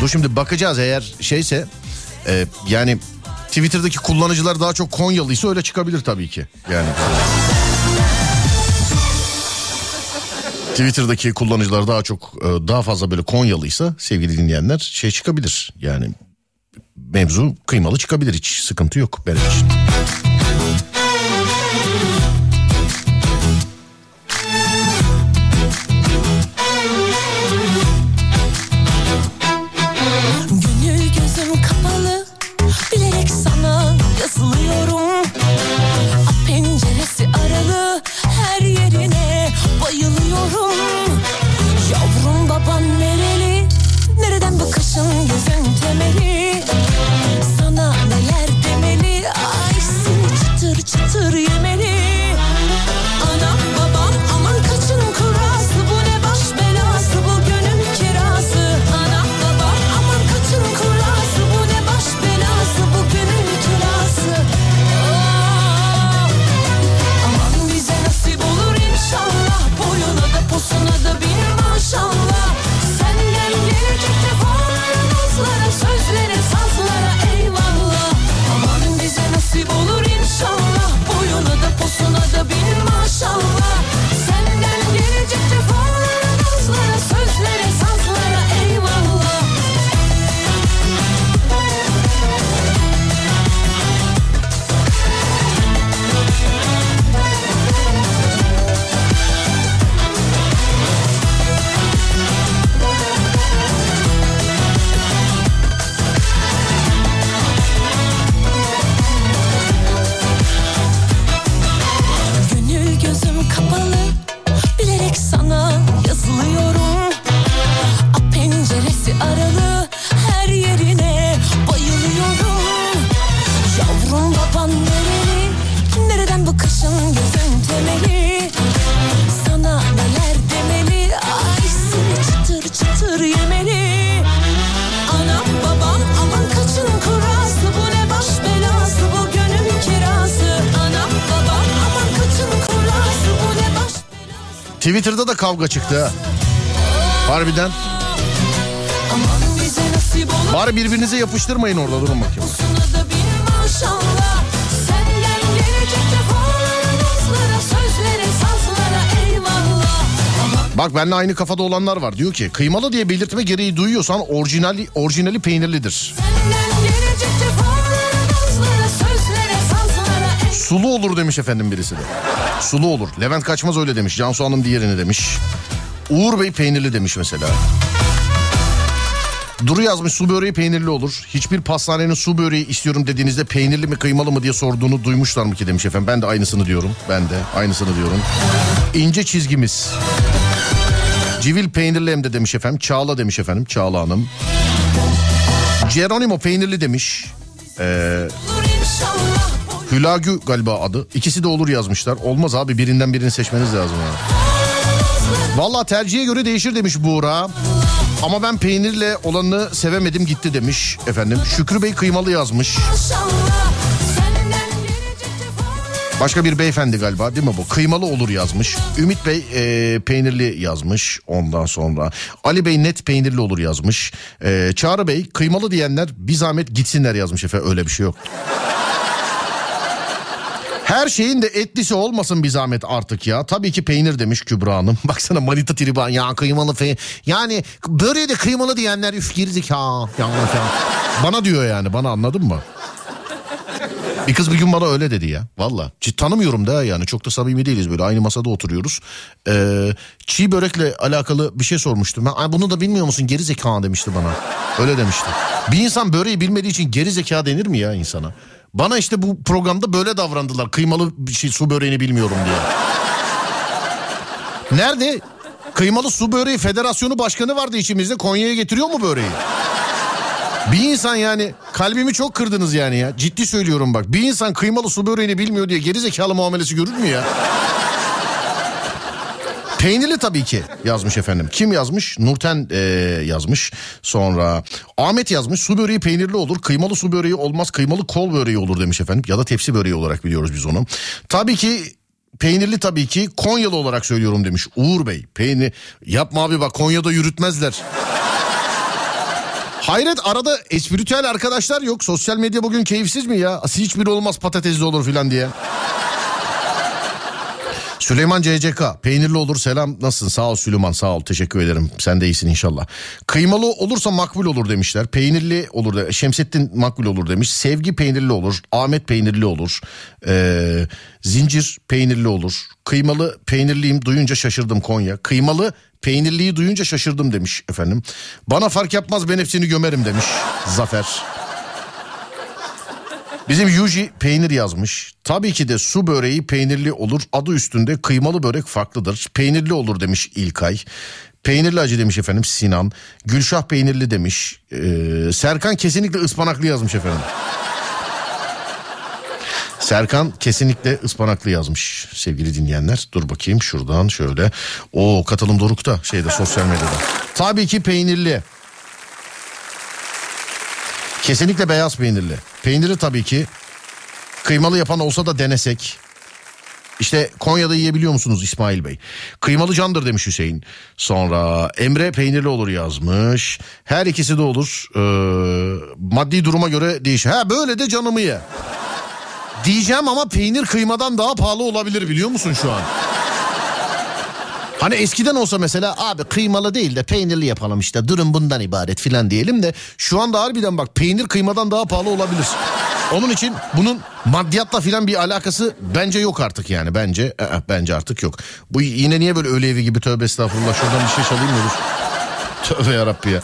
Dur şimdi bakacağız eğer şeyse e, yani Twitter'daki kullanıcılar daha çok Konyalıysa öyle çıkabilir tabii ki. Yani Twitter'daki kullanıcılar daha çok e, daha fazla böyle Konyalıysa sevgili dinleyenler şey çıkabilir. Yani mevzu kıymalı çıkabilir hiç sıkıntı yok benim için. Kavga çıktı ha. Harbiden. Bari birbirinize yapıştırmayın orada durun bakayım. Bak benimle aynı kafada olanlar var. Diyor ki kıymalı diye belirtme gereği duyuyorsan orijinali, orijinali peynirlidir. Sulu olur demiş efendim birisi de. Sulu olur. Levent Kaçmaz öyle demiş. Cansu Hanım diğerini demiş. Uğur Bey peynirli demiş mesela. Duru yazmış su böreği peynirli olur. Hiçbir pastanenin su böreği istiyorum dediğinizde peynirli mi kıymalı mı diye sorduğunu duymuşlar mı ki demiş efendim. Ben de aynısını diyorum. Ben de aynısını diyorum. İnce çizgimiz. Civil peynirli hem de demiş efendim. Çağla demiş efendim. Çağla Hanım. Geronimo peynirli demiş. Ee, Hülagü galiba adı. İkisi de olur yazmışlar. Olmaz abi birinden birini seçmeniz lazım yani. Valla tercihe göre değişir demiş Buğra. Ama ben peynirle olanını sevemedim gitti demiş efendim. Şükrü Bey kıymalı yazmış. Başka bir beyefendi galiba değil mi bu? Kıymalı olur yazmış. Ümit Bey e, peynirli yazmış ondan sonra. Ali Bey net peynirli olur yazmış. E, Çağrı Bey kıymalı diyenler bir zahmet gitsinler yazmış efendim. Öyle bir şey yok. Her şeyin de etlisi olmasın bir zahmet artık ya. Tabii ki peynir demiş Kübra Hanım. Baksana manita triban ya kıymalı fe. Yani böreği de kıymalı diyenler üf gerizek ha. Ya, ya. Bana diyor yani bana anladın mı? Bir kız bir gün bana öyle dedi ya. Valla. Tanımıyorum da yani çok da samimi değiliz böyle aynı masada oturuyoruz. Ee, çiğ börekle alakalı bir şey sormuştum. Ben, Ay bunu da bilmiyor musun geri zeka demişti bana. Öyle demişti. Bir insan böreği bilmediği için geri zeka denir mi ya insana? Bana işte bu programda böyle davrandılar. Kıymalı bir şey su böreğini bilmiyorum diye. Nerede? Kıymalı su böreği federasyonu başkanı vardı içimizde. Konya'ya getiriyor mu böreği? Bir insan yani kalbimi çok kırdınız yani ya. Ciddi söylüyorum bak. Bir insan kıymalı su böreğini bilmiyor diye gerizekalı muamelesi görür mü ya? Peynirli tabii ki yazmış efendim. Kim yazmış? Nurten eee, yazmış. Sonra Ahmet yazmış. Su böreği peynirli olur. Kıymalı su böreği olmaz. Kıymalı kol böreği olur demiş efendim. Ya da tepsi böreği olarak biliyoruz biz onu. Tabii ki peynirli tabii ki Konyalı olarak söylüyorum demiş. Uğur Bey. Peynir yapma abi bak Konya'da yürütmezler. Hayret arada espritüel arkadaşlar yok. Sosyal medya bugün keyifsiz mi ya? Hiçbiri olmaz patatesli olur filan diye. Süleyman CCK peynirli olur selam. Nasılsın? Sağ ol Süleyman sağ ol. Teşekkür ederim. Sen de iyisin inşallah. Kıymalı olursa makbul olur demişler. Peynirli olur de, Şemsettin makbul olur demiş. Sevgi peynirli olur. Ahmet peynirli olur. Ee, Zincir peynirli olur. Kıymalı peynirliyim duyunca şaşırdım Konya. Kıymalı peynirliyi duyunca şaşırdım demiş efendim. Bana fark yapmaz ben hepsini gömerim demiş Zafer. Bizim Yuji peynir yazmış. Tabii ki de su böreği peynirli olur. Adı üstünde kıymalı börek farklıdır. Peynirli olur demiş İlkay. Peynirli acı demiş efendim Sinan. Gülşah peynirli demiş. Ee, Serkan kesinlikle ıspanaklı yazmış efendim. Serkan kesinlikle ıspanaklı yazmış sevgili dinleyenler. Dur bakayım şuradan şöyle. O katılım dorukta şeyde sosyal medyada. Tabii ki peynirli. Kesinlikle beyaz peynirli. Peyniri tabii ki kıymalı yapan olsa da denesek. İşte Konya'da yiyebiliyor musunuz İsmail Bey? Kıymalı candır demiş Hüseyin. Sonra Emre peynirli olur yazmış. Her ikisi de olur. Ee, maddi duruma göre değişir. Ha böyle de canımı ye. Diyeceğim ama peynir kıymadan daha pahalı olabilir biliyor musun şu an? Hani eskiden olsa mesela abi kıymalı değil de peynirli yapalım işte durum bundan ibaret filan diyelim de şu anda harbiden bak peynir kıymadan daha pahalı olabilir. Onun için bunun maddiyatla filan bir alakası bence yok artık yani bence Aa, bence artık yok. Bu yine niye böyle öyle evi gibi tövbe estağfurullah şuradan bir şey çalayım mı? Tövbe yarabbi ya.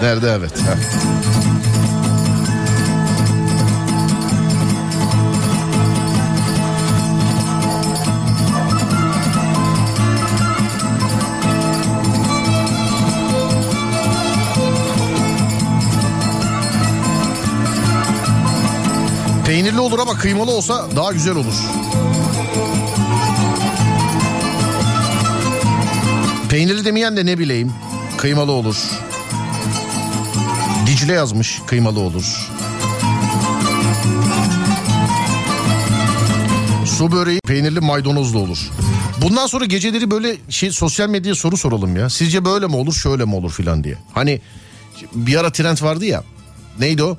Nerede evet. Ha. Olur ama kıymalı olsa daha güzel olur. Peynirli demeyen de ne bileyim. Kıymalı olur. Dicle yazmış kıymalı olur. Su böreği peynirli maydanozlu olur. Bundan sonra geceleri böyle şey sosyal medyaya soru soralım ya. Sizce böyle mi olur şöyle mi olur filan diye. Hani bir ara trend vardı ya. Neydi o?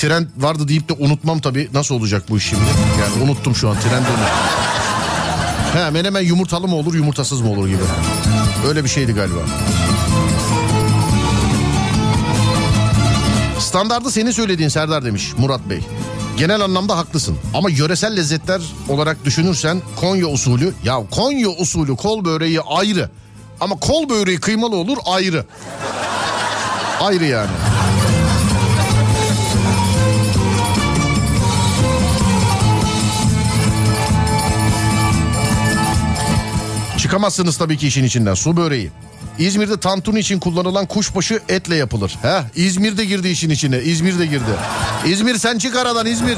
Trend vardı deyip de unutmam tabii. Nasıl olacak bu iş şimdi? Yani unuttum şu an trendi unuttum. He menemen yumurtalı mı olur yumurtasız mı olur gibi. Öyle bir şeydi galiba. Standardı senin söylediğin Serdar demiş Murat Bey. Genel anlamda haklısın ama yöresel lezzetler olarak düşünürsen Konya usulü ya Konya usulü kol böreği ayrı ama kol böreği kıymalı olur ayrı. Ayrı yani. Çıkamazsınız tabii ki işin içinden. Su böreği. İzmir'de tantuni için kullanılan kuşbaşı etle yapılır. He, İzmir de girdi işin içine. İzmir de girdi. İzmir sen çık aradan İzmir.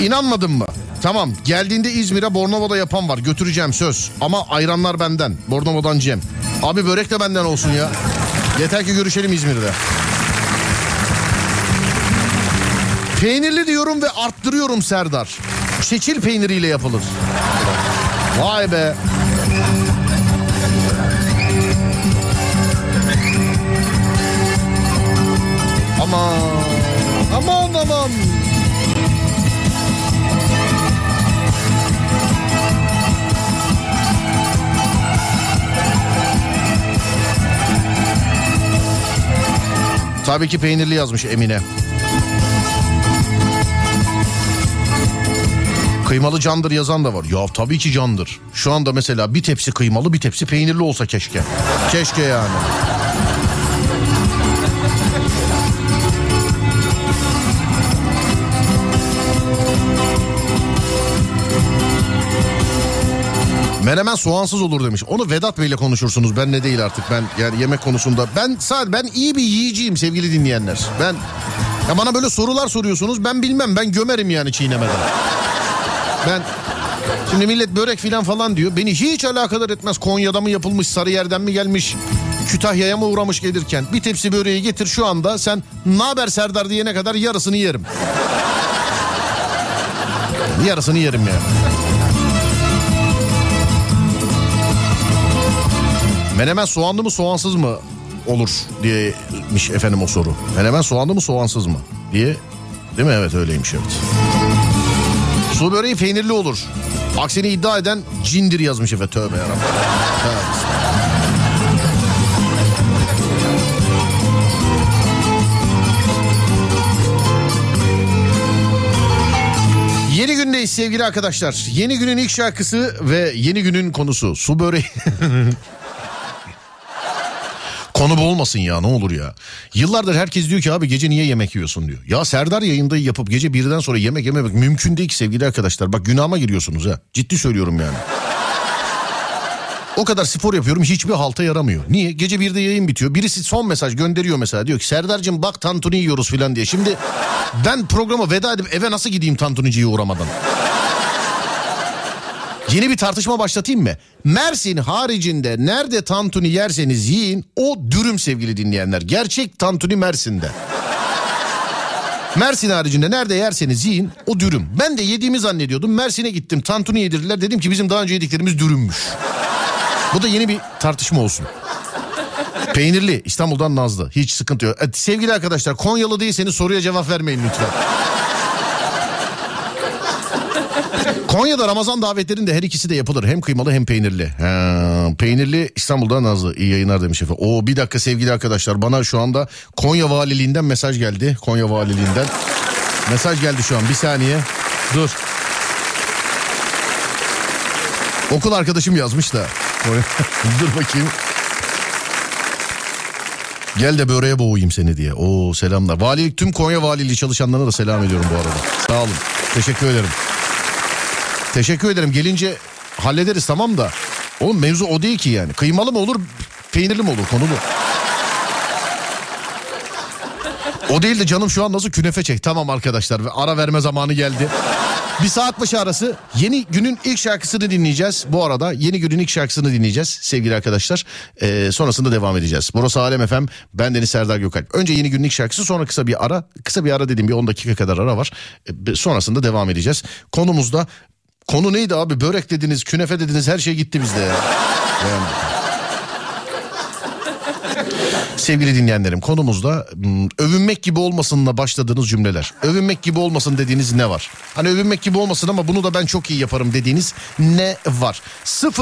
İnanmadın mı? Tamam geldiğinde İzmir'e Bornova'da yapan var götüreceğim söz. Ama ayranlar benden Bornova'dan Cem. Abi börek de benden olsun ya. Yeter ki görüşelim İzmir'de. Peynirli diyorum ve arttırıyorum Serdar. Çeçil peyniriyle yapılır. Vay be. Aman aman aman. Tabii ki peynirli yazmış Emine. Kıymalı candır yazan da var. Ya tabii ki candır. Şu anda mesela bir tepsi kıymalı bir tepsi peynirli olsa keşke. Keşke yani. Menemen soğansız olur demiş. Onu Vedat Bey'le konuşursunuz. Ben ne değil artık. Ben yani yemek konusunda. Ben sadece ben iyi bir yiyiciyim sevgili dinleyenler. Ben ya bana böyle sorular soruyorsunuz. Ben bilmem. Ben gömerim yani çiğnemeden. Ben şimdi millet börek filan falan diyor. Beni hiç alakadar etmez. Konya'da mı yapılmış, Sarıyer'den mi gelmiş? Kütahya'ya mı uğramış gelirken bir tepsi böreği getir şu anda sen naber Serdar diyene kadar yarısını yerim. Yarısını yerim yani. Menemen soğanlı mı soğansız mı olur diyemiş efendim o soru. Menemen soğanlı mı soğansız mı diye. Değil mi? Evet öyleymiş evet. Su böreği peynirli olur. Aksini iddia eden cindir yazmış efendim. Tövbe yarabbim. Yeni gündeyiz sevgili arkadaşlar. Yeni günün ilk şarkısı ve yeni günün konusu su böreği. Konu bu olmasın ya ne olur ya. Yıllardır herkes diyor ki abi gece niye yemek yiyorsun diyor. Ya Serdar yayında yapıp gece birden sonra yemek yememek mümkün değil ki sevgili arkadaşlar. Bak günahıma giriyorsunuz ha. Ciddi söylüyorum yani. O kadar spor yapıyorum hiçbir halta yaramıyor. Niye? Gece birde yayın bitiyor. Birisi son mesaj gönderiyor mesela. Diyor ki Serdar'cığım bak tantuni yiyoruz falan diye. Şimdi ben programa veda edip eve nasıl gideyim tantuniciye uğramadan? Yeni bir tartışma başlatayım mı? Mersin haricinde nerede tantuni yerseniz yiyin o dürüm sevgili dinleyenler. Gerçek tantuni Mersin'de. Mersin haricinde nerede yerseniz yiyin o dürüm. Ben de yediğimi zannediyordum. Mersin'e gittim tantuni yedirdiler. Dedim ki bizim daha önce yediklerimiz dürümmüş. Bu da yeni bir tartışma olsun. Peynirli İstanbul'dan Nazlı. Hiç sıkıntı yok. Sevgili arkadaşlar Konyalı değilseniz soruya cevap vermeyin lütfen. Konya'da Ramazan davetlerinde her ikisi de yapılır. Hem kıymalı hem peynirli. Ha, peynirli İstanbul'dan Nazlı. İyi yayınlar demiş efendim. Oo bir dakika sevgili arkadaşlar. Bana şu anda Konya Valiliğinden mesaj geldi. Konya Valiliğinden. Mesaj geldi şu an. Bir saniye. Dur. Okul arkadaşım yazmış da. Dur bakayım. Gel de böreğe boğayım seni diye. Oo selamlar. Valilik tüm Konya Valiliği çalışanlarına da selam ediyorum bu arada. Sağ olun. Teşekkür ederim. Teşekkür ederim. Gelince hallederiz tamam da. Oğlum mevzu o değil ki yani. Kıymalı mı olur, peynirli mi olur konu bu. O değil de canım şu an nasıl künefe çek. Tamam arkadaşlar ara verme zamanı geldi. Bir saat başı arası yeni günün ilk şarkısını dinleyeceğiz. Bu arada yeni günün ilk şarkısını dinleyeceğiz sevgili arkadaşlar. Ee, sonrasında devam edeceğiz. Burası Alem FM. Ben Deniz Serdar Gökalp. Önce yeni günün ilk şarkısı sonra kısa bir ara. Kısa bir ara dediğim bir 10 dakika kadar ara var. Ee, sonrasında devam edeceğiz. Konumuzda Konu neydi abi? Börek dediniz, künefe dediniz her şey gitti bizde ya. Yani. Sevgili dinleyenlerim konumuzda hmm, övünmek gibi olmasınla başladığınız cümleler. Övünmek gibi olmasın dediğiniz ne var? Hani övünmek gibi olmasın ama bunu da ben çok iyi yaparım dediğiniz ne var?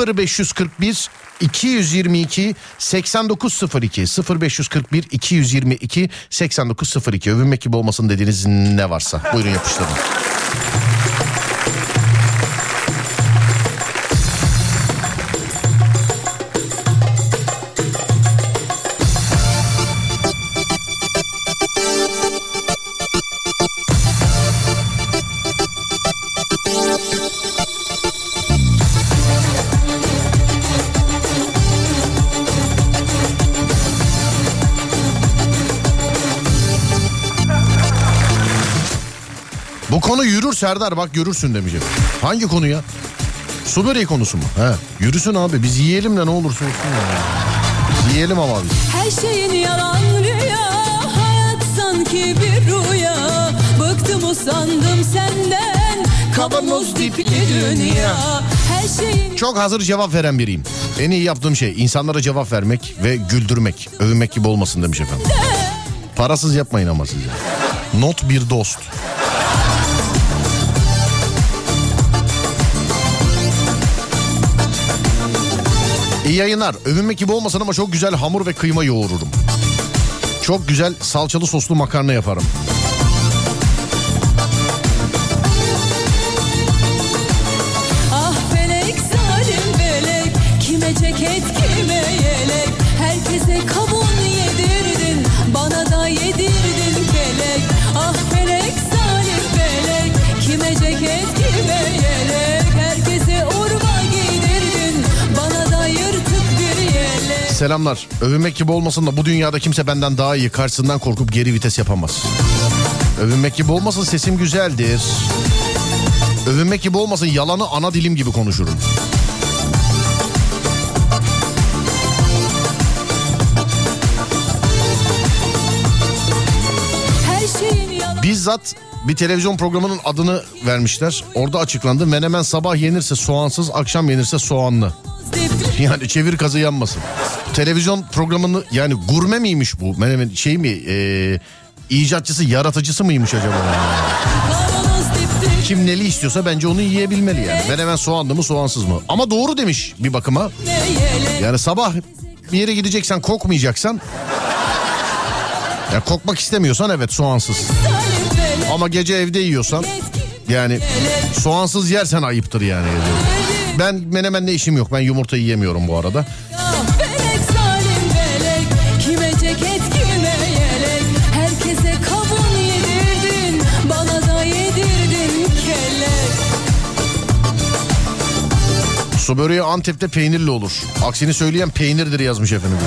0541 222 8902 0541 222 8902 övünmek gibi olmasın dediğiniz ne varsa buyurun yapıştırın. Serdar bak görürsün efendim. Hangi konu ya? Su böreği konusu mu? He. Yürüsün abi biz yiyelim de ne olursa olsun ya. Biz yiyelim ama biz. Her şeyin yalan rüya Hayat sanki bir rüya Bıktım usandım senden Kavanoz dipli dünya Her şeyin Çok hazır cevap veren biriyim. En iyi yaptığım şey insanlara cevap vermek ve güldürmek. Övünmek gibi olmasın demiş efendim. Parasız yapmayın ama siz. Not bir dost. İyi yayınlar. Övünmek gibi olmasın ama çok güzel hamur ve kıyma yoğururum. Çok güzel salçalı soslu makarna yaparım. Selamlar. Övünmek gibi olmasın da bu dünyada kimse benden daha iyi karşısından korkup geri vites yapamaz. Övünmek gibi olmasın sesim güzeldir. Övünmek gibi olmasın yalanı ana dilim gibi konuşurum. Bizzat bir televizyon programının adını vermişler. Orada açıklandı. Menemen sabah yenirse soğansız, akşam yenirse soğanlı. Yani çevir kazı yanmasın. Televizyon programını yani gurme miymiş bu? Menemen şey mi? Ee, icatçısı, yaratıcısı mıymış acaba? Kim neli istiyorsa bence onu yiyebilmeli yani. Menemen soğanlı mı soğansız mı? Ama doğru demiş bir bakıma. Yani sabah bir yere gideceksen kokmayacaksan... Ya kokmak istemiyorsan evet soğansız. Ama gece evde yiyorsan yani soğansız yersen ayıptır yani. Ben menemenle işim yok. Ben yumurta yiyemiyorum bu arada. Su böreği Antep'te peynirli olur. Aksini söyleyen peynirdir yazmış efendim.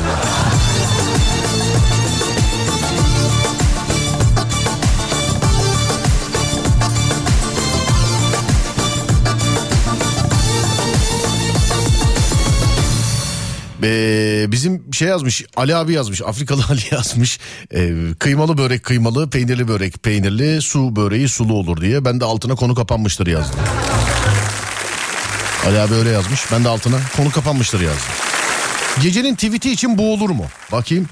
Ee, bizim şey yazmış Ali abi yazmış Afrikalı Ali yazmış Ee, kıymalı börek kıymalı peynirli börek peynirli su böreği sulu olur diye ben de altına konu kapanmıştır yazdım. Ali abi öyle yazmış ben de altına konu kapanmıştır yazdım. Gecenin tweet'i için bu olur mu? Bakayım.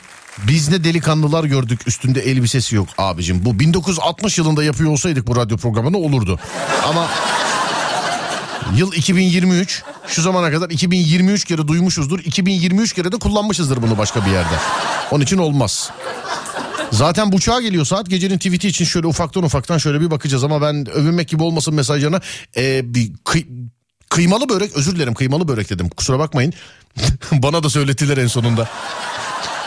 Biz ne delikanlılar gördük üstünde elbisesi yok abicim. Bu 1960 yılında yapıyor olsaydık bu radyo programını olurdu. Ama yıl 2023 şu zamana kadar 2023 kere duymuşuzdur. 2023 kere de kullanmışızdır bunu başka bir yerde. Onun için olmaz. Zaten buçağa geliyor saat gecenin tweet'i için şöyle ufaktan ufaktan şöyle bir bakacağız ama ben övünmek gibi olmasın mesajlarına e, bir kıy- kıymalı börek özür dilerim kıymalı börek dedim kusura bakmayın bana da söylettiler en sonunda.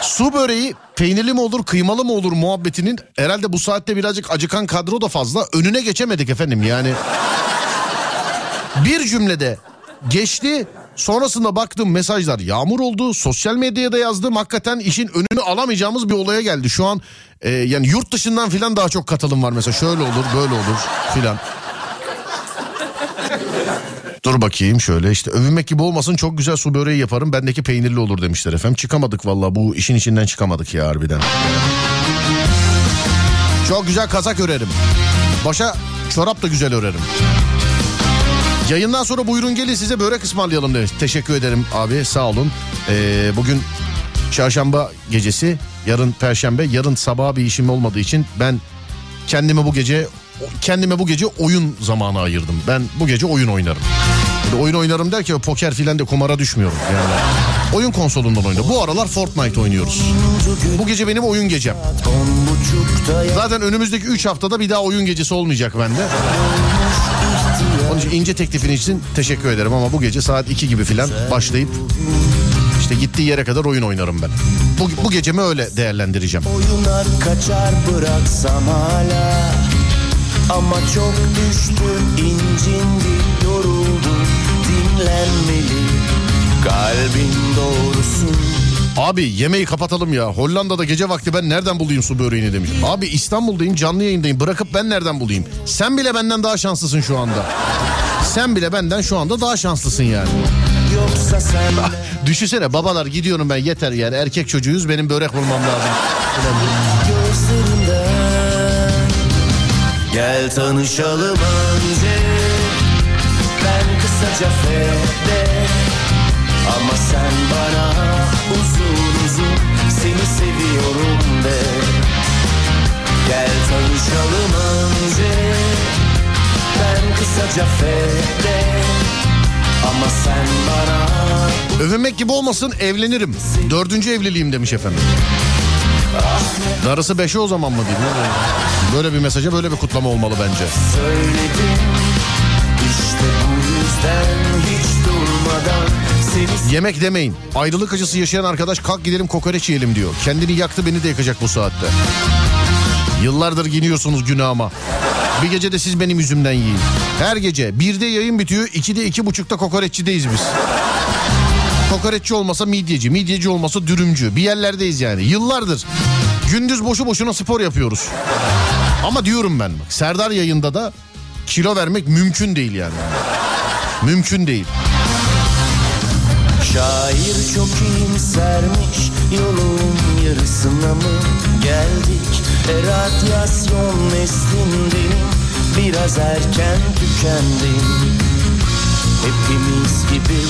Su böreği peynirli mi olur kıymalı mı olur muhabbetinin herhalde bu saatte birazcık acıkan kadro da fazla önüne geçemedik efendim yani. Bir cümlede geçti sonrasında baktım mesajlar yağmur oldu sosyal medyaya da yazdım hakikaten işin önünü alamayacağımız bir olaya geldi. Şu an e, yani yurt dışından filan daha çok katılım var mesela şöyle olur böyle olur filan. Dur bakayım şöyle işte övünmek gibi olmasın çok güzel su böreği yaparım bendeki peynirli olur demişler efendim. Çıkamadık valla bu işin içinden çıkamadık ya harbiden. Çok güzel kazak örerim. Başa çorap da güzel örerim. Yayından sonra buyurun gelin size börek ısmarlayalım demiş. Teşekkür ederim abi sağ olun. Ee, bugün çarşamba gecesi yarın perşembe yarın sabah bir işim olmadığı için ben kendime bu gece kendime bu gece oyun zamanı ayırdım. Ben bu gece oyun oynarım. Böyle oyun oynarım derken poker filan de kumara düşmüyorum. Yani oyun konsolundan oynuyorum. Bu aralar Fortnite oynuyoruz. Bu gece benim oyun gecem. Zaten önümüzdeki 3 haftada bir daha oyun gecesi olmayacak bende. Onun için ince teklifin için teşekkür ederim ama bu gece saat 2 gibi filan başlayıp işte gittiği yere kadar oyun oynarım ben. Bu, bu gecemi öyle değerlendireceğim. Oyunlar kaçar bıraksam hala Ama çok düştüm incindi yoruldum dinlenmeli Kalbin doğrusu Abi yemeği kapatalım ya. Hollanda'da gece vakti ben nereden bulayım su böreğini demiş. Abi İstanbul'dayım canlı yayındayım. Bırakıp ben nereden bulayım? Sen bile benden daha şanslısın şu anda. Sen bile benden şu anda daha şanslısın yani. Yoksa sen Düşünsene babalar gidiyorum ben yeter yani erkek çocuğuyuz benim börek bulmam lazım. Gel tanışalım önce Ben kısaca fede Ama sen bana seviyorum de Gel tanışalım önce Ben kısaca fede Ama sen bana Övünmek gibi olmasın evlenirim. Dördüncü evliliğim demiş efendim. Darısı 5'e o zaman mı diyeyim? Böyle bir mesaja böyle bir kutlama olmalı bence. Söyledim işte bu yüzden hiç durmadan Yemek demeyin. Ayrılık acısı yaşayan arkadaş kalk gidelim kokoreç yiyelim diyor. Kendini yaktı beni de yakacak bu saatte. Yıllardır giniyorsunuz günahıma. Bir gece de siz benim yüzümden yiyin. Her gece birde yayın bitiyor, ikide iki buçukta kokoreççideyiz biz. Kokoreççi olmasa midyeci, midyeci olmasa dürümcü. Bir yerlerdeyiz yani. Yıllardır. Gündüz boşu boşuna spor yapıyoruz. Ama diyorum ben Serdar yayında da kilo vermek mümkün değil yani. Mümkün değil. Şair çok iyimsermiş Yolun yarısına mı geldik E radyasyon neslindenim Biraz erken tükendim Hepimiz gibi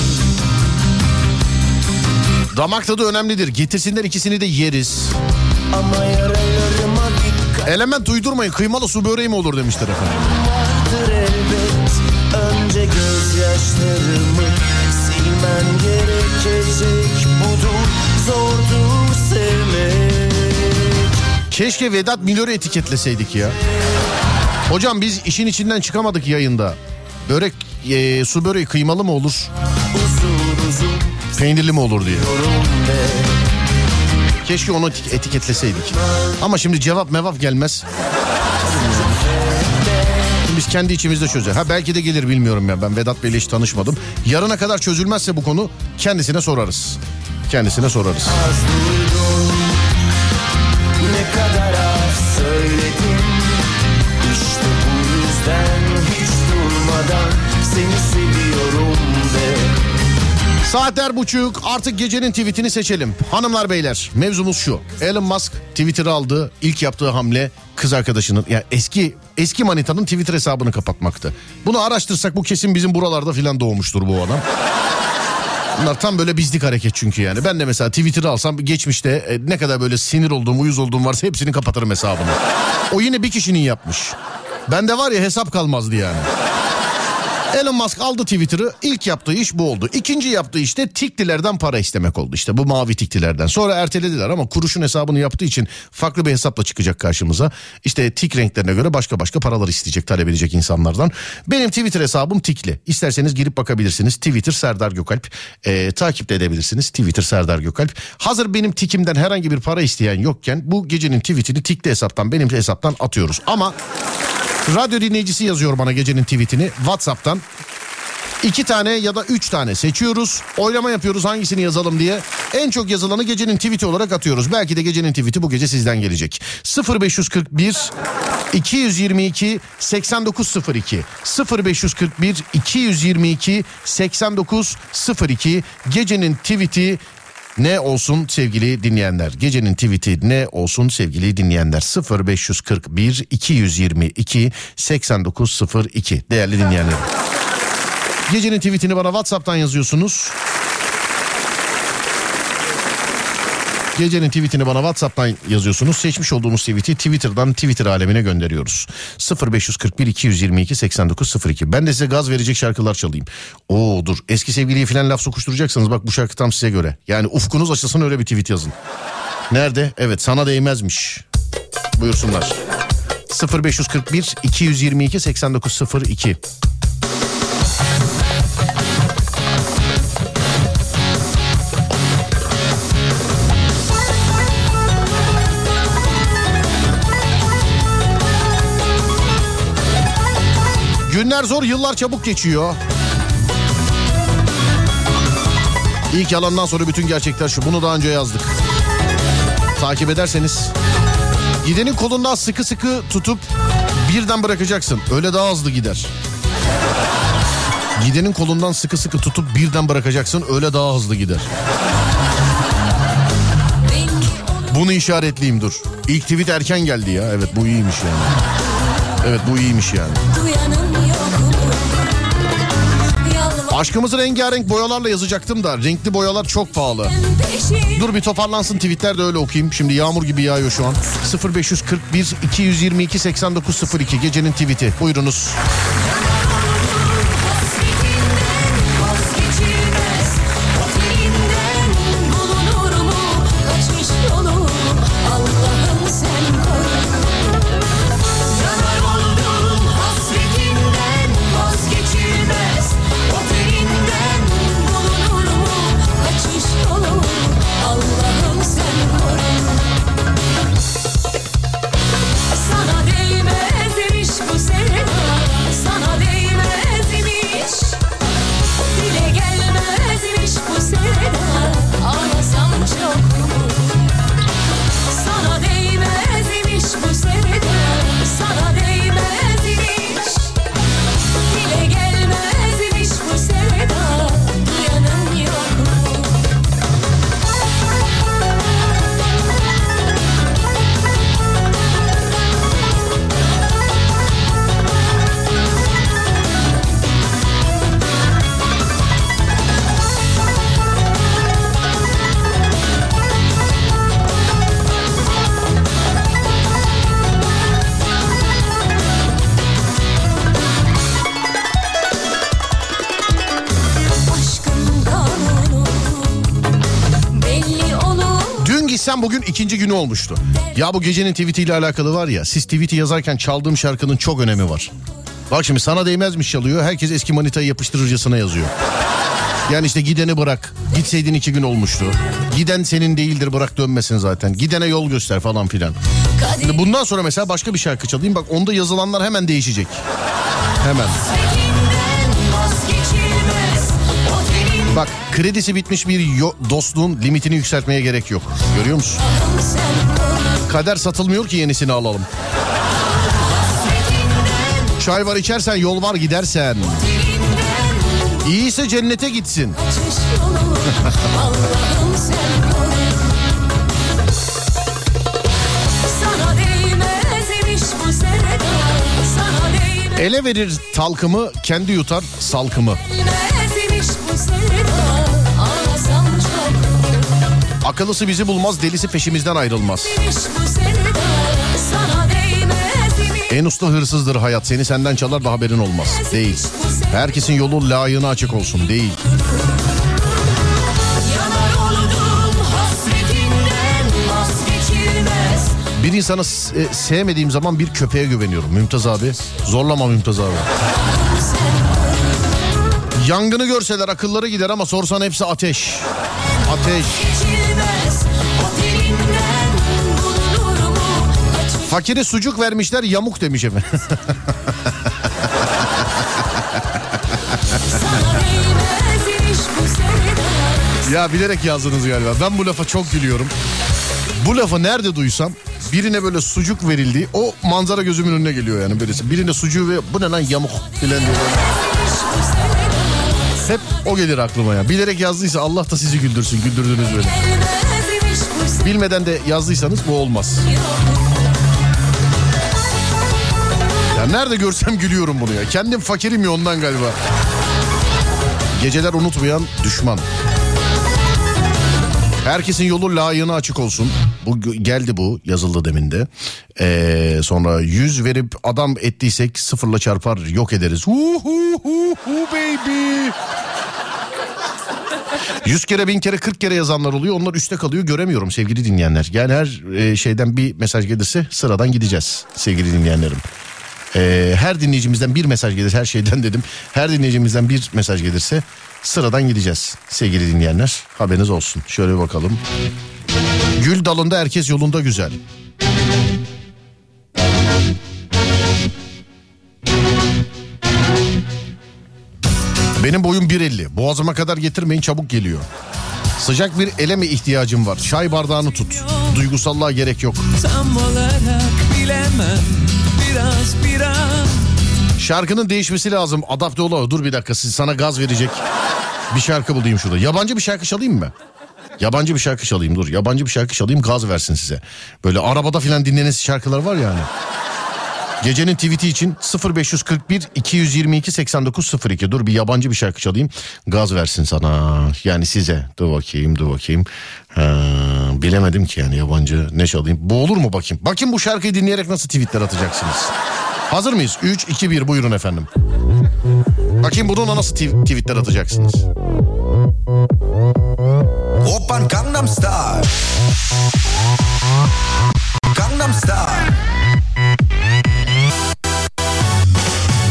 Damak tadı önemlidir. Getirsinler ikisini de yeriz. Ama yaralarıma dikkat Element uydurmayın kıymalı su böreği mi olur demişler efendim. vardır elbet Önce gözyaşlarımı silmen gerekecek Keşke Vedat Milor'u etiketleseydik ya. Hocam biz işin içinden çıkamadık yayında. Börek, e, su böreği kıymalı mı olur? Peynirli mi olur diye. Keşke onu etik- etiketleseydik. Ama şimdi cevap mevap gelmez. Biz kendi içimizde çözer. Ha belki de gelir bilmiyorum ya. Ben Vedat Bey'le hiç tanışmadım. Yarına kadar çözülmezse bu konu kendisine sorarız. Kendisine sorarız. Az Saatler buçuk artık gecenin tweetini seçelim. Hanımlar beyler mevzumuz şu. Elon Musk Twitter'ı aldı. İlk yaptığı hamle kız arkadaşının yani eski eski manitanın Twitter hesabını kapatmaktı. Bunu araştırsak bu kesin bizim buralarda filan doğmuştur bu adam. Bunlar tam böyle bizlik hareket çünkü yani. Ben de mesela Twitter'ı alsam geçmişte e, ne kadar böyle sinir olduğum, uyuz olduğum varsa hepsini kapatırım hesabını. O yine bir kişinin yapmış. Bende var ya hesap kalmazdı yani. Elon Musk aldı Twitter'ı. İlk yaptığı iş bu oldu. İkinci yaptığı iş de tiktilerden para istemek oldu. İşte bu mavi tiktilerden. Sonra ertelediler ama kuruşun hesabını yaptığı için farklı bir hesapla çıkacak karşımıza. İşte tik renklerine göre başka başka paralar isteyecek, talep edecek insanlardan. Benim Twitter hesabım tikli. İsterseniz girip bakabilirsiniz. Twitter Serdar Gökalp. Ee, takip de edebilirsiniz. Twitter Serdar Gökalp. Hazır benim tikimden herhangi bir para isteyen yokken bu gecenin tweetini tikli hesaptan benim hesaptan atıyoruz. Ama Radyo dinleyicisi yazıyor bana gecenin tweetini WhatsApp'tan. İki tane ya da üç tane seçiyoruz. Oylama yapıyoruz hangisini yazalım diye. En çok yazılanı gecenin tweeti olarak atıyoruz. Belki de gecenin tweeti bu gece sizden gelecek. 0541 222 8902 0541 222 8902 gecenin tweeti ne olsun sevgili dinleyenler? Gecenin tweeti ne olsun sevgili dinleyenler? 0541 222 8902 değerli dinleyenlerim. Gecenin tweetini bana WhatsApp'tan yazıyorsunuz. Gecenin tweetini bana WhatsApp'tan yazıyorsunuz. Seçmiş olduğumuz tweet'i Twitter'dan Twitter alemine gönderiyoruz. 0541 222 8902. Ben de size gaz verecek şarkılar çalayım. Oo dur eski sevgiliyi falan laf sokuşturacaksanız bak bu şarkı tam size göre. Yani ufkunuz açılsın öyle bir tweet yazın. Nerede? Evet sana değmezmiş. Buyursunlar. 0541 222 8902. Günler zor, yıllar çabuk geçiyor. İlk yalandan sonra bütün gerçekler şu. Bunu daha önce yazdık. Takip ederseniz gidenin kolundan sıkı sıkı tutup birden bırakacaksın. Öyle daha hızlı gider. Gidenin kolundan sıkı sıkı tutup birden bırakacaksın. Öyle daha hızlı gider. Bunu işaretleyeyim dur. İlk tweet erken geldi ya. Evet bu iyiymiş yani. Evet bu iyiymiş yani. Aşkımızı rengarenk boyalarla yazacaktım da renkli boyalar çok pahalı. Dur bir toparlansın tweetler de öyle okuyayım. Şimdi yağmur gibi yağıyor şu an. 0541 222 8902 gecenin tweeti. Buyurunuz. İkinci günü olmuştu. Ya bu gecenin tweetiyle alakalı var ya siz tweeti yazarken çaldığım şarkının çok önemi var. Bak şimdi sana değmezmiş çalıyor. Herkes eski manitayı yapıştırıcısına yazıyor. Yani işte gideni bırak. Gitseydin iki gün olmuştu. Giden senin değildir bırak dönmesin zaten. Gidene yol göster falan filan. Şimdi bundan sonra mesela başka bir şarkı çalayım. Bak onda yazılanlar hemen değişecek. Hemen. Kredisi bitmiş bir dostluğun limitini yükseltmeye gerek yok. Görüyor musun? Kader satılmıyor ki yenisini alalım. Çay var içersen yol var gidersen. İyiyse cennete gitsin. Ele verir talkımı kendi yutar salkımı. Akıllısı bizi bulmaz delisi peşimizden ayrılmaz. En usta hırsızdır hayat seni senden çalar da haberin olmaz. Değil. Herkesin yolu layığına açık olsun değil. Bir insanı s- e, sevmediğim zaman bir köpeğe güveniyorum. Mümtaz abi. Zorlama Mümtaz abi. Yangını görseler akılları gider ama sorsan hepsi ateş. Ateş. Fakire sucuk vermişler yamuk demiş efendim. ya bilerek yazdınız galiba. Ben bu lafa çok gülüyorum. Bu lafı nerede duysam birine böyle sucuk verildiği o manzara gözümün önüne geliyor yani böylesi. Birine sucuğu ve bu ne lan yamuk filan diyor. Hep o gelir aklıma ya. Bilerek yazdıysa Allah da sizi güldürsün. Güldürdünüz sevda Bilmeden de yazdıysanız bu olmaz. Ya nerede görsem gülüyorum bunu ya. Kendim fakirim ya ondan galiba. Geceler unutmayan düşman. Herkesin yolu layığına açık olsun. Bu geldi bu yazıldı deminde. Ee, sonra yüz verip adam ettiysek sıfırla çarpar yok ederiz. Hu hu hu hu baby. Yüz kere bin kere kırk kere yazanlar oluyor. Onlar üstte kalıyor göremiyorum sevgili dinleyenler. Yani her e, şeyden bir mesaj gelirse sıradan gideceğiz sevgili dinleyenlerim. Ee, her dinleyicimizden bir mesaj gelirse her şeyden dedim. Her dinleyicimizden bir mesaj gelirse sıradan gideceğiz sevgili dinleyenler. Haberiniz olsun. Şöyle bir bakalım. Gül dalında herkes yolunda güzel. Benim boyum 1.50. Boğazıma kadar getirmeyin çabuk geliyor. Sıcak bir ele mi ihtiyacım var? Çay bardağını tut. Duygusallığa gerek yok. Tam olarak bilemem biraz Şarkının değişmesi lazım. Adapte ola. Dur bir dakika siz sana gaz verecek. Bir şarkı bulayım şurada. Yabancı bir şarkı çalayım mı? Yabancı bir şarkı çalayım dur. Yabancı bir şarkı çalayım gaz versin size. Böyle arabada filan dinlenesi şarkılar var yani. Gecenin tweet'i için 0541 222 8902 dur bir yabancı bir şarkı çalayım gaz versin sana yani size dur bakayım dur bakayım ha, bilemedim ki yani yabancı ne çalayım bu olur mu bakayım bakayım bu şarkıyı dinleyerek nasıl tweetler atacaksınız hazır mıyız 3 2 1 buyurun efendim bakayım bununla nasıl tw- tweetler atacaksınız 오빤 강남스타일 강남스타일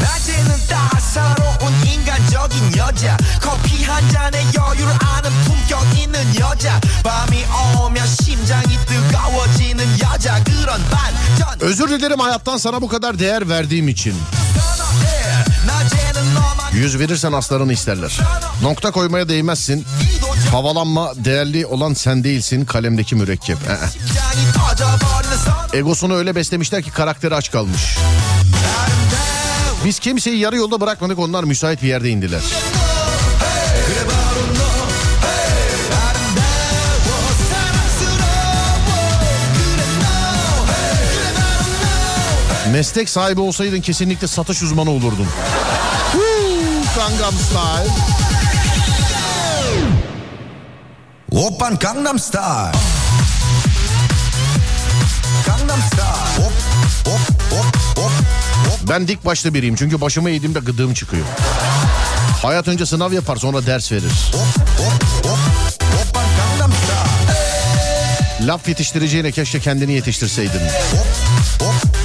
낮에는 따사로운 인간적인 여자 커피 한 잔에 여유를 아는 품격 있는 여자 밤이 오면 심장이 뜨거워지는 여자 그런 반전 Özür dilerim hayattan sana bu kadar değer verdiğim için. Yüz verirsen aslarını isterler. Nokta koymaya değmezsin. Havalanma değerli olan sen değilsin kalemdeki mürekkep. Egosunu öyle beslemişler ki karakteri aç kalmış. Biz kimseyi yarı yolda bırakmadık onlar müsait bir yerde indiler. Meslek sahibi olsaydın kesinlikle satış uzmanı olurdun. Gangnam Style. Oppan Gangnam Style. Gangnam Style. Hop, hop, hop, hop, hop. Ben dik başlı biriyim çünkü başımı eğdiğimde gıdığım çıkıyor. Hayat önce sınav yapar sonra ders verir. Hop, hop, hop. Laf yetiştireceğine keşke kendini yetiştirseydin. Hop, hop,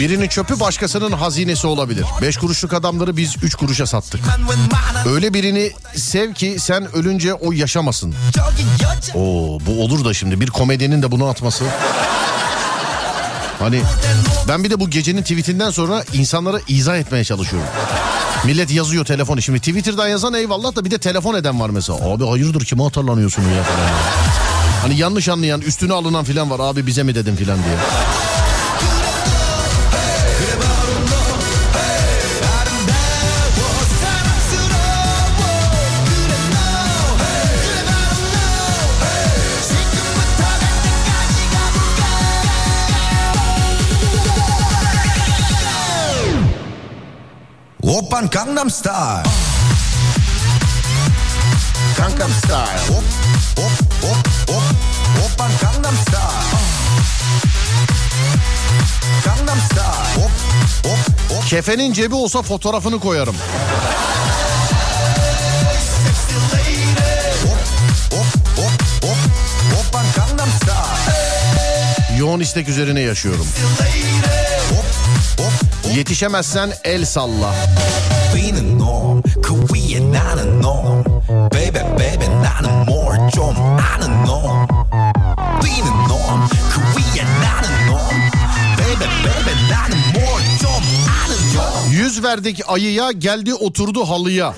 Birini çöpü başkasının hazinesi olabilir. Beş kuruşluk adamları biz üç kuruşa sattık. Öyle birini sev ki sen ölünce o yaşamasın. Oo bu olur da şimdi bir komedyenin de bunu atması. Hani ben bir de bu gecenin tweetinden sonra insanlara izah etmeye çalışıyorum. Millet yazıyor telefonu. Şimdi Twitter'dan yazan eyvallah da bir de telefon eden var mesela. Abi hayırdır kime atarlanıyorsun ya falan. Hani yanlış anlayan üstüne alınan filan var abi bize mi dedin filan diye. Japan Gangnam Style. Gangnam Style. Hop hop hop hop. Oppan Gangnam Style. Gangnam Style. Hop hop hop. Kefenin cebi olsa fotoğrafını koyarım. Yoğun istek üzerine yaşıyorum. Yetişemezsen el salla. Being norm 그 위에 나는 norm Baby baby 나는 more 좀 아는 norm Being norm 그 위에 나는 norm Baby baby 나는 more 좀 아는 norm Yüz verdik ayıya geldi oturdu halıya.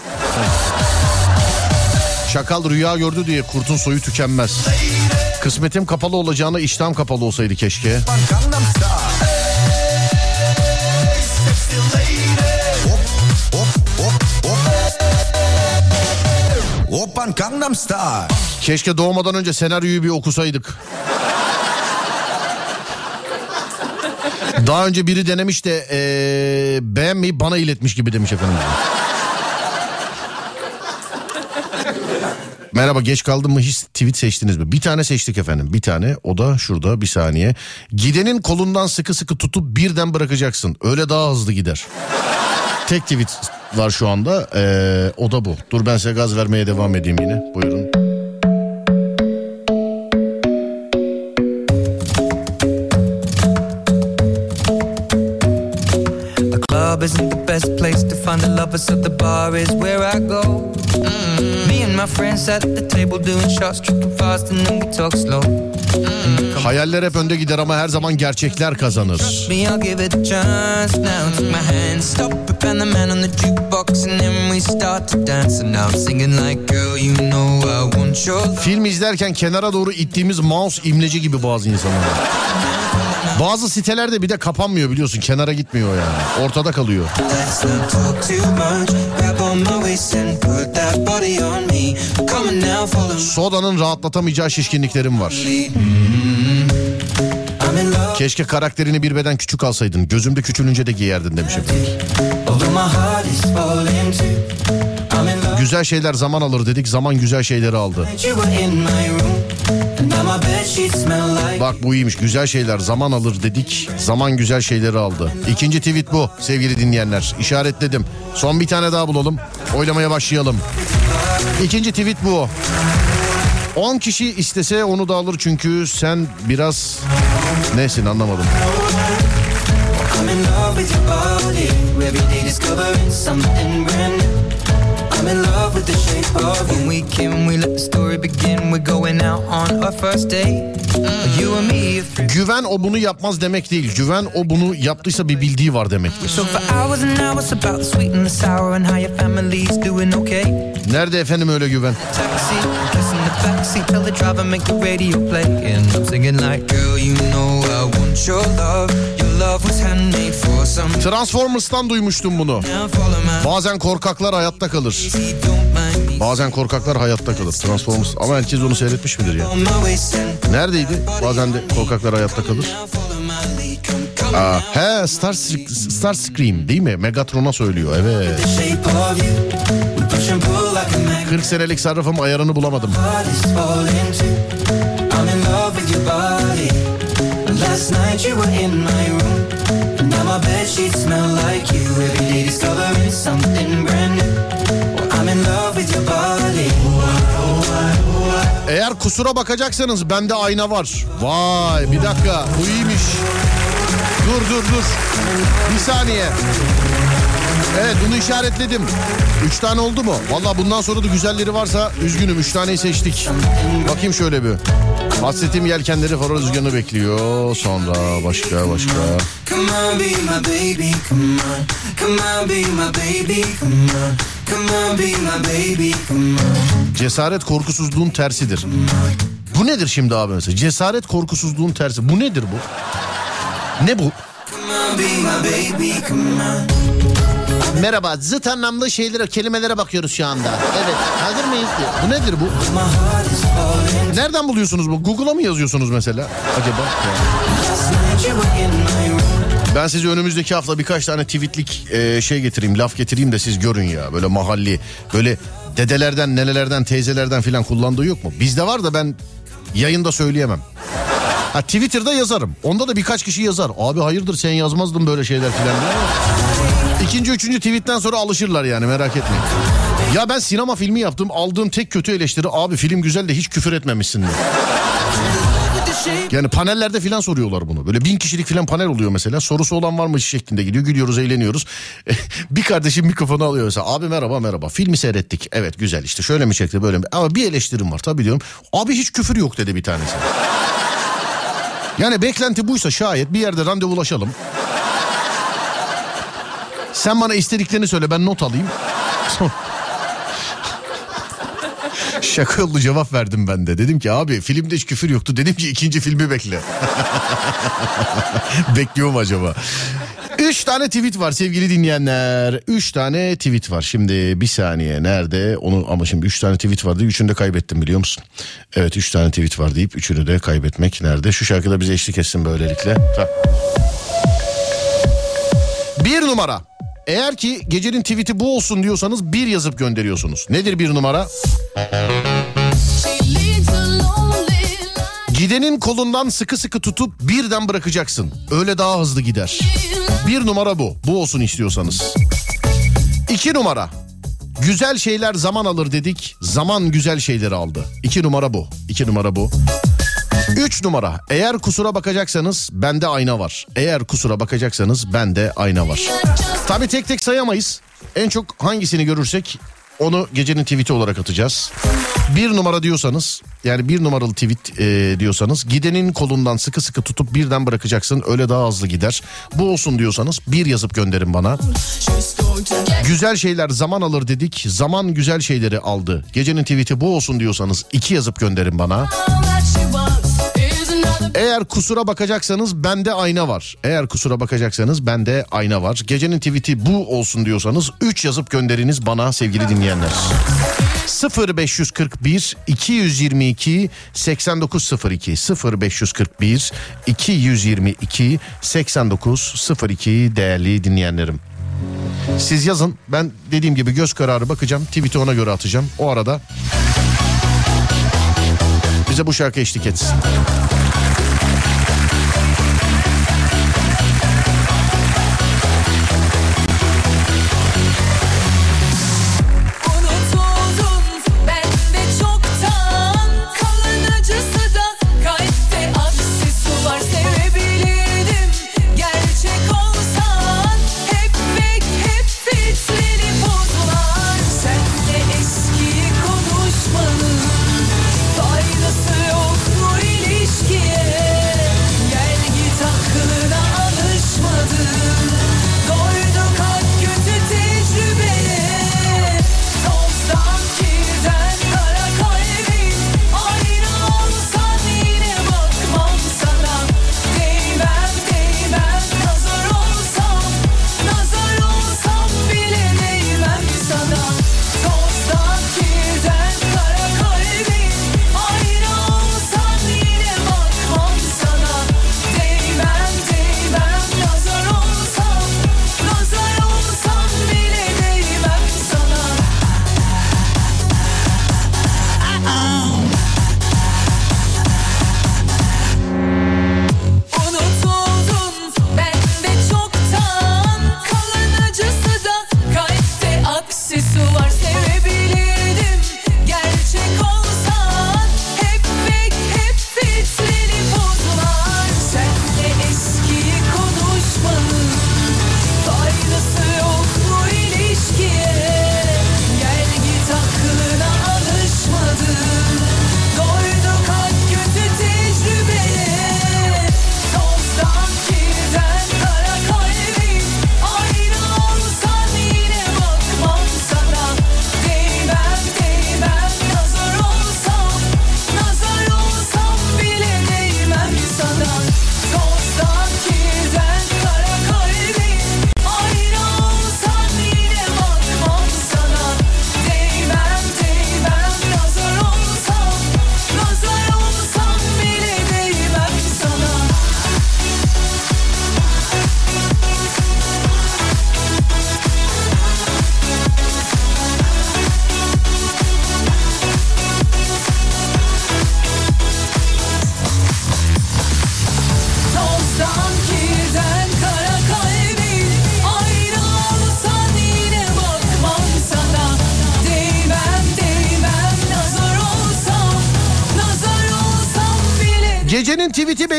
Şakal rüya gördü diye kurtun soyu tükenmez. Kısmetim kapalı olacağına iştahım kapalı olsaydı keşke. One Gangnam Style. Keşke doğmadan önce senaryoyu bir okusaydık. Daha önce biri denemiş de ee, beğenmeyip bana iletmiş gibi demiş efendim. Merhaba geç kaldım mı hiç tweet seçtiniz mi? Bir tane seçtik efendim bir tane o da şurada bir saniye. Gidenin kolundan sıkı sıkı tutup birden bırakacaksın öyle daha hızlı gider. Tek tweet var şu anda ee, o da bu. Dur ben size gaz vermeye devam edeyim yine buyurun. Club isn't the best place to find the lovers, so the bar is where I go. Mm. Me and my friends at the table doing shots, tripping fast, and then we talk slow. Hayaller hep önde gider ama her zaman gerçekler kazanır. Film izlerken kenara doğru ittiğimiz mouse imleci gibi bazı insanlar. Bazı sitelerde bir de kapanmıyor biliyorsun kenara gitmiyor yani. Ortada kalıyor. Sodanın rahatlatamayacağı şişkinliklerim var. Keşke karakterini bir beden küçük alsaydın. Gözümde küçülünce de giyerdin demiş efendim. Güzel şeyler zaman alır dedik. Zaman güzel şeyleri aldı. Bak bu iyiymiş. Güzel şeyler zaman alır dedik. Zaman güzel şeyleri aldı. İkinci tweet bu sevgili dinleyenler. İşaretledim. Son bir tane daha bulalım. Oylamaya başlayalım. İkinci tweet bu. 10 kişi istese onu da alır çünkü sen biraz nesin anlamadım. I'm in love with your body. Every day discovering something brand new. I'm in love with the shape of you. When we came, we let the story begin. We're going out on our first date. You and me, if Güven o bunu yapmaz demek değil. Güven o bunu yaptıysa bir bildiği var demektir. So for hours and hours about the sweet and the sour and how your family's doing okay. Nerede efendim öyle güven? Taxi, kissing the backseat, tell the driver make the radio play. And I'm singing like, girl, you know I want your love. Transformers'tan duymuştum bunu. Bazen korkaklar hayatta kalır. Bazen korkaklar hayatta kalır. Transformers ama herkes onu seyretmiş midir ya? Neredeydi? Bazen de korkaklar hayatta kalır. Aa, he Star, Star Scream değil mi? Megatron'a söylüyor evet. the shape of you. We push and pull like a magnet. 40 senelik sarrafım ayarını bulamadım. Last night you were in my room. Bed sheets smell like you. Every day discovering something brand new. I'm in love with your body. Eğer kusura bakacaksanız bende ayna var. Vay bir dakika bu iyiymiş. Dur dur dur. Bir saniye. Evet bunu işaretledim. Üç tane oldu mu? Valla bundan sonra da güzelleri varsa üzgünüm. Üç taneyi seçtik. Bakayım şöyle bir. Hasretim yelkenleri faro rüzgarını bekliyor. Sonra başka başka. Come on, be my baby, come on. Come on, be my baby, come on. Come on, be my baby, come on. Cesaret korkusuzluğun tersidir. Bu nedir şimdi abi mesela? Cesaret korkusuzluğun tersi. Bu nedir bu? Ne bu? Come on, be my baby, come on. Merhaba zıt anlamlı şeylere kelimelere bakıyoruz şu anda. Evet hazır mıyız? Bu nedir bu? Nereden buluyorsunuz bu? Google'a mı yazıyorsunuz mesela acaba? Ben size önümüzdeki hafta birkaç tane tweetlik e, şey getireyim, laf getireyim de siz görün ya. Böyle mahalli, böyle dedelerden, nenelerden, teyzelerden filan kullandığı yok mu? Bizde var da ben yayında söyleyemem. Ha Twitter'da yazarım. Onda da birkaç kişi yazar. Abi hayırdır sen yazmazdın böyle şeyler filan. İkinci, üçüncü tweetten sonra alışırlar yani merak etmeyin. Ya ben sinema filmi yaptım. Aldığım tek kötü eleştiri abi film güzel de hiç küfür etmemişsin diye. Yani panellerde filan soruyorlar bunu. Böyle bin kişilik filan panel oluyor mesela. Sorusu olan var mı şeklinde gidiyor. Gülüyoruz, eğleniyoruz. bir kardeşim mikrofonu alıyor mesela. Abi merhaba merhaba. Filmi seyrettik. Evet güzel işte. Şöyle mi çekti böyle mi? Ama bir eleştirim var tabii diyorum. Abi hiç küfür yok dedi bir tanesi. Yani beklenti buysa şayet bir yerde randevulaşalım. Sen bana istediklerini söyle ben not alayım. Şaka cevap verdim ben de. Dedim ki abi filmde hiç küfür yoktu. Dedim ki ikinci filmi bekle. Bekliyorum acaba. Üç tane tweet var sevgili dinleyenler. Üç tane tweet var. Şimdi bir saniye nerede? Onu ama şimdi üç tane tweet vardı. Üçünü de kaybettim biliyor musun? Evet üç tane tweet var deyip üçünü de kaybetmek nerede? Şu şarkıda bize eşlik etsin böylelikle. Tamam. Bir numara. Eğer ki gecenin tweet'i bu olsun diyorsanız bir yazıp gönderiyorsunuz. Nedir bir numara? Gidenin kolundan sıkı sıkı tutup birden bırakacaksın. Öyle daha hızlı gider. Bir numara bu. Bu olsun istiyorsanız. İki numara. Güzel şeyler zaman alır dedik. Zaman güzel şeyleri aldı. İki numara bu. İki numara bu. Üç numara. Eğer kusura bakacaksanız bende ayna var. Eğer kusura bakacaksanız bende ayna var. Tabi tek tek sayamayız. En çok hangisini görürsek onu gecenin tweet'i olarak atacağız. Bir numara diyorsanız yani bir numaralı tweet e, diyorsanız gidenin kolundan sıkı sıkı tutup birden bırakacaksın öyle daha hızlı gider. Bu olsun diyorsanız bir yazıp gönderin bana. Güzel şeyler zaman alır dedik zaman güzel şeyleri aldı. Gecenin tweet'i bu olsun diyorsanız iki yazıp gönderin bana. Eğer kusura bakacaksanız bende ayna var. Eğer kusura bakacaksanız bende ayna var. Gecenin tweet'i bu olsun diyorsanız 3 yazıp gönderiniz bana sevgili dinleyenler. 0541 222 8902 0541 222 8902 değerli dinleyenlerim. Siz yazın ben dediğim gibi göz kararı bakacağım tweet'i ona göre atacağım. O arada bize bu şarkı eşlik etsin.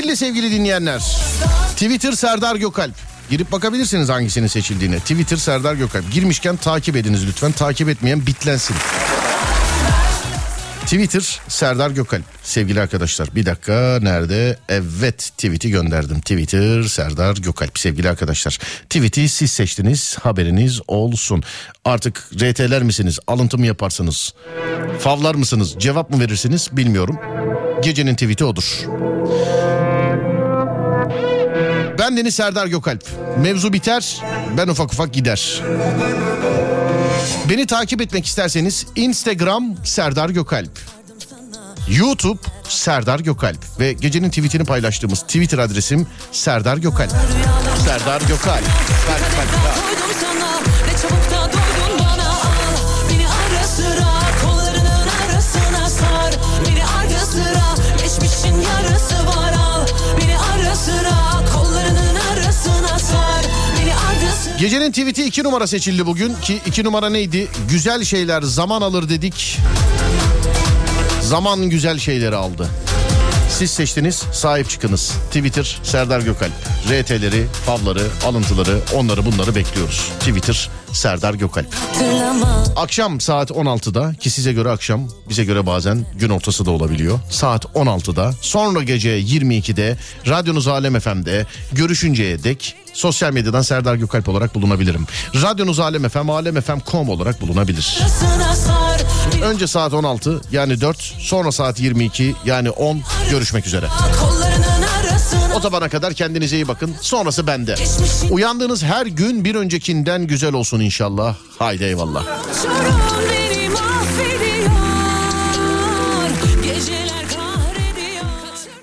Belli sevgili dinleyenler. Twitter Serdar Gökalp. Girip bakabilirsiniz hangisinin seçildiğine. Twitter Serdar Gökalp. Girmişken takip ediniz lütfen. Takip etmeyen bitlensin. Twitter Serdar Gökalp. Sevgili arkadaşlar bir dakika nerede? Evet tweet'i gönderdim. Twitter Serdar Gökalp sevgili arkadaşlar. Tweet'i siz seçtiniz haberiniz olsun. Artık RT'ler misiniz? Alıntı mı yaparsınız? Favlar mısınız? Cevap mı verirsiniz? Bilmiyorum. Gecenin tweet'i odur. Ben Deniz Serdar Gökalp. Mevzu biter, ben ufak ufak gider. Beni takip etmek isterseniz Instagram Serdar Gökalp. YouTube Serdar Gökalp ve gecenin tweetini paylaştığımız Twitter adresim Serdar Gökalp. Serdar Gökalp. Kalp, kalp, Gecenin tweet'i iki numara seçildi bugün ki iki numara neydi? Güzel şeyler zaman alır dedik. Zaman güzel şeyleri aldı. Siz seçtiniz sahip çıkınız. Twitter Serdar Gökalp. RT'leri, favları, alıntıları onları bunları bekliyoruz. Twitter Serdar Gökalp. Akşam saat 16'da ki size göre akşam bize göre bazen gün ortası da olabiliyor. Saat 16'da sonra gece 22'de radyonuz Alem FM'de görüşünceye dek sosyal medyadan Serdar Gökalp olarak bulunabilirim. Radyonuz Alem FM, alemfm.com olarak bulunabilir. Önce saat 16 yani 4 sonra saat 22 yani 10 görüşmek üzere. O zamana kadar kendinize iyi bakın. Sonrası bende. Uyandığınız her gün bir öncekinden güzel olsun inşallah. Haydi eyvallah.